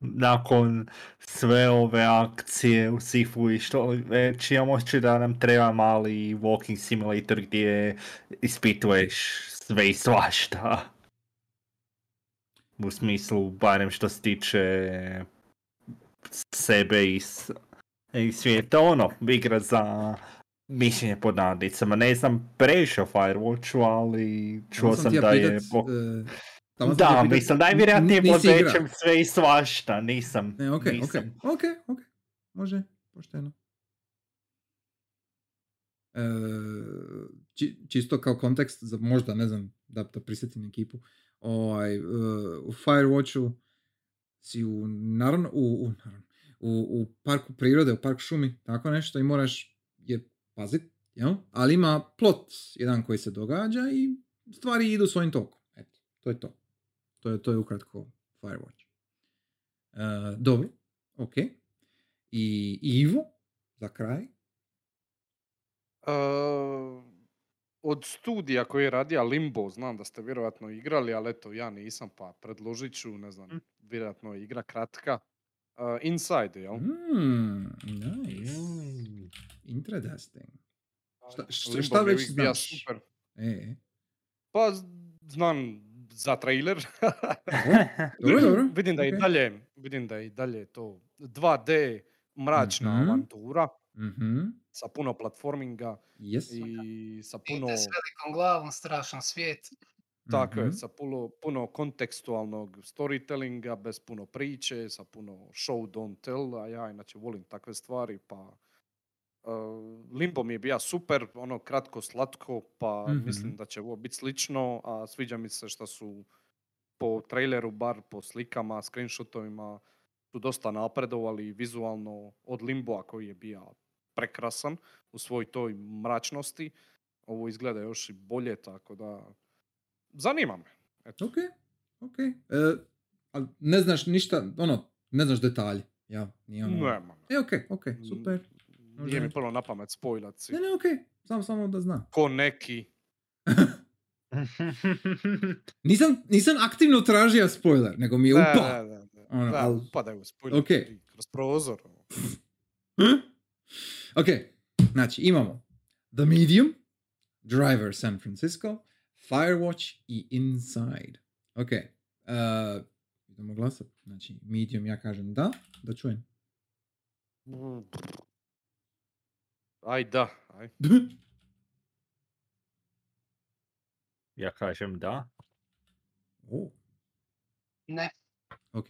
nakon sve ove akcije u Sifu i što već imam osjećaj da nam treba mali walking simulator gdje ispituješ sve i svašta. U smislu, barem što se tiče sebe i, svijeta, ono, igra za mišljenje pod nadnicama. Ne znam previše o Firewatchu, ali čuo sam da je... pitat, e, tamo sam Da, pitat- mislim, najvjerojatnije podvećem sve i svašta, nisam. Ne, ok, ok, nisam. ok, ok. Može, pošteno. E, či- čisto kao kontekst, za možda, ne znam, da, da prisjetim ekipu. Ovaj, e, u Firewatchu si u, naravno, u, u, naravno, u, u parku prirode, u park šumi, tako nešto i moraš je pazit, jel? Ali ima plot jedan koji se događa i stvari idu svojim tokom. Eto, to je to. To je, to je ukratko Firewatch. E, dobro, ok. I Ivo, za kraj. E, od studija koji je radio Limbo, znam da ste vjerojatno igrali, ali eto, ja nisam, pa predložit ću, ne znam, Mm. vjerojatno je igra kratka. E, Inside, jel? Mm, nice. Interesting. Šta, šta, šta već znaš? super. E, Pa znam za trailer. dobro, dobro. vidim da je ok. i dalje, vidim da je i dalje to 2D mračna Mhm. avantura Mhm, sa puno platforminga Yes. i sa puno s velikom glavom, strašan svijet. Tako je, Mhm. sa puno, puno kontekstualnog storytellinga, bez puno priče, sa puno show don't tell, a ja inače volim takve stvari, pa uh, Limbo mi je bio super, ono kratko, slatko, pa Mhm. mislim da će ovo biti slično, a sviđa mi se što su po traileru, bar po slikama, screenshotovima, su dosta napredovali vizualno od Limboa koji je bio prekrasan u svoj toj mračnosti. Ovo izgleda još i bolje, tako da zanima me. Eto. Ok, ok. E, ali ne znaš ništa, ono, ne znaš detalje. Ja, nije ono... Nema. E, ok, ok, super. Nije mi prvo na pamet spojlat si. Ne, ne, ok, samo, samo da znam. Ko neki. Nisam, nisam aktivno tražio spoiler, nego mi je upao. da, da, da. Ono, Da, al- upadaju spojler ok. kroz prozor. ono. ok, znači imamo The Medium, Driver San Francisco, Firewatch i Inside. Ok, uh, idemo glasat. Znači, Medium ja kažem da, da čujem. Aj da, aj. ja kažem da. o, Ne, ok.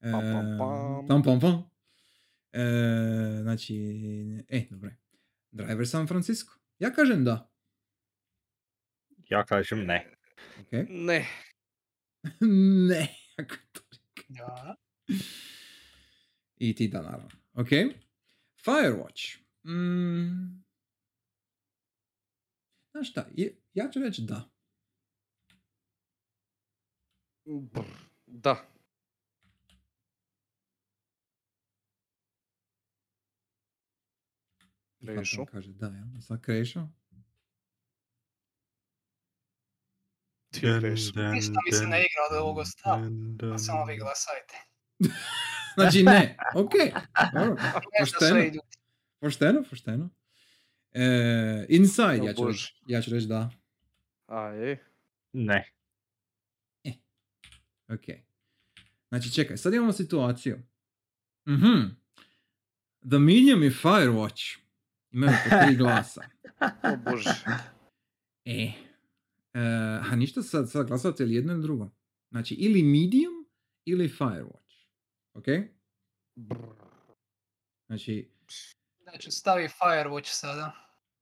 Pam, pam, E, pam. Pam, pam, pam. E, znači, e, dobro. Driver San Francisco. Ja kažem da. Ja kažem ne. Ok. Ne. ne. Ja. I ti da, naravno. Ok. Firewatch. Mm. Znaš šta, je- ja ću reći da. Brr, Da. Krešo. kaže da, ja. Sad Krešo. Ti Krešo. Ništa mi se ne igra od ovog ostalo. Pa samo vi glasajte. Znači ne. Ok. Dobro. Pošteno. Pošteno, pošteno. E, inside, ja ću, reći, ja ću reći da. A je. Ne. Ok. Znači čekaj, sad imamo situaciju. Mhm. The Medium i Firewatch imaju po tri glasa. O bože. E. e a ništa sad, sad glasate ili jedno ili drugo. Znači ili Medium ili Firewatch. Ok? Brr. Znači, Znači stavi Firewatch sada.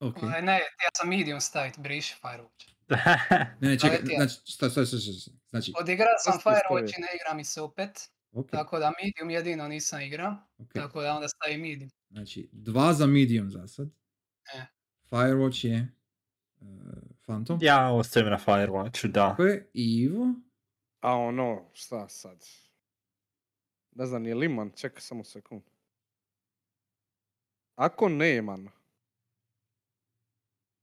ok. Ovaj, Ne, ja sam medium staviti, briši Firewatch. Ne, ne, čekaj, znači, šta, šta, šta, šta, znači, Odigrao sam? Firewatch i ne igra mi se opet. ok, Tako da medium jedino nisam igrao. ok. Tako da onda stavi medium. Znači, dva za Medium za sad. E. Firewatch je uh, Phantom. ja ostajem na Firewatchu, da. Tako je, i Ivo. A ono, šta sad? Ne znam, je liman? Čekaj samo sekund. Ako nemam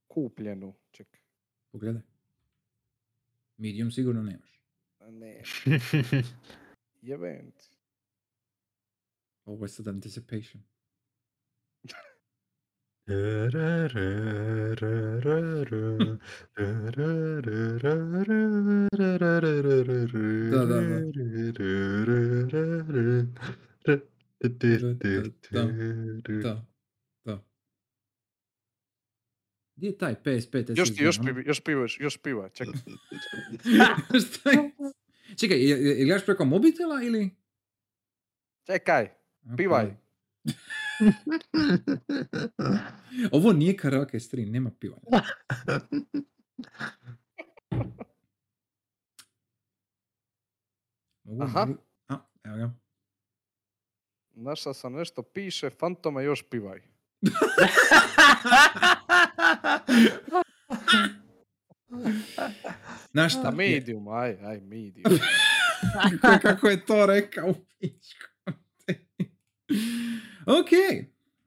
kupljenu, čekaj, Pogledaj. Medium sigurno nemaš. ne, jebem ti. Ovo je sad anticipation. Da, da, da. Da, da. Gdje je taj PSP? Još ti, još piva, još pivaš, još piva, čekaj. Šta je? Čekaj, gledaš preko mobitela ili? Čekaj, pivaj. pa- Ovo nije karaoke stream, nema. Mogu, Aha. mogu- A, evo ga. Našao sam nešto, piše, fantome još pivaj. Znaš šta? Medium, aj, aj, medium. kako, je to rekao. Ok.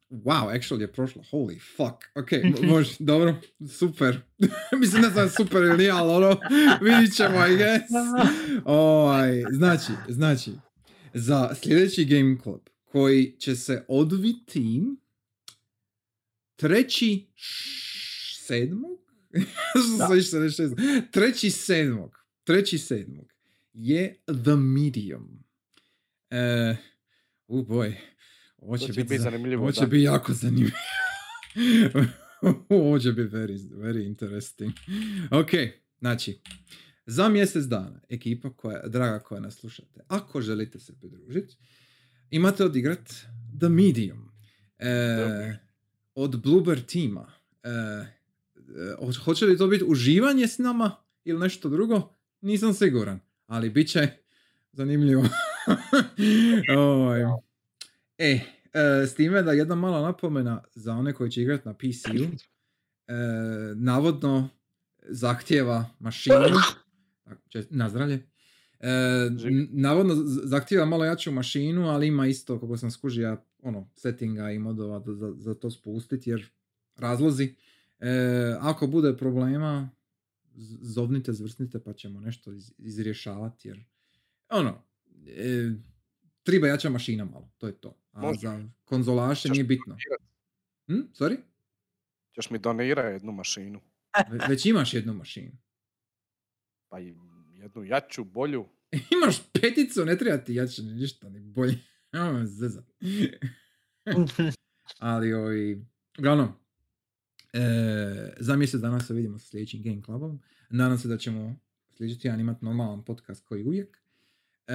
Wow, actually je prošlo. Holy fuck. Ok, mo- može, dobro, super. Mislim ne znam super ili nije, ali ono, vidit ćemo, I guess. Ovaj, znači, znači, za sljedeći Game Club koji će se odviti treći sedmog? Što šestog? Treći sedmog. Treći sedmog je The Medium. Uh boy. Ovo će će biti biti za- zanimljivo, Ovo će biti jako zanimljivo. ovo će biti very, very interesting. Ok, znači, za mjesec dana, ekipa koja, draga koja nas slušate, ako želite se pridružiti, imate odigrat The Medium. E, od Bluebird tima. E, e, hoće- li to biti uživanje s nama ili nešto drugo? Nisam siguran, ali bit će zanimljivo. Ovaj. E, e, s time da jedna mala napomena za one koji će igrati na PC-u, e, navodno zahtjeva mašinu, na zdravlje, e, navodno zahtjeva malo jaču mašinu, ali ima isto, kako sam skužio, ono, settinga i modova da, za, za to spustiti, jer razlozi. E, ako bude problema, zovnite, zvrsnite pa ćemo nešto iz, izrješavati, jer ono, e, treba jača mašina malo, to je to. Za konzolaše nije bitno. Hm? Sorry? Ćeš mi donira jednu mašinu. Ve- već imaš jednu mašinu. Pa i jednu jaču, bolju. Imaš peticu, ne treba ti jače ni ništa, ni bolje. Ali ovi, uglavnom, e, za mjesec dana se vidimo sa sljedećim Game Clubom. Nadam se da ćemo sljedeći tjedan imati normalan podcast koji uvijek. E,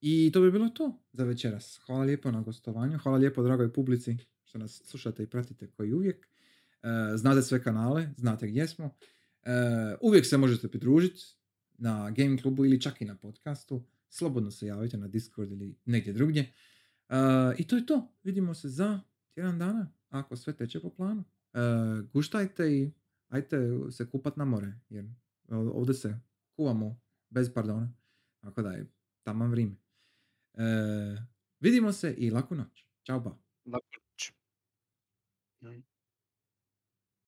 I to bi bilo to za večeras. Hvala lijepo na gostovanju. Hvala lijepo dragoj publici što nas slušate i pratite koji uvijek. E, znate sve kanale, znate gdje smo. E, uvijek se možete pridružiti na Game Klubu ili čak i na podcastu. Slobodno se javite na Discord ili negdje drugdje. E, I to je to. Vidimo se za tjedan dana, ako sve teče po planu. Guštajte i ajte se kupat na more, jer ovdje se kuvamo bez pardona. Tako da je taman vrijeme. E, vidimo se i laku noć. Ćao ba. Laku noć. Mm.